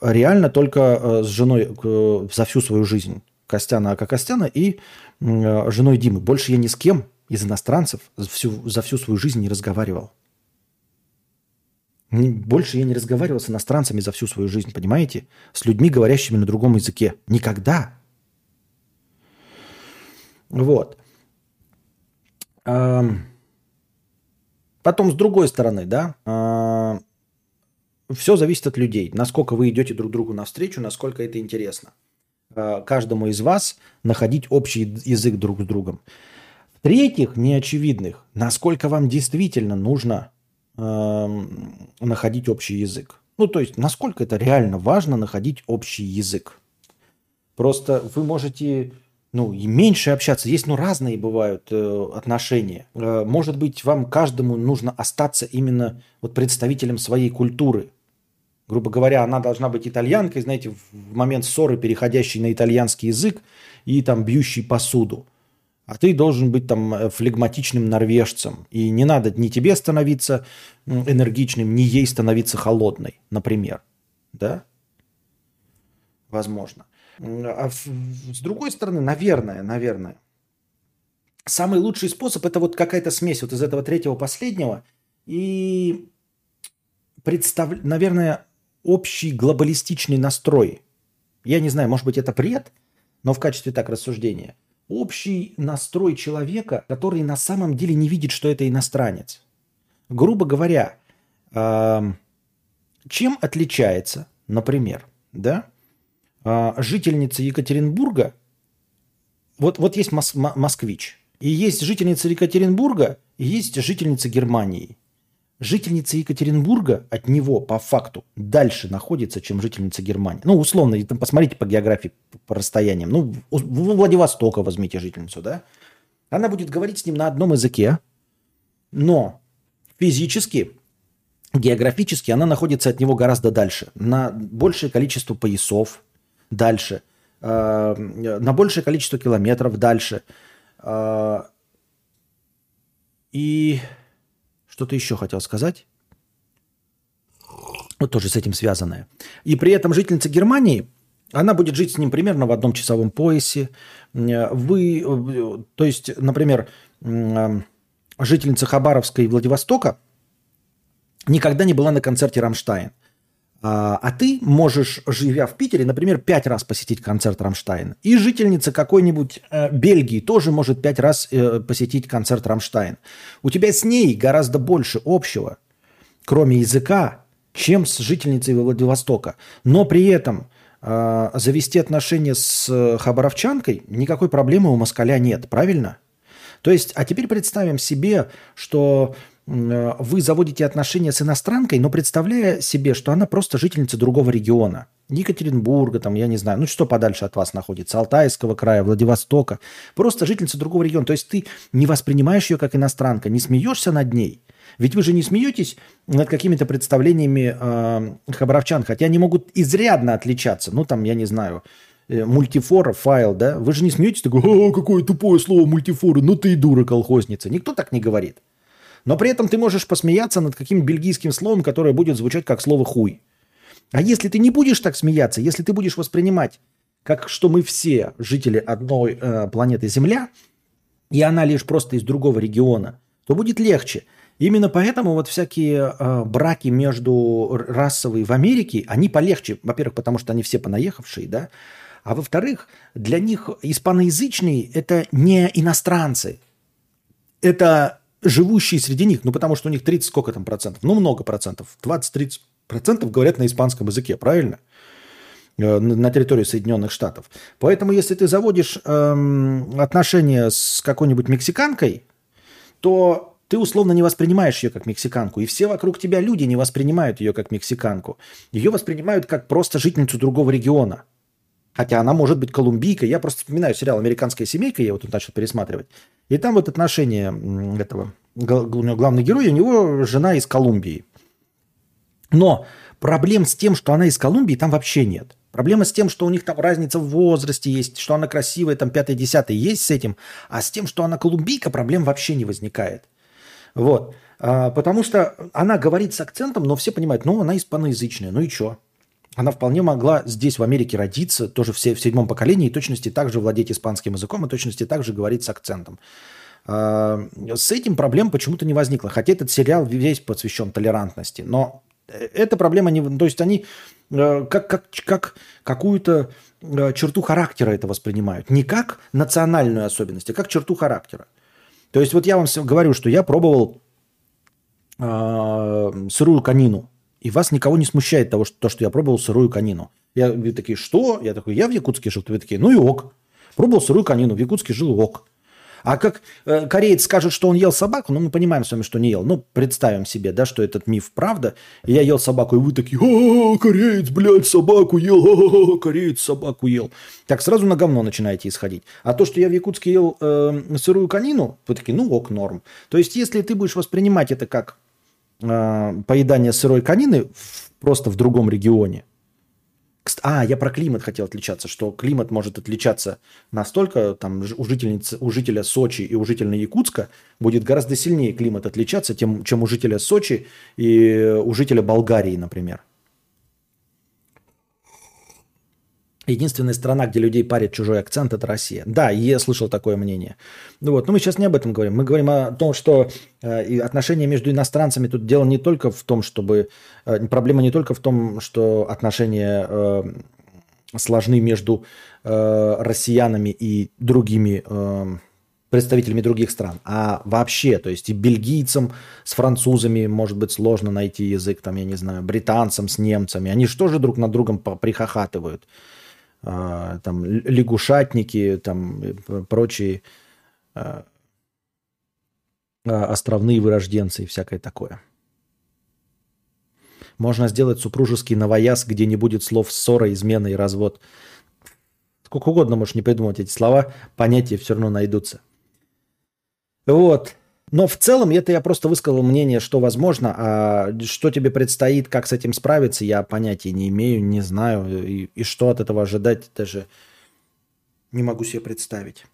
реально только э, с женой за всю свою жизнь. Костяна Ака Костяна и э, женой Димы. Больше я ни с кем из иностранцев за всю, за всю свою жизнь не разговаривал. Больше я не разговаривал с иностранцами за всю свою жизнь, понимаете? С людьми, говорящими на другом языке. Никогда. Вот. Потом, с другой стороны, да, а, все зависит от людей. Насколько вы идете друг другу навстречу, насколько это интересно. А, каждому из вас находить общий язык друг с другом. В-третьих, неочевидных, насколько вам действительно нужно э, находить общий язык. Ну, то есть, насколько это реально важно находить общий язык. Просто вы можете ну, и меньше общаться. Есть, ну, разные бывают э, отношения. Э, может быть, вам каждому нужно остаться именно вот представителем своей культуры. Грубо говоря, она должна быть итальянкой, знаете, в момент ссоры, переходящей на итальянский язык и там бьющий посуду. А ты должен быть там э, флегматичным норвежцем. И не надо ни тебе становиться энергичным, ни ей становиться холодной, например. Да? Возможно. А с другой стороны, наверное, наверное, самый лучший способ это вот какая-то смесь вот из этого третьего последнего и представ... наверное, общий глобалистичный настрой. Я не знаю, может быть, это бред, но в качестве так рассуждения. Общий настрой человека, который на самом деле не видит, что это иностранец. Грубо говоря, чем отличается, например, да, жительница Екатеринбурга, вот, вот есть мос, москвич, и есть жительница Екатеринбурга, и есть жительница Германии. Жительница Екатеринбурга от него по факту дальше находится, чем жительница Германии. Ну, условно, там посмотрите по географии, по расстояниям. Ну, у Владивостока возьмите жительницу, да? Она будет говорить с ним на одном языке, но физически, географически она находится от него гораздо дальше, на большее количество поясов дальше, э, на большее количество километров дальше. Э, и что-то еще хотел сказать. Вот тоже с этим связанное. И при этом жительница Германии, она будет жить с ним примерно в одном часовом поясе. Вы, то есть, например, жительница Хабаровска и Владивостока никогда не была на концерте «Rammstein». А, а ты можешь, живя в Питере, например, пять раз посетить концерт Рамштайн. И жительница какой-нибудь э, Бельгии тоже может пять раз э, посетить концерт Рамштайн. У тебя с ней гораздо больше общего, кроме языка, чем с жительницей Владивостока. Но при этом э, завести отношения с хабаровчанкой никакой проблемы у москаля нет, правильно? То есть, а теперь представим себе, что вы заводите отношения с иностранкой, но представляя себе, что она просто жительница другого региона. Екатеринбурга, там, я не знаю, ну что подальше от вас находится, Алтайского края, Владивостока. Просто жительница другого региона. То есть ты не воспринимаешь ее как иностранка, не смеешься над ней. Ведь вы же не смеетесь над какими-то представлениями э, хабаровчан, хотя они могут изрядно отличаться. Ну, там, я не знаю, э, мультифора, файл, да? Вы же не смеетесь, такой, какое тупое слово мультифора, ну ты и дура колхозница. Никто так не говорит. Но при этом ты можешь посмеяться над каким бельгийским словом, которое будет звучать как слово «хуй». А если ты не будешь так смеяться, если ты будешь воспринимать, как что мы все жители одной э, планеты Земля, и она лишь просто из другого региона, то будет легче. Именно поэтому вот всякие э, браки между расовые в Америке, они полегче. Во-первых, потому что они все понаехавшие, да. А во-вторых, для них испаноязычные – это не иностранцы. Это живущие среди них, ну потому что у них 30 сколько там процентов, ну много процентов, 20-30 процентов говорят на испанском языке, правильно? Э, на территории Соединенных Штатов. Поэтому, если ты заводишь эм, отношения с какой-нибудь мексиканкой, то ты условно не воспринимаешь ее как мексиканку. И все вокруг тебя люди не воспринимают ее как мексиканку. Ее воспринимают как просто жительницу другого региона. Хотя она может быть колумбийкой. Я просто вспоминаю сериал «Американская семейка», я его тут начал пересматривать. И там вот отношения этого главного героя, у него жена из Колумбии. Но проблем с тем, что она из Колумбии, там вообще нет. Проблема с тем, что у них там разница в возрасте есть, что она красивая, там пятая, десятая есть с этим. А с тем, что она колумбийка, проблем вообще не возникает. Вот. А, потому что она говорит с акцентом, но все понимают, ну, она испаноязычная, ну и что? Она вполне могла здесь, в Америке, родиться, тоже в, в седьмом поколении, и точности также владеть испанским языком, и точности также говорить с акцентом. А, с этим проблем почему-то не возникло. Хотя этот сериал весь посвящен толерантности. Но э, эта проблема не... То есть они э, как, как, как какую-то э, черту характера это воспринимают. Не как национальную особенность, а как черту характера. То есть вот я вам говорю, что я пробовал э, сырую конину и вас никого не смущает того, что, то, что я пробовал сырую конину. Я, вы такие, что? Я такой, я в Якутске жил. Вы такие, ну и ок. Пробовал сырую конину, в Якутске жил ок. А как э, кореец скажет, что он ел собаку, ну мы понимаем с вами, что не ел. Ну, представим себе, да, что этот миф правда. И я ел собаку, и вы такие, а, кореец, блядь, собаку ел, а, кореец собаку ел. Так сразу на говно начинаете исходить. А то, что я в Якутске ел э, сырую конину, вы такие, ну ок, норм. То есть, если ты будешь воспринимать это как поедания сырой конины просто в другом регионе. А, я про климат хотел отличаться, что климат может отличаться настолько, там у, жительницы, у жителя Сочи и у жителя Якутска будет гораздо сильнее климат отличаться, тем, чем у жителя Сочи и у жителя Болгарии, например. Единственная страна, где людей парит чужой акцент, это Россия. Да, я слышал такое мнение. Ну вот, но мы сейчас не об этом говорим. Мы говорим о том, что э, отношения между иностранцами тут дело не только в том, чтобы... Э, проблема не только в том, что отношения э, сложны между россиянами и другими представителями других стран, а вообще, то есть и бельгийцам с французами может быть сложно найти язык, там, я не знаю, британцам с немцами. Они же друг над другом прихохатывают? А, там лягушатники, там прочие а, а, островные вырожденцы и всякое такое. Можно сделать супружеский новояз, где не будет слов ссора, измена и развод. Сколько угодно можешь не придумать эти слова, понятия все равно найдутся. Вот. Но в целом это я просто высказал мнение, что возможно, а что тебе предстоит, как с этим справиться, я понятия не имею, не знаю. И, и что от этого ожидать, даже не могу себе представить.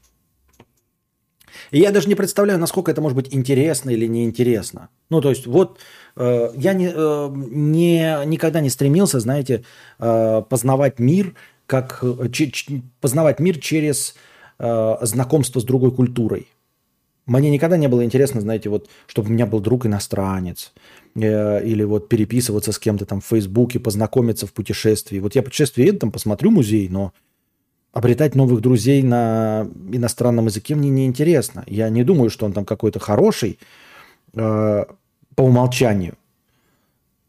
И я даже не представляю, насколько это может быть интересно или неинтересно. Ну, то есть, вот э, я не, э, не, никогда не стремился, знаете, э, познавать мир, как э, ч, ч, познавать мир через э, знакомство с другой культурой. Мне никогда не было интересно, знаете, вот, чтобы у меня был друг иностранец, э, или вот переписываться с кем-то там в Фейсбуке, познакомиться в путешествии. Вот я путешествие еду, там посмотрю музей, но обретать новых друзей на иностранном языке мне не интересно. Я не думаю, что он там какой-то хороший э, по умолчанию.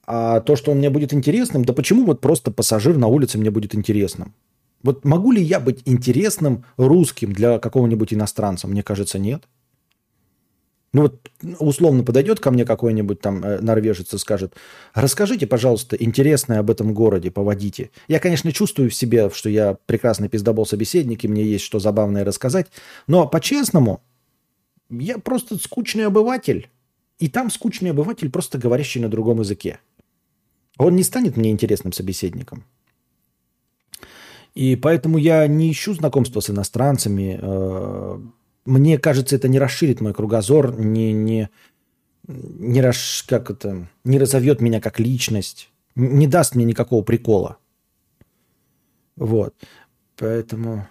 А то, что он мне будет интересным, да почему вот просто пассажир на улице мне будет интересным? Вот могу ли я быть интересным русским для какого-нибудь иностранца? Мне кажется, нет. Ну вот условно подойдет ко мне какой-нибудь там э, норвежец и скажет, расскажите, пожалуйста, интересное об этом городе, поводите. Я, конечно, чувствую в себе, что я прекрасный пиздобол собеседник, и мне есть что забавное рассказать, но по-честному, я просто скучный обыватель, и там скучный обыватель, просто говорящий на другом языке. Он не станет мне интересным собеседником. И поэтому я не ищу знакомства с иностранцами, э, мне кажется, это не расширит мой кругозор, не, не, не, раш, как это, не разовьет меня как личность, не даст мне никакого прикола. Вот. Поэтому...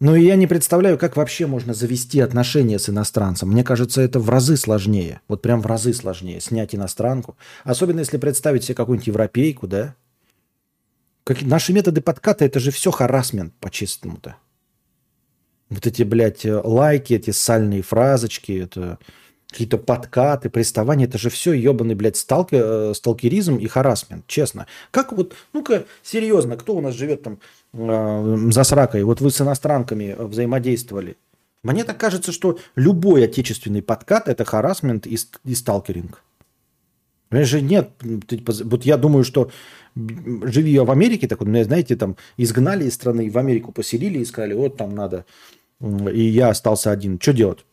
Ну и я не представляю, как вообще можно завести отношения с иностранцем. Мне кажется, это в разы сложнее. Вот прям в разы сложнее снять иностранку. Особенно если представить себе какую-нибудь европейку, да? Как... Наши методы подката – это же все харасмент по-чистому-то. Вот эти, блядь, э, лайки, эти сальные фразочки, это какие-то подкаты, приставания, это же все ебаный, блядь, сталки, э, сталкеризм и харасмент, честно. Как вот, ну-ка, серьезно, кто у нас живет там э, за сракой? Вот вы с иностранками взаимодействовали. Мне так кажется, что любой отечественный подкат – это харасмент и, и сталкеринг. Же нет, вот я думаю, что живи я в Америке, так вот, меня, знаете, там изгнали из страны, в Америку поселили и сказали, вот там надо, и я остался один. Что делать?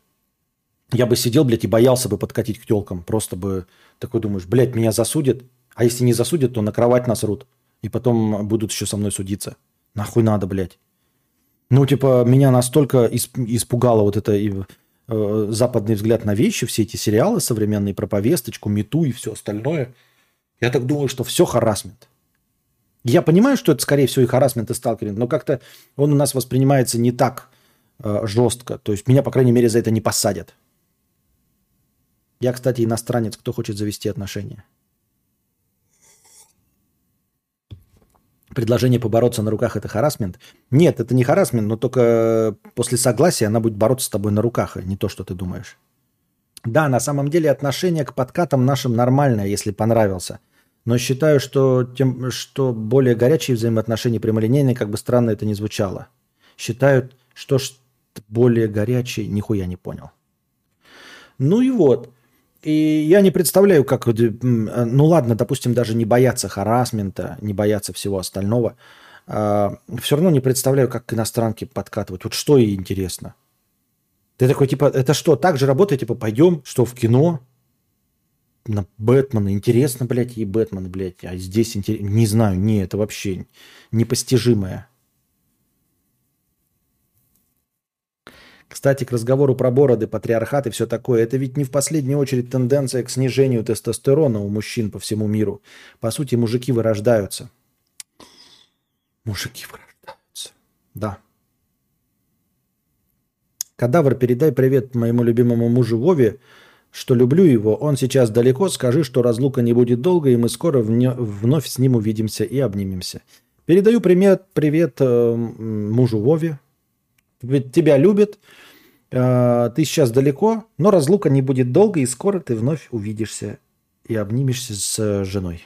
Я бы сидел, блядь, и боялся бы подкатить к телкам. Просто бы такой думаешь, блядь, меня засудят. А если не засудят, то на кровать насрут. И потом будут еще со мной судиться. Нахуй надо, блядь. Ну, типа, меня настолько испугало вот это э, западный взгляд на вещи, все эти сериалы современные про повесточку, мету и все остальное. Я так думаю, что все харасмент. Я понимаю, что это, скорее всего, и харасмент, и сталкеринг, но как-то он у нас воспринимается не так жестко. То есть меня, по крайней мере, за это не посадят. Я, кстати, иностранец, кто хочет завести отношения. Предложение побороться на руках – это харасмент? Нет, это не харасмент, но только после согласия она будет бороться с тобой на руках, а не то, что ты думаешь. Да, на самом деле отношение к подкатам нашим нормальное, если понравился – но считаю, что, тем, что более горячие взаимоотношения прямолинейные, как бы странно это ни звучало. Считают, что более горячие, нихуя не понял. Ну и вот. И я не представляю, как... Ну ладно, допустим, даже не бояться харасмента, не бояться всего остального. А, все равно не представляю, как к иностранке подкатывать. Вот что ей интересно. Ты такой, типа, это что, так же работает? Типа, пойдем, что, в кино? на Бэтмена. Интересно, блядь, ей Бэтмен, блядь. А здесь интересно. Не знаю, не, это вообще непостижимое. Кстати, к разговору про бороды, патриархат и все такое, это ведь не в последнюю очередь тенденция к снижению тестостерона у мужчин по всему миру. По сути, мужики вырождаются. Мужики вырождаются. Да. Кадавр, передай привет моему любимому мужу Вове, что люблю его. Он сейчас далеко. Скажи, что разлука не будет долго, и мы скоро вновь с ним увидимся и обнимемся. Передаю привет, привет э, мужу Вове. Тебя любит. Э, ты сейчас далеко, но разлука не будет долго, и скоро ты вновь увидишься и обнимешься с женой.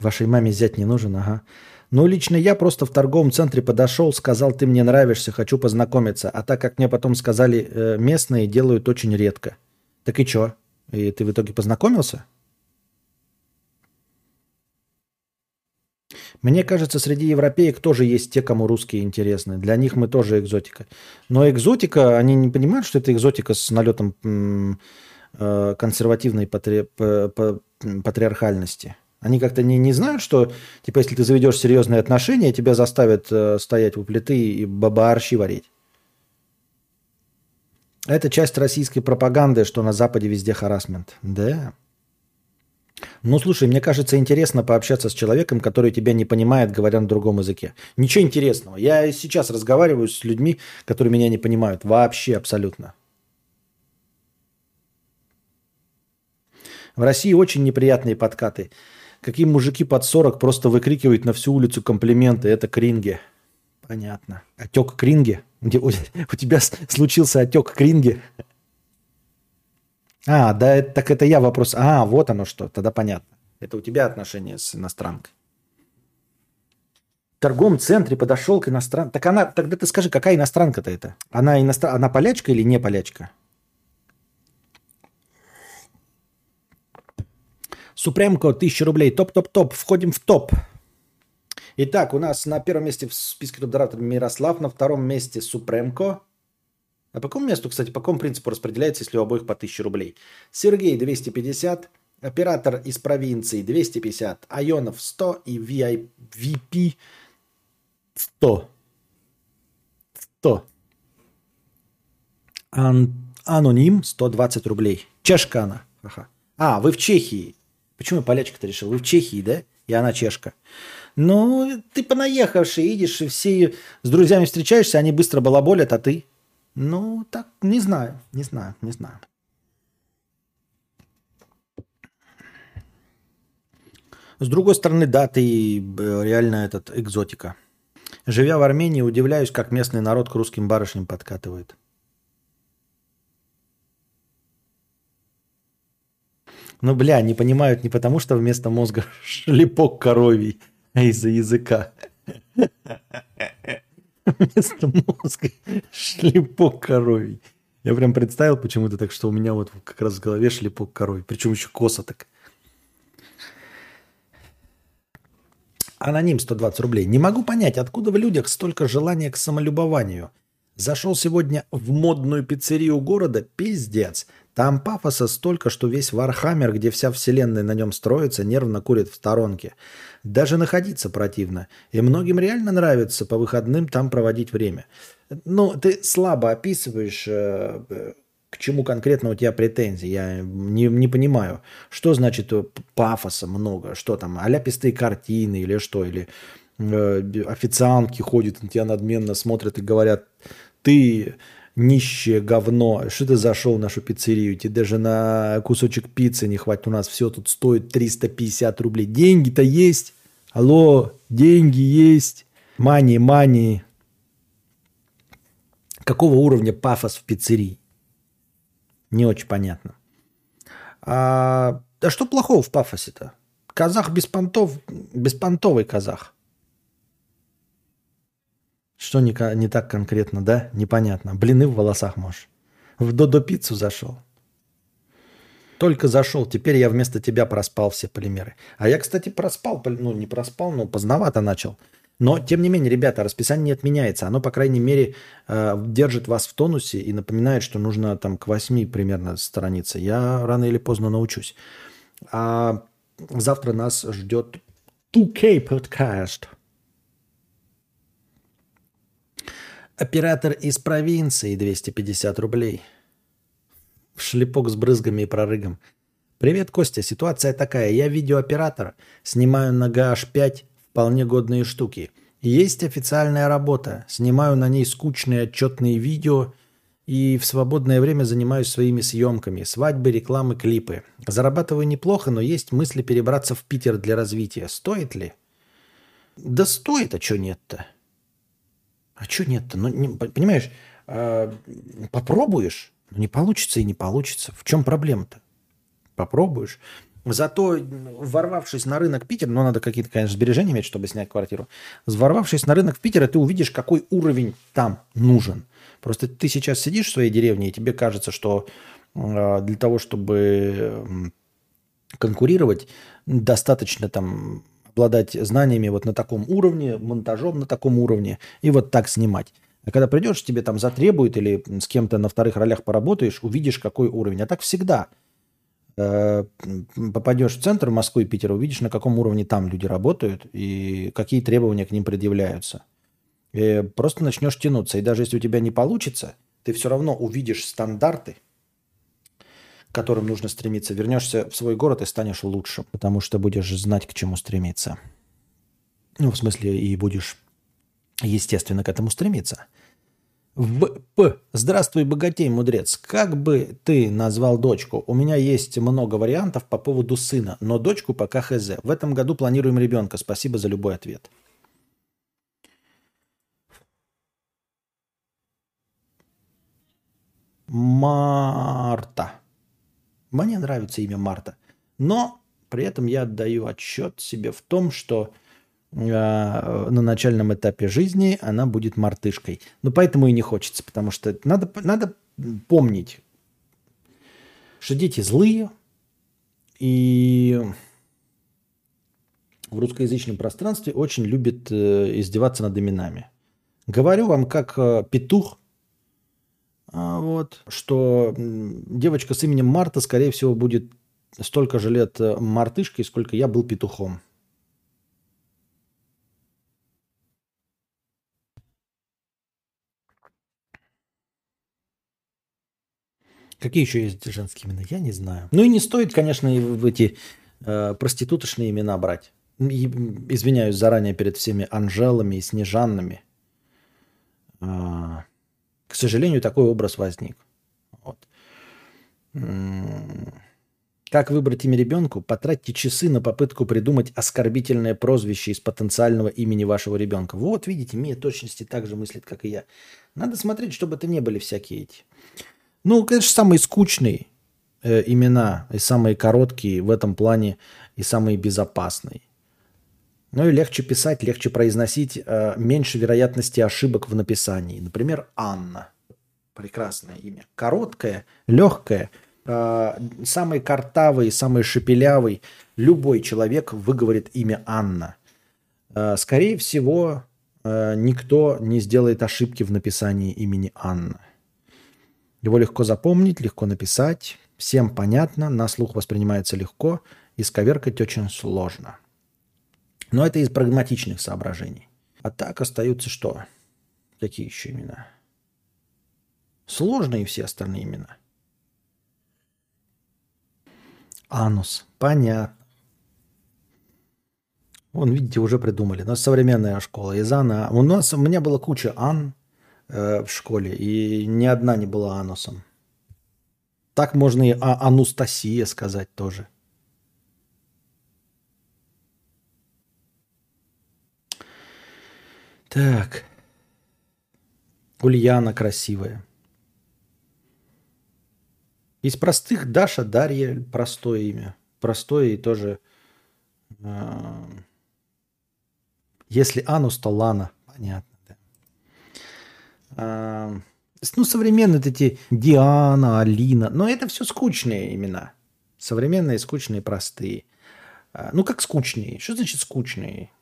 Вашей маме зять не нужен, ага. Ну, лично я просто в торговом центре подошел, сказал, ты мне нравишься, хочу познакомиться. А так как мне потом сказали, э, местные делают очень редко. Так и чё? И ты в итоге познакомился? Мне кажется, среди европеек тоже есть те, кому русские интересны. Для них мы тоже экзотика. Но экзотика, они не понимают, что это экзотика с налетом э, консервативной патри, патриархальности. Они как-то не, не знают, что, типа, если ты заведешь серьезные отношения, тебя заставят э, стоять у плиты и бабаарщи варить. Это часть российской пропаганды, что на Западе везде харасмент. Да. Ну, слушай, мне кажется, интересно пообщаться с человеком, который тебя не понимает, говоря на другом языке. Ничего интересного. Я сейчас разговариваю с людьми, которые меня не понимают. Вообще абсолютно. В России очень неприятные подкаты. Какие мужики под 40 просто выкрикивают на всю улицу комплименты. Это кринги. Понятно. Отек кринги? У тебя случился отек кринги? А, да, так это я вопрос. А, вот оно что. Тогда понятно. Это у тебя отношения с иностранкой. В торговом центре подошел к иностранке. Так она, тогда ты скажи, какая иностранка-то это? Она, иностран... она полячка или не полячка? Супремко, 1000 рублей. Топ-топ-топ. Входим в топ. Итак, у нас на первом месте в списке топ-донатов Мирослав, на втором месте Супремко. А по какому месту, кстати, по какому принципу распределяется, если у обоих по 1000 рублей? Сергей 250, оператор из провинции 250, Айонов 100 и VIP 100. 100. Ан- аноним 120 рублей. Чешка она. Ага. А, вы в Чехии. Почему полячка-то решил? Вы в Чехии, да? И она чешка. Ну, ты понаехавший, идешь, и все с друзьями встречаешься, они быстро балаболят, а ты? Ну, так, не знаю, не знаю, не знаю. С другой стороны, да, ты э, реально этот экзотика. Живя в Армении, удивляюсь, как местный народ к русским барышням подкатывает. Ну, бля, не понимают не потому, что вместо мозга шлепок коровий, а из-за языка. Вместо мозга шлепок коровий. Я прям представил почему-то так, что у меня вот как раз в голове шлепок коровий. Причем еще косо так. Аноним 120 рублей. Не могу понять, откуда в людях столько желания к самолюбованию. Зашел сегодня в модную пиццерию города, пиздец. Там пафоса столько, что весь Warhammer, где вся вселенная на нем строится, нервно курит в сторонке. Даже находиться противно. И многим реально нравится по выходным там проводить время. Ну, ты слабо описываешь, э, к чему конкретно у тебя претензии. Я не, не понимаю, что значит э, пафоса много, что там, аляпистые картины или что, или э, официантки ходят на тебя надменно смотрят и говорят, ты нищее говно. Что ты зашел в нашу пиццерию? Тебе даже на кусочек пиццы не хватит. У нас все тут стоит 350 рублей. Деньги-то есть. Алло, деньги есть. Мани, мани. Какого уровня пафос в пиццерии? Не очень понятно. А, а что плохого в пафосе-то? Казах без понтов, беспонтовый казах. Что не, не так конкретно, да? Непонятно. Блины в волосах можешь. В Додо-пиццу зашел. Только зашел, теперь я вместо тебя проспал все полимеры. А я, кстати, проспал, ну не проспал, но поздновато начал. Но, тем не менее, ребята, расписание не отменяется. Оно, по крайней мере, э, держит вас в тонусе и напоминает, что нужно там к 8 примерно сторониться. Я рано или поздно научусь. А завтра нас ждет 2K подкаст. Оператор из провинции 250 рублей. Шлепок с брызгами и прорыгом. Привет, Костя. Ситуация такая. Я видеооператор. Снимаю на GH5 вполне годные штуки. Есть официальная работа. Снимаю на ней скучные отчетные видео и в свободное время занимаюсь своими съемками. Свадьбы, рекламы, клипы. Зарабатываю неплохо, но есть мысли перебраться в Питер для развития. Стоит ли? Да стоит, а что нет-то? А что нет-то? Ну, не, понимаешь, э, попробуешь, не получится и не получится. В чем проблема-то? Попробуешь. Зато, ворвавшись на рынок Питера, ну, надо какие-то, конечно, сбережения иметь, чтобы снять квартиру. Ворвавшись на рынок Питера, ты увидишь, какой уровень там нужен. Просто ты сейчас сидишь в своей деревне, и тебе кажется, что э, для того, чтобы конкурировать, достаточно там обладать знаниями вот на таком уровне, монтажом на таком уровне, и вот так снимать. А когда придешь, тебе там затребуют или с кем-то на вторых ролях поработаешь, увидишь, какой уровень. А так всегда. Э, попадешь в центр Москвы и Питера, увидишь, на каком уровне там люди работают и какие требования к ним предъявляются. И просто начнешь тянуться. И даже если у тебя не получится, ты все равно увидишь стандарты – к которым нужно стремиться. Вернешься в свой город и станешь лучше, потому что будешь знать, к чему стремиться. Ну, в смысле, и будешь, естественно, к этому стремиться. В П. Здравствуй, богатей, мудрец. Как бы ты назвал дочку? У меня есть много вариантов по поводу сына, но дочку пока хз. В этом году планируем ребенка. Спасибо за любой ответ. Марта. Мне нравится имя Марта. Но при этом я отдаю отчет себе в том, что э, на начальном этапе жизни она будет мартышкой. Но поэтому и не хочется, потому что надо, надо помнить, что дети злые, и в русскоязычном пространстве очень любят э, издеваться над именами. Говорю вам, как э, петух а, вот, что девочка с именем Марта, скорее всего, будет столько же лет э, мартышкой, сколько я был петухом. Какие еще есть женские имена? Я не знаю. Ну и не стоит, конечно, в эти э, проституточные имена брать. И, извиняюсь заранее перед всеми Анжелами и Снежаннами. А, к сожалению, такой образ возник. Вот. Как выбрать имя ребенку? Потратьте часы на попытку придумать оскорбительное прозвище из потенциального имени вашего ребенка. Вот, видите, Мия точности так же мыслит, как и я. Надо смотреть, чтобы это не были всякие эти. Ну, конечно, самые скучные э, имена и самые короткие в этом плане и самые безопасные. Ну и легче писать, легче произносить, э, меньше вероятности ошибок в написании. Например, Анна. Прекрасное имя. Короткое, легкое, э, самый картавый, самый шепелявый. Любой человек выговорит имя Анна. Э, скорее всего, никто не сделает ошибки в написании имени Анна. Его легко запомнить, легко написать. Всем понятно, на слух воспринимается легко, исковеркать очень сложно. Но это из прагматичных соображений. А так остаются что? Какие еще имена? Сложные все остальные имена. Анус. Понятно. Вон, видите, уже придумали. У нас современная школа. Из Анна. У нас у меня была куча Ан э, в школе, и ни одна не была Анусом. Так можно и а Анустасия сказать тоже. Так. Ульяна красивая. Из простых Даша, Дарья, простое имя. Простое и тоже... Э, если Анус, то Лана. Понятно, да. Э, ну, современные эти Диана, Алина. Но это все скучные имена. Современные, скучные, простые. Э, ну, как скучные? Что значит скучные?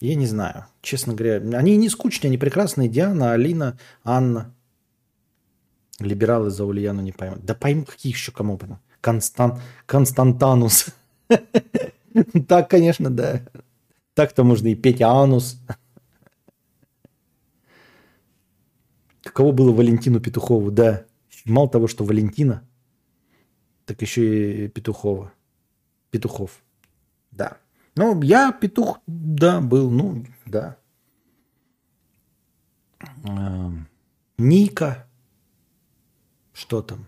Я не знаю, честно говоря. Они не скучные, они прекрасные. Диана, Алина, Анна. Либералы за Ульяну не поймут. Да пойму, какие еще кому потом. Констан... Константанус. Так, конечно, да. Так-то можно и петь Анус. Каково было Валентину Петухову, да. Мало того, что Валентина, так еще и Петухова. Петухов. Да. Ну, я петух, да, был, ну, да. Эм, Ника. Что там?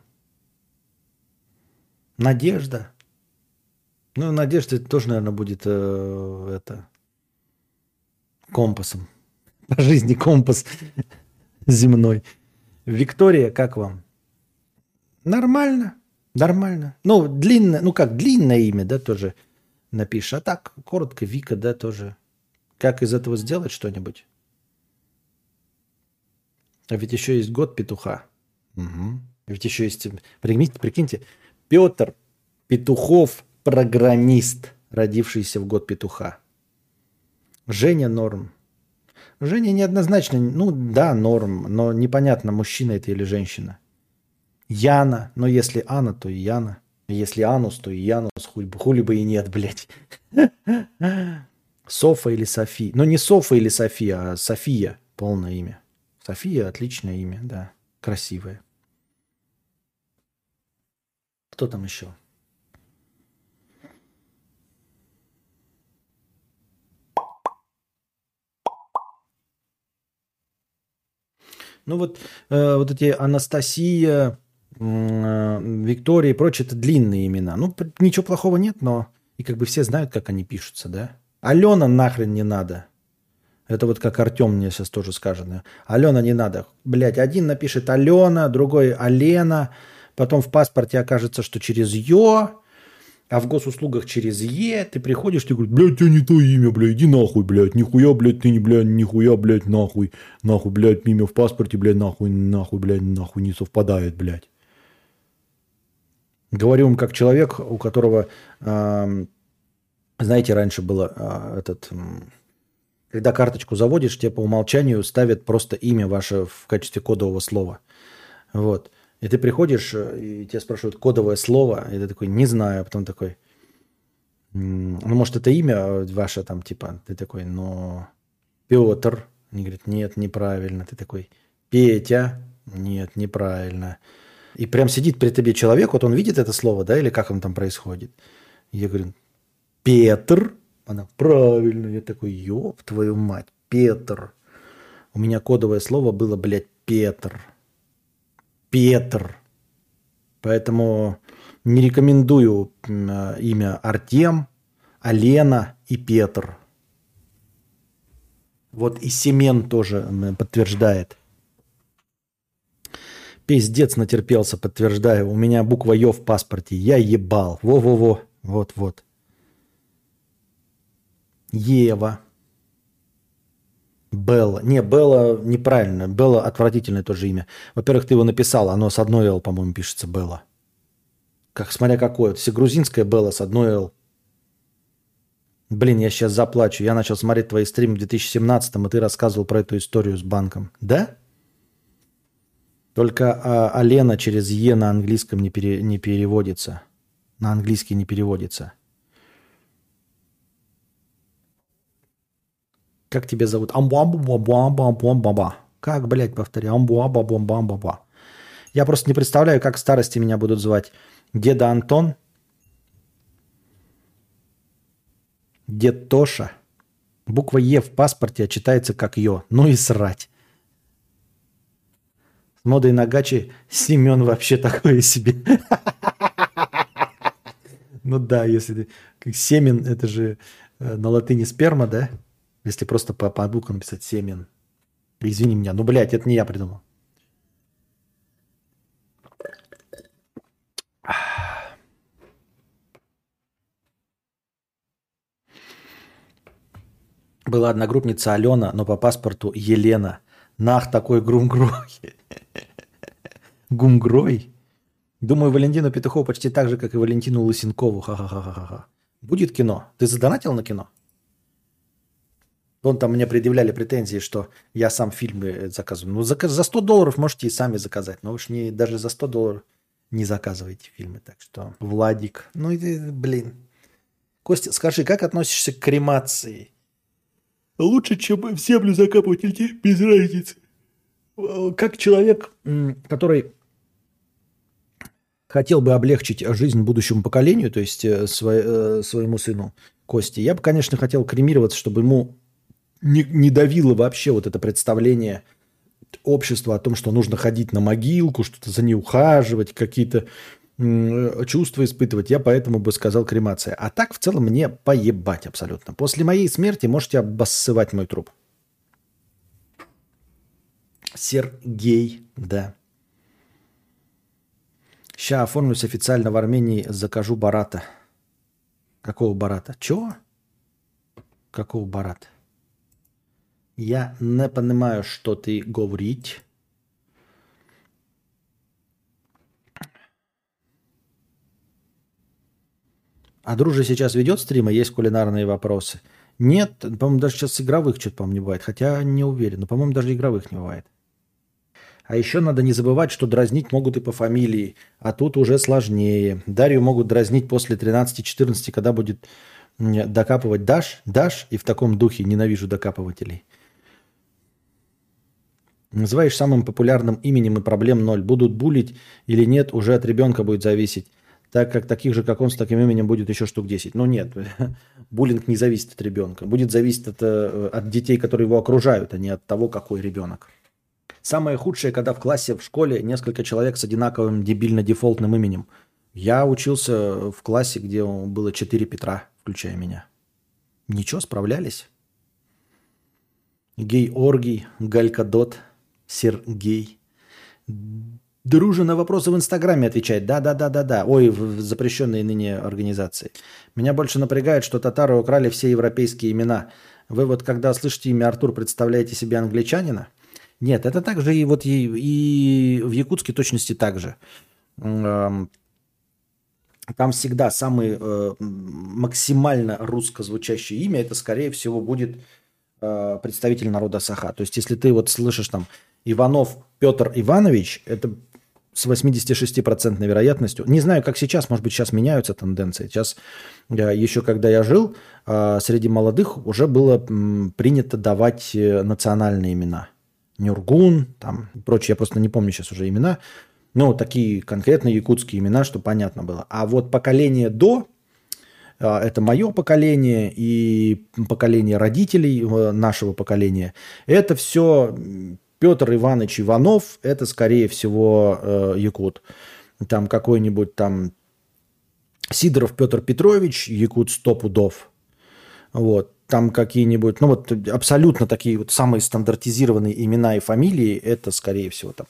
Надежда. Ну, Надежда это тоже, наверное, будет э, это компасом. По жизни компас земной. Виктория, как вам? Нормально, нормально. Ну, длинное, ну как, длинное имя, да, тоже напишешь. А так, коротко, Вика, да, тоже. Как из этого сделать что-нибудь? А ведь еще есть год петуха. Угу. Ведь еще есть, прикиньте, прикиньте, Петр Петухов, программист, родившийся в год петуха. Женя норм. Женя неоднозначно, ну да, норм, но непонятно, мужчина это или женщина. Яна, но если Анна, то и Яна. Если Анус, то и Янус, хули, хули бы и нет, блядь. Софа или София. Ну не Софа или София, а София, полное имя. София отличное имя, да, красивое. Кто там еще? Ну вот, э, вот эти Анастасия, Виктория и прочее, это длинные имена. Ну, ничего плохого нет, но и как бы все знают, как они пишутся, да? Алена нахрен не надо. Это вот как Артем мне сейчас тоже скажет. Алена не надо. Блять, один напишет Алена, другой Алена. Потом в паспорте окажется, что через Ё а в госуслугах через Е ты приходишь, ты говоришь, блядь, тебя не то имя, блядь, иди нахуй, блядь, нихуя, блядь, ты не, блядь, нихуя, блядь, нахуй, нахуй, блядь, имя в паспорте, блядь, нахуй, нахуй, блядь, нахуй не совпадает, блядь. Говорю вам как человек, у которого, знаете, раньше было э, этот, когда карточку заводишь, тебе по умолчанию ставят просто имя ваше в качестве кодового слова. Вот. И ты приходишь, э, и тебя спрашивают кодовое слово, и ты такой, не знаю, а потом такой, ну, может, это имя ваше там, типа, ты такой, но Петр. Они говорят, нет, неправильно. Ты такой, Петя. Нет, неправильно. И прям сидит при тебе человек, вот он видит это слово, да, или как он там происходит. Я говорю, Петр. Она, правильно. Я такой, ёб твою мать, Петр. У меня кодовое слово было, блядь, Петр. Петр. Поэтому не рекомендую имя Артем, Алена и Петр. Вот и Семен тоже подтверждает. Пиздец натерпелся, подтверждаю. У меня буква Ё в паспорте. Я ебал. Во-во-во. Вот-вот. Ева. Белла. Не, Белла неправильно. Белла отвратительное тоже имя. Во-первых, ты его написал, оно с одной «л», по-моему, пишется Белла. Как, смотря какое. Все грузинское Белла с одной «л». Блин, я сейчас заплачу. Я начал смотреть твои стримы в 2017 и ты рассказывал про эту историю с банком. Да? Только а, Алена через Е на английском не, пере, не переводится. На английский не переводится. Как тебя зовут? Амбуамбуамбуамбуамбуамбаба. Как, блядь, повтори? Амбуамбуамбуамбаба. Я просто не представляю, как в старости меня будут звать. Деда Антон? Дед Тоша? Буква Е в паспорте читается как Ё. Ну и срать. Модой на гачи Семен вообще такое себе. Ну да, если. Семен, это же э, на латыни сперма, да? Если просто по, по буквам написать семен. Извини меня, ну, блядь, это не я придумал. Была одногруппница Алена, но по паспорту Елена. Нах, такой грумгрой. Гумгрой? Думаю, Валентину Петухову почти так же, как и Валентину Лысенкову. Ха-ха-ха-ха-ха. Будет кино. Ты задонатил на кино? Он там мне предъявляли претензии, что я сам фильмы заказываю. Ну, за, за 100 долларов можете и сами заказать. Но уж не, даже за 100 долларов не заказывайте фильмы. Так что, Владик. Ну, и, блин. Костя, скажи, как относишься к кремации? Лучше, чем в землю закапывать или без разницы. Как человек, который хотел бы облегчить жизнь будущему поколению, то есть э, э, своему сыну Кости, я бы, конечно, хотел кремироваться, чтобы ему не, не давило вообще вот это представление общества о том, что нужно ходить на могилку, что-то за ней ухаживать, какие-то чувства испытывать. Я поэтому бы сказал кремация. А так в целом мне поебать абсолютно. После моей смерти можете обоссывать мой труп. Сергей, да. Ща оформлюсь официально в Армении, закажу барата. Какого барата? Чего? Какого барата? Я не понимаю, что ты говорить. А дружи сейчас ведет стримы, есть кулинарные вопросы? Нет, по-моему, даже сейчас игровых что-то, по-моему, не бывает. Хотя не уверен, но, по-моему, даже игровых не бывает. А еще надо не забывать, что дразнить могут и по фамилии, а тут уже сложнее. Дарью могут дразнить после 13-14, когда будет докапывать Даш, Даш, и в таком духе ненавижу докапывателей. Называешь самым популярным именем и проблем ноль. Будут булить или нет, уже от ребенка будет зависеть. Так как таких же, как он, с таким именем будет еще штук 10. Но нет, буллинг не зависит от ребенка. Будет зависеть от, э, от детей, которые его окружают, а не от того, какой ребенок. Самое худшее, когда в классе, в школе несколько человек с одинаковым дебильно-дефолтным именем. Я учился в классе, где было 4 Петра, включая меня. Ничего, справлялись. Гей-оргий, Галькадот, Сергей. Дружи на вопросы в Инстаграме отвечает. Да-да-да-да-да. Ой, в запрещенной ныне организации. Меня больше напрягает, что татары украли все европейские имена. Вы вот когда слышите имя Артур, представляете себе англичанина? Нет, это также и вот и, и в Якутске точности так же. Там всегда самое э, максимально русско звучащее имя, это скорее всего будет э, представитель народа Саха. То есть если ты вот слышишь там Иванов Петр Иванович, это с 86% вероятностью. Не знаю, как сейчас, может быть, сейчас меняются тенденции. Сейчас, э, еще когда я жил, среди молодых уже было принято давать национальные имена. Нюргун, там, прочее, я просто не помню сейчас уже имена. Ну, такие конкретно якутские имена, что понятно было. А вот поколение до, это мое поколение и поколение родителей нашего поколения, это все Петр Иванович Иванов – это, скорее всего, э, якут. Там какой-нибудь там Сидоров Петр Петрович, якут сто пудов. Вот. Там какие-нибудь, ну вот абсолютно такие вот самые стандартизированные имена и фамилии, это, скорее всего, там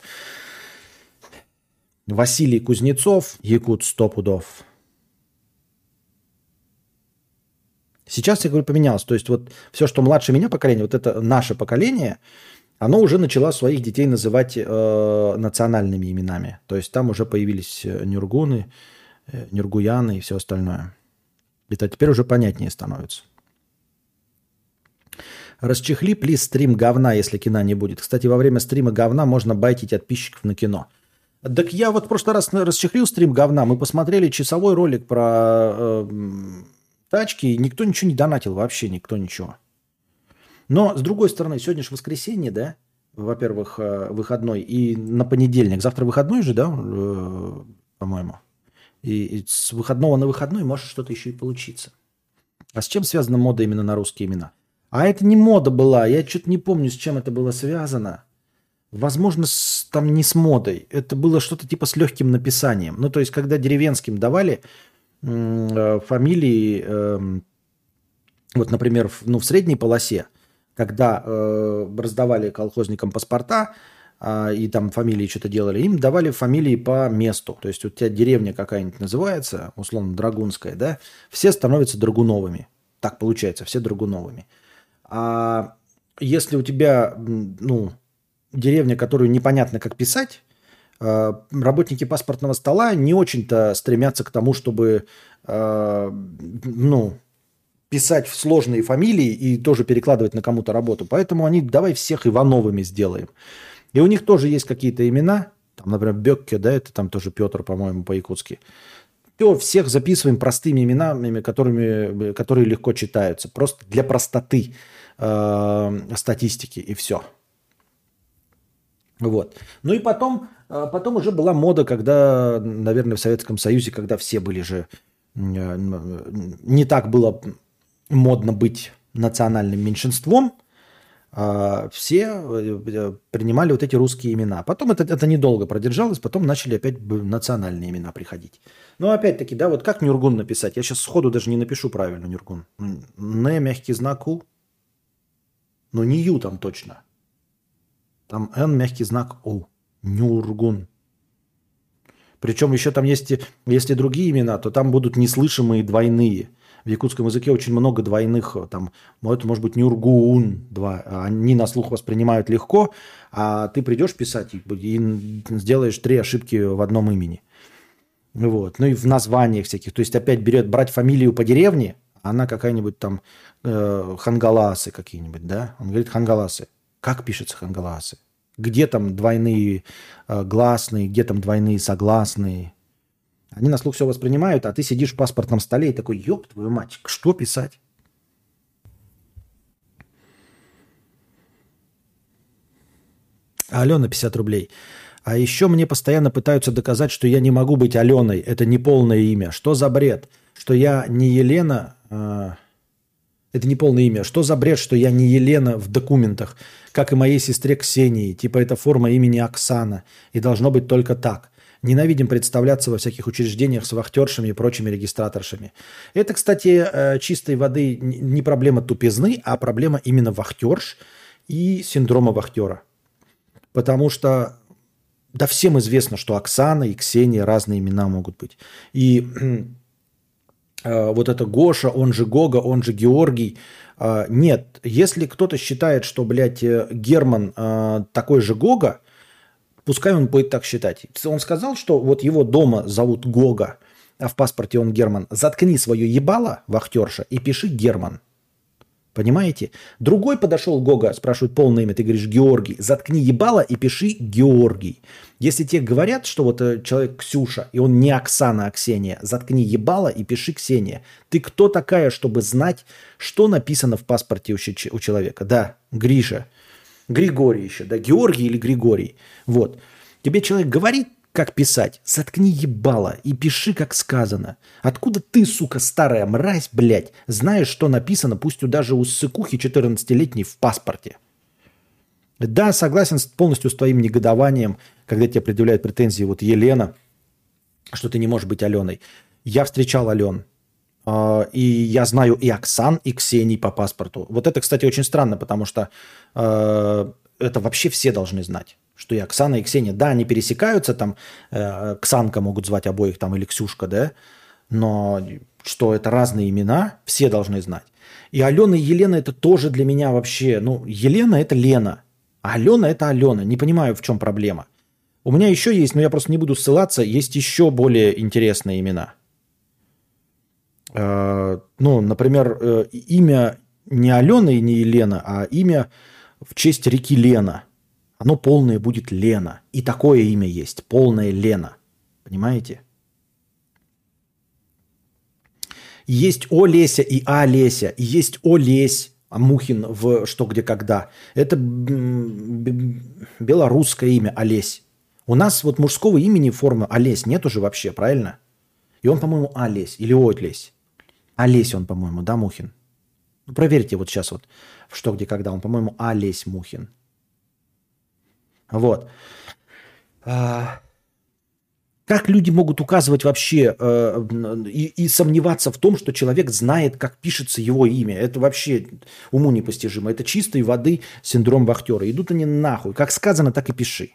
Василий Кузнецов, якут сто пудов. Сейчас, я говорю, поменялось. То есть вот все, что младше меня поколение, вот это наше поколение – оно уже начало своих детей называть э, национальными именами. То есть там уже появились э, нюргуны, э, нюргуяны и все остальное. Это теперь уже понятнее становится. Расчехли, плиз, стрим говна, если кино не будет. Кстати, во время стрима говна можно байтить подписчиков на кино. Так я вот в прошлый раз расчехлил стрим говна. Мы посмотрели часовой ролик про э, тачки, и никто ничего не донатил, вообще никто ничего. Но, с другой стороны, сегодня же воскресенье, да? Во-первых, э, выходной. И на понедельник. Завтра выходной же, да? Э, по-моему. И с выходного на выходной может что-то еще и получиться. А с чем связана мода именно на русские имена? А это не мода была. Я что-то не помню, с чем это было связано. Возможно, с, там не с модой. Это было что-то типа с легким написанием. Ну, то есть, когда деревенским давали э, фамилии, э, вот, например, в, ну, в средней полосе, когда э, раздавали колхозникам паспорта, э, и там фамилии что-то делали, им давали фамилии по месту. То есть у тебя деревня какая-нибудь называется, условно, Драгунская, да, все становятся Драгуновыми. Так получается, все Драгуновыми. А если у тебя, ну, деревня, которую непонятно как писать, э, работники паспортного стола не очень-то стремятся к тому, чтобы, э, ну, писать в сложные фамилии и тоже перекладывать на кому-то работу. Поэтому они давай всех Ивановыми сделаем. И у них тоже есть какие-то имена. Там, например, Бекке, да, это там тоже Петр, по-моему, по-якутски. Все, всех записываем простыми именами, которыми, которые легко читаются. Просто для простоты э, статистики и все. Вот. Ну и потом, э, потом уже была мода, когда, наверное, в Советском Союзе, когда все были же... Э, не так было модно быть национальным меньшинством, а, все э, принимали вот эти русские имена. Потом это, это недолго продержалось, потом начали опять национальные имена приходить. Но опять-таки, да, вот как Нюргун написать? Я сейчас сходу даже не напишу правильно Нюргун. Н, мягкий знак У. Но не Ю там точно. Там Н, мягкий знак У. Нюргун. Причем еще там есть, если другие имена, то там будут неслышимые двойные – в якутском языке очень много двойных, э, там, это может быть Нюргуун, два, они на слух воспринимают легко, а ты придешь писать и сделаешь три ошибки в одном имени. Вот. Ну и в названиях всяких. То есть опять берет брать фамилию по деревне, она какая-нибудь там э, Хангаласы какие-нибудь, да? Он говорит Хангаласы. Как пишется Хангаласы? Где там двойные э, гласные, где там двойные согласные? Они на слух все воспринимают, а ты сидишь в паспортном столе и такой, ёб твою мать, что писать? Алена 50 рублей. А еще мне постоянно пытаются доказать, что я не могу быть Аленой. Это не полное имя. Что за бред? Что я не Елена... Э, это не полное имя. Что за бред, что я не Елена в документах, как и моей сестре Ксении. Типа это форма имени Оксана. И должно быть только так. Ненавидим представляться во всяких учреждениях с вахтершами и прочими регистраторшами. Это, кстати, э, чистой воды не проблема тупизны, а проблема именно вахтерш и синдрома вахтера. Потому что да всем известно, что Оксана и Ксения разные имена могут быть. И вот это Гоша, он же Гога, он же Георгий. Э, нет, если кто-то считает, что, блядь, Герман э, такой же Гога, Пускай он будет так считать. Он сказал, что вот его дома зовут Гога, а в паспорте он Герман. Заткни свое ебало, вахтерша, и пиши Герман. Понимаете? Другой подошел Гога, спрашивает полное имя, ты говоришь Георгий. Заткни ебало и пиши Георгий. Если тебе говорят, что вот э, человек Ксюша, и он не Оксана, а Ксения, заткни ебало и пиши Ксения. Ты кто такая, чтобы знать, что написано в паспорте у человека? Да, Гриша. Григорий еще, да, Георгий или Григорий. Вот. Тебе человек говорит, как писать, заткни ебало и пиши, как сказано. Откуда ты, сука, старая мразь, блядь, знаешь, что написано, пусть даже у сыкухи 14-летней в паспорте? Да, согласен полностью с твоим негодованием, когда тебе предъявляют претензии вот Елена, что ты не можешь быть Аленой. Я встречал Ален. А, и я знаю и Оксан, и Ксении по паспорту. Вот это, кстати, очень странно, потому что э, это вообще все должны знать, что и Оксана, и Ксения, да, они пересекаются, там, э, Ксанка могут звать обоих, там, или Ксюшка, да, но что это разные имена, все должны знать. И Алена и Елена это тоже для меня вообще, ну, Елена это Лена, а Алена это Алена. Не понимаю, в чем проблема. У меня еще есть, но я просто не буду ссылаться, есть еще более интересные имена – Э, ну, например, э, имя не Алена и не Елена, а имя в честь реки Лена. Оно полное будет Лена. И такое имя есть, полное Лена. Понимаете? Есть Олеся и Олеся, и есть Олесь, Мухин в «Что, где, когда». Это белорусское имя Олесь. У нас вот мужского имени формы Олесь нет уже вообще, правильно? И он, по-моему, Олесь или Олесь. Олесь он, по-моему, да, Мухин? Ну, проверьте вот сейчас вот, что, где, когда. Он, по-моему, Олесь Мухин. Вот. А, как люди могут указывать вообще э, и, и сомневаться в том, что человек знает, как пишется его имя? Это вообще уму непостижимо. Это чистой воды синдром вахтера. Идут они нахуй. Как сказано, так и пиши.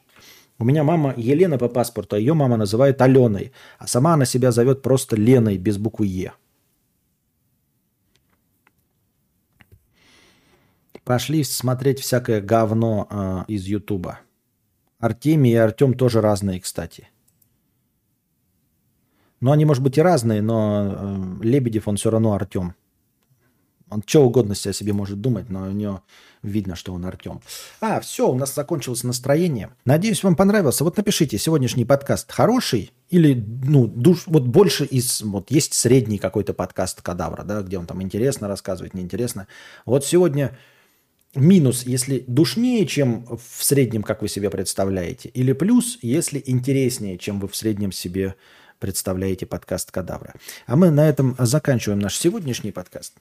У меня мама Елена по паспорту, а ее мама называет Аленой, а сама она себя зовет просто Леной без буквы Е. Пошли смотреть всякое говно э, из Ютуба. Артемий и Артем тоже разные, кстати. Ну, они, может быть, и разные, но э, Лебедев, он все равно Артем. Он что угодно себе, себе может думать, но у него видно, что он Артем. А, все, у нас закончилось настроение. Надеюсь, вам понравился. Вот напишите, сегодняшний подкаст хороший или, ну, душ, вот больше из, вот есть средний какой-то подкаст Кадавра, да, где он там интересно рассказывает, неинтересно. Вот сегодня минус, если душнее, чем в среднем, как вы себе представляете, или плюс, если интереснее, чем вы в среднем себе представляете подкаст Кадавра. А мы на этом заканчиваем наш сегодняшний подкаст.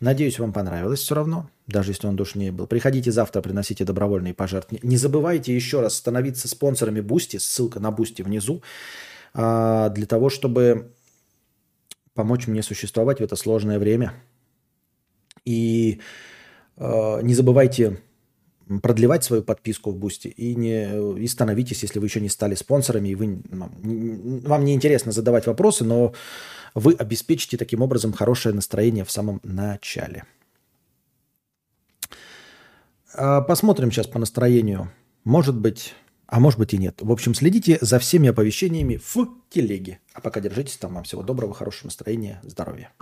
Надеюсь, вам понравилось все равно, даже если он душнее был. Приходите завтра, приносите добровольные пожертвования. Не забывайте еще раз становиться спонсорами Boosty, ссылка на Boosty внизу, а, для того, чтобы помочь мне существовать в это сложное время. И не забывайте продлевать свою подписку в Boosty и, не, и становитесь, если вы еще не стали спонсорами, и вы, вам не интересно задавать вопросы, но вы обеспечите таким образом хорошее настроение в самом начале. А, посмотрим сейчас по настроению. Может быть, а может быть и нет. В общем, следите за всеми оповещениями в телеге. А пока держитесь там. Вам всего доброго, хорошего настроения, здоровья.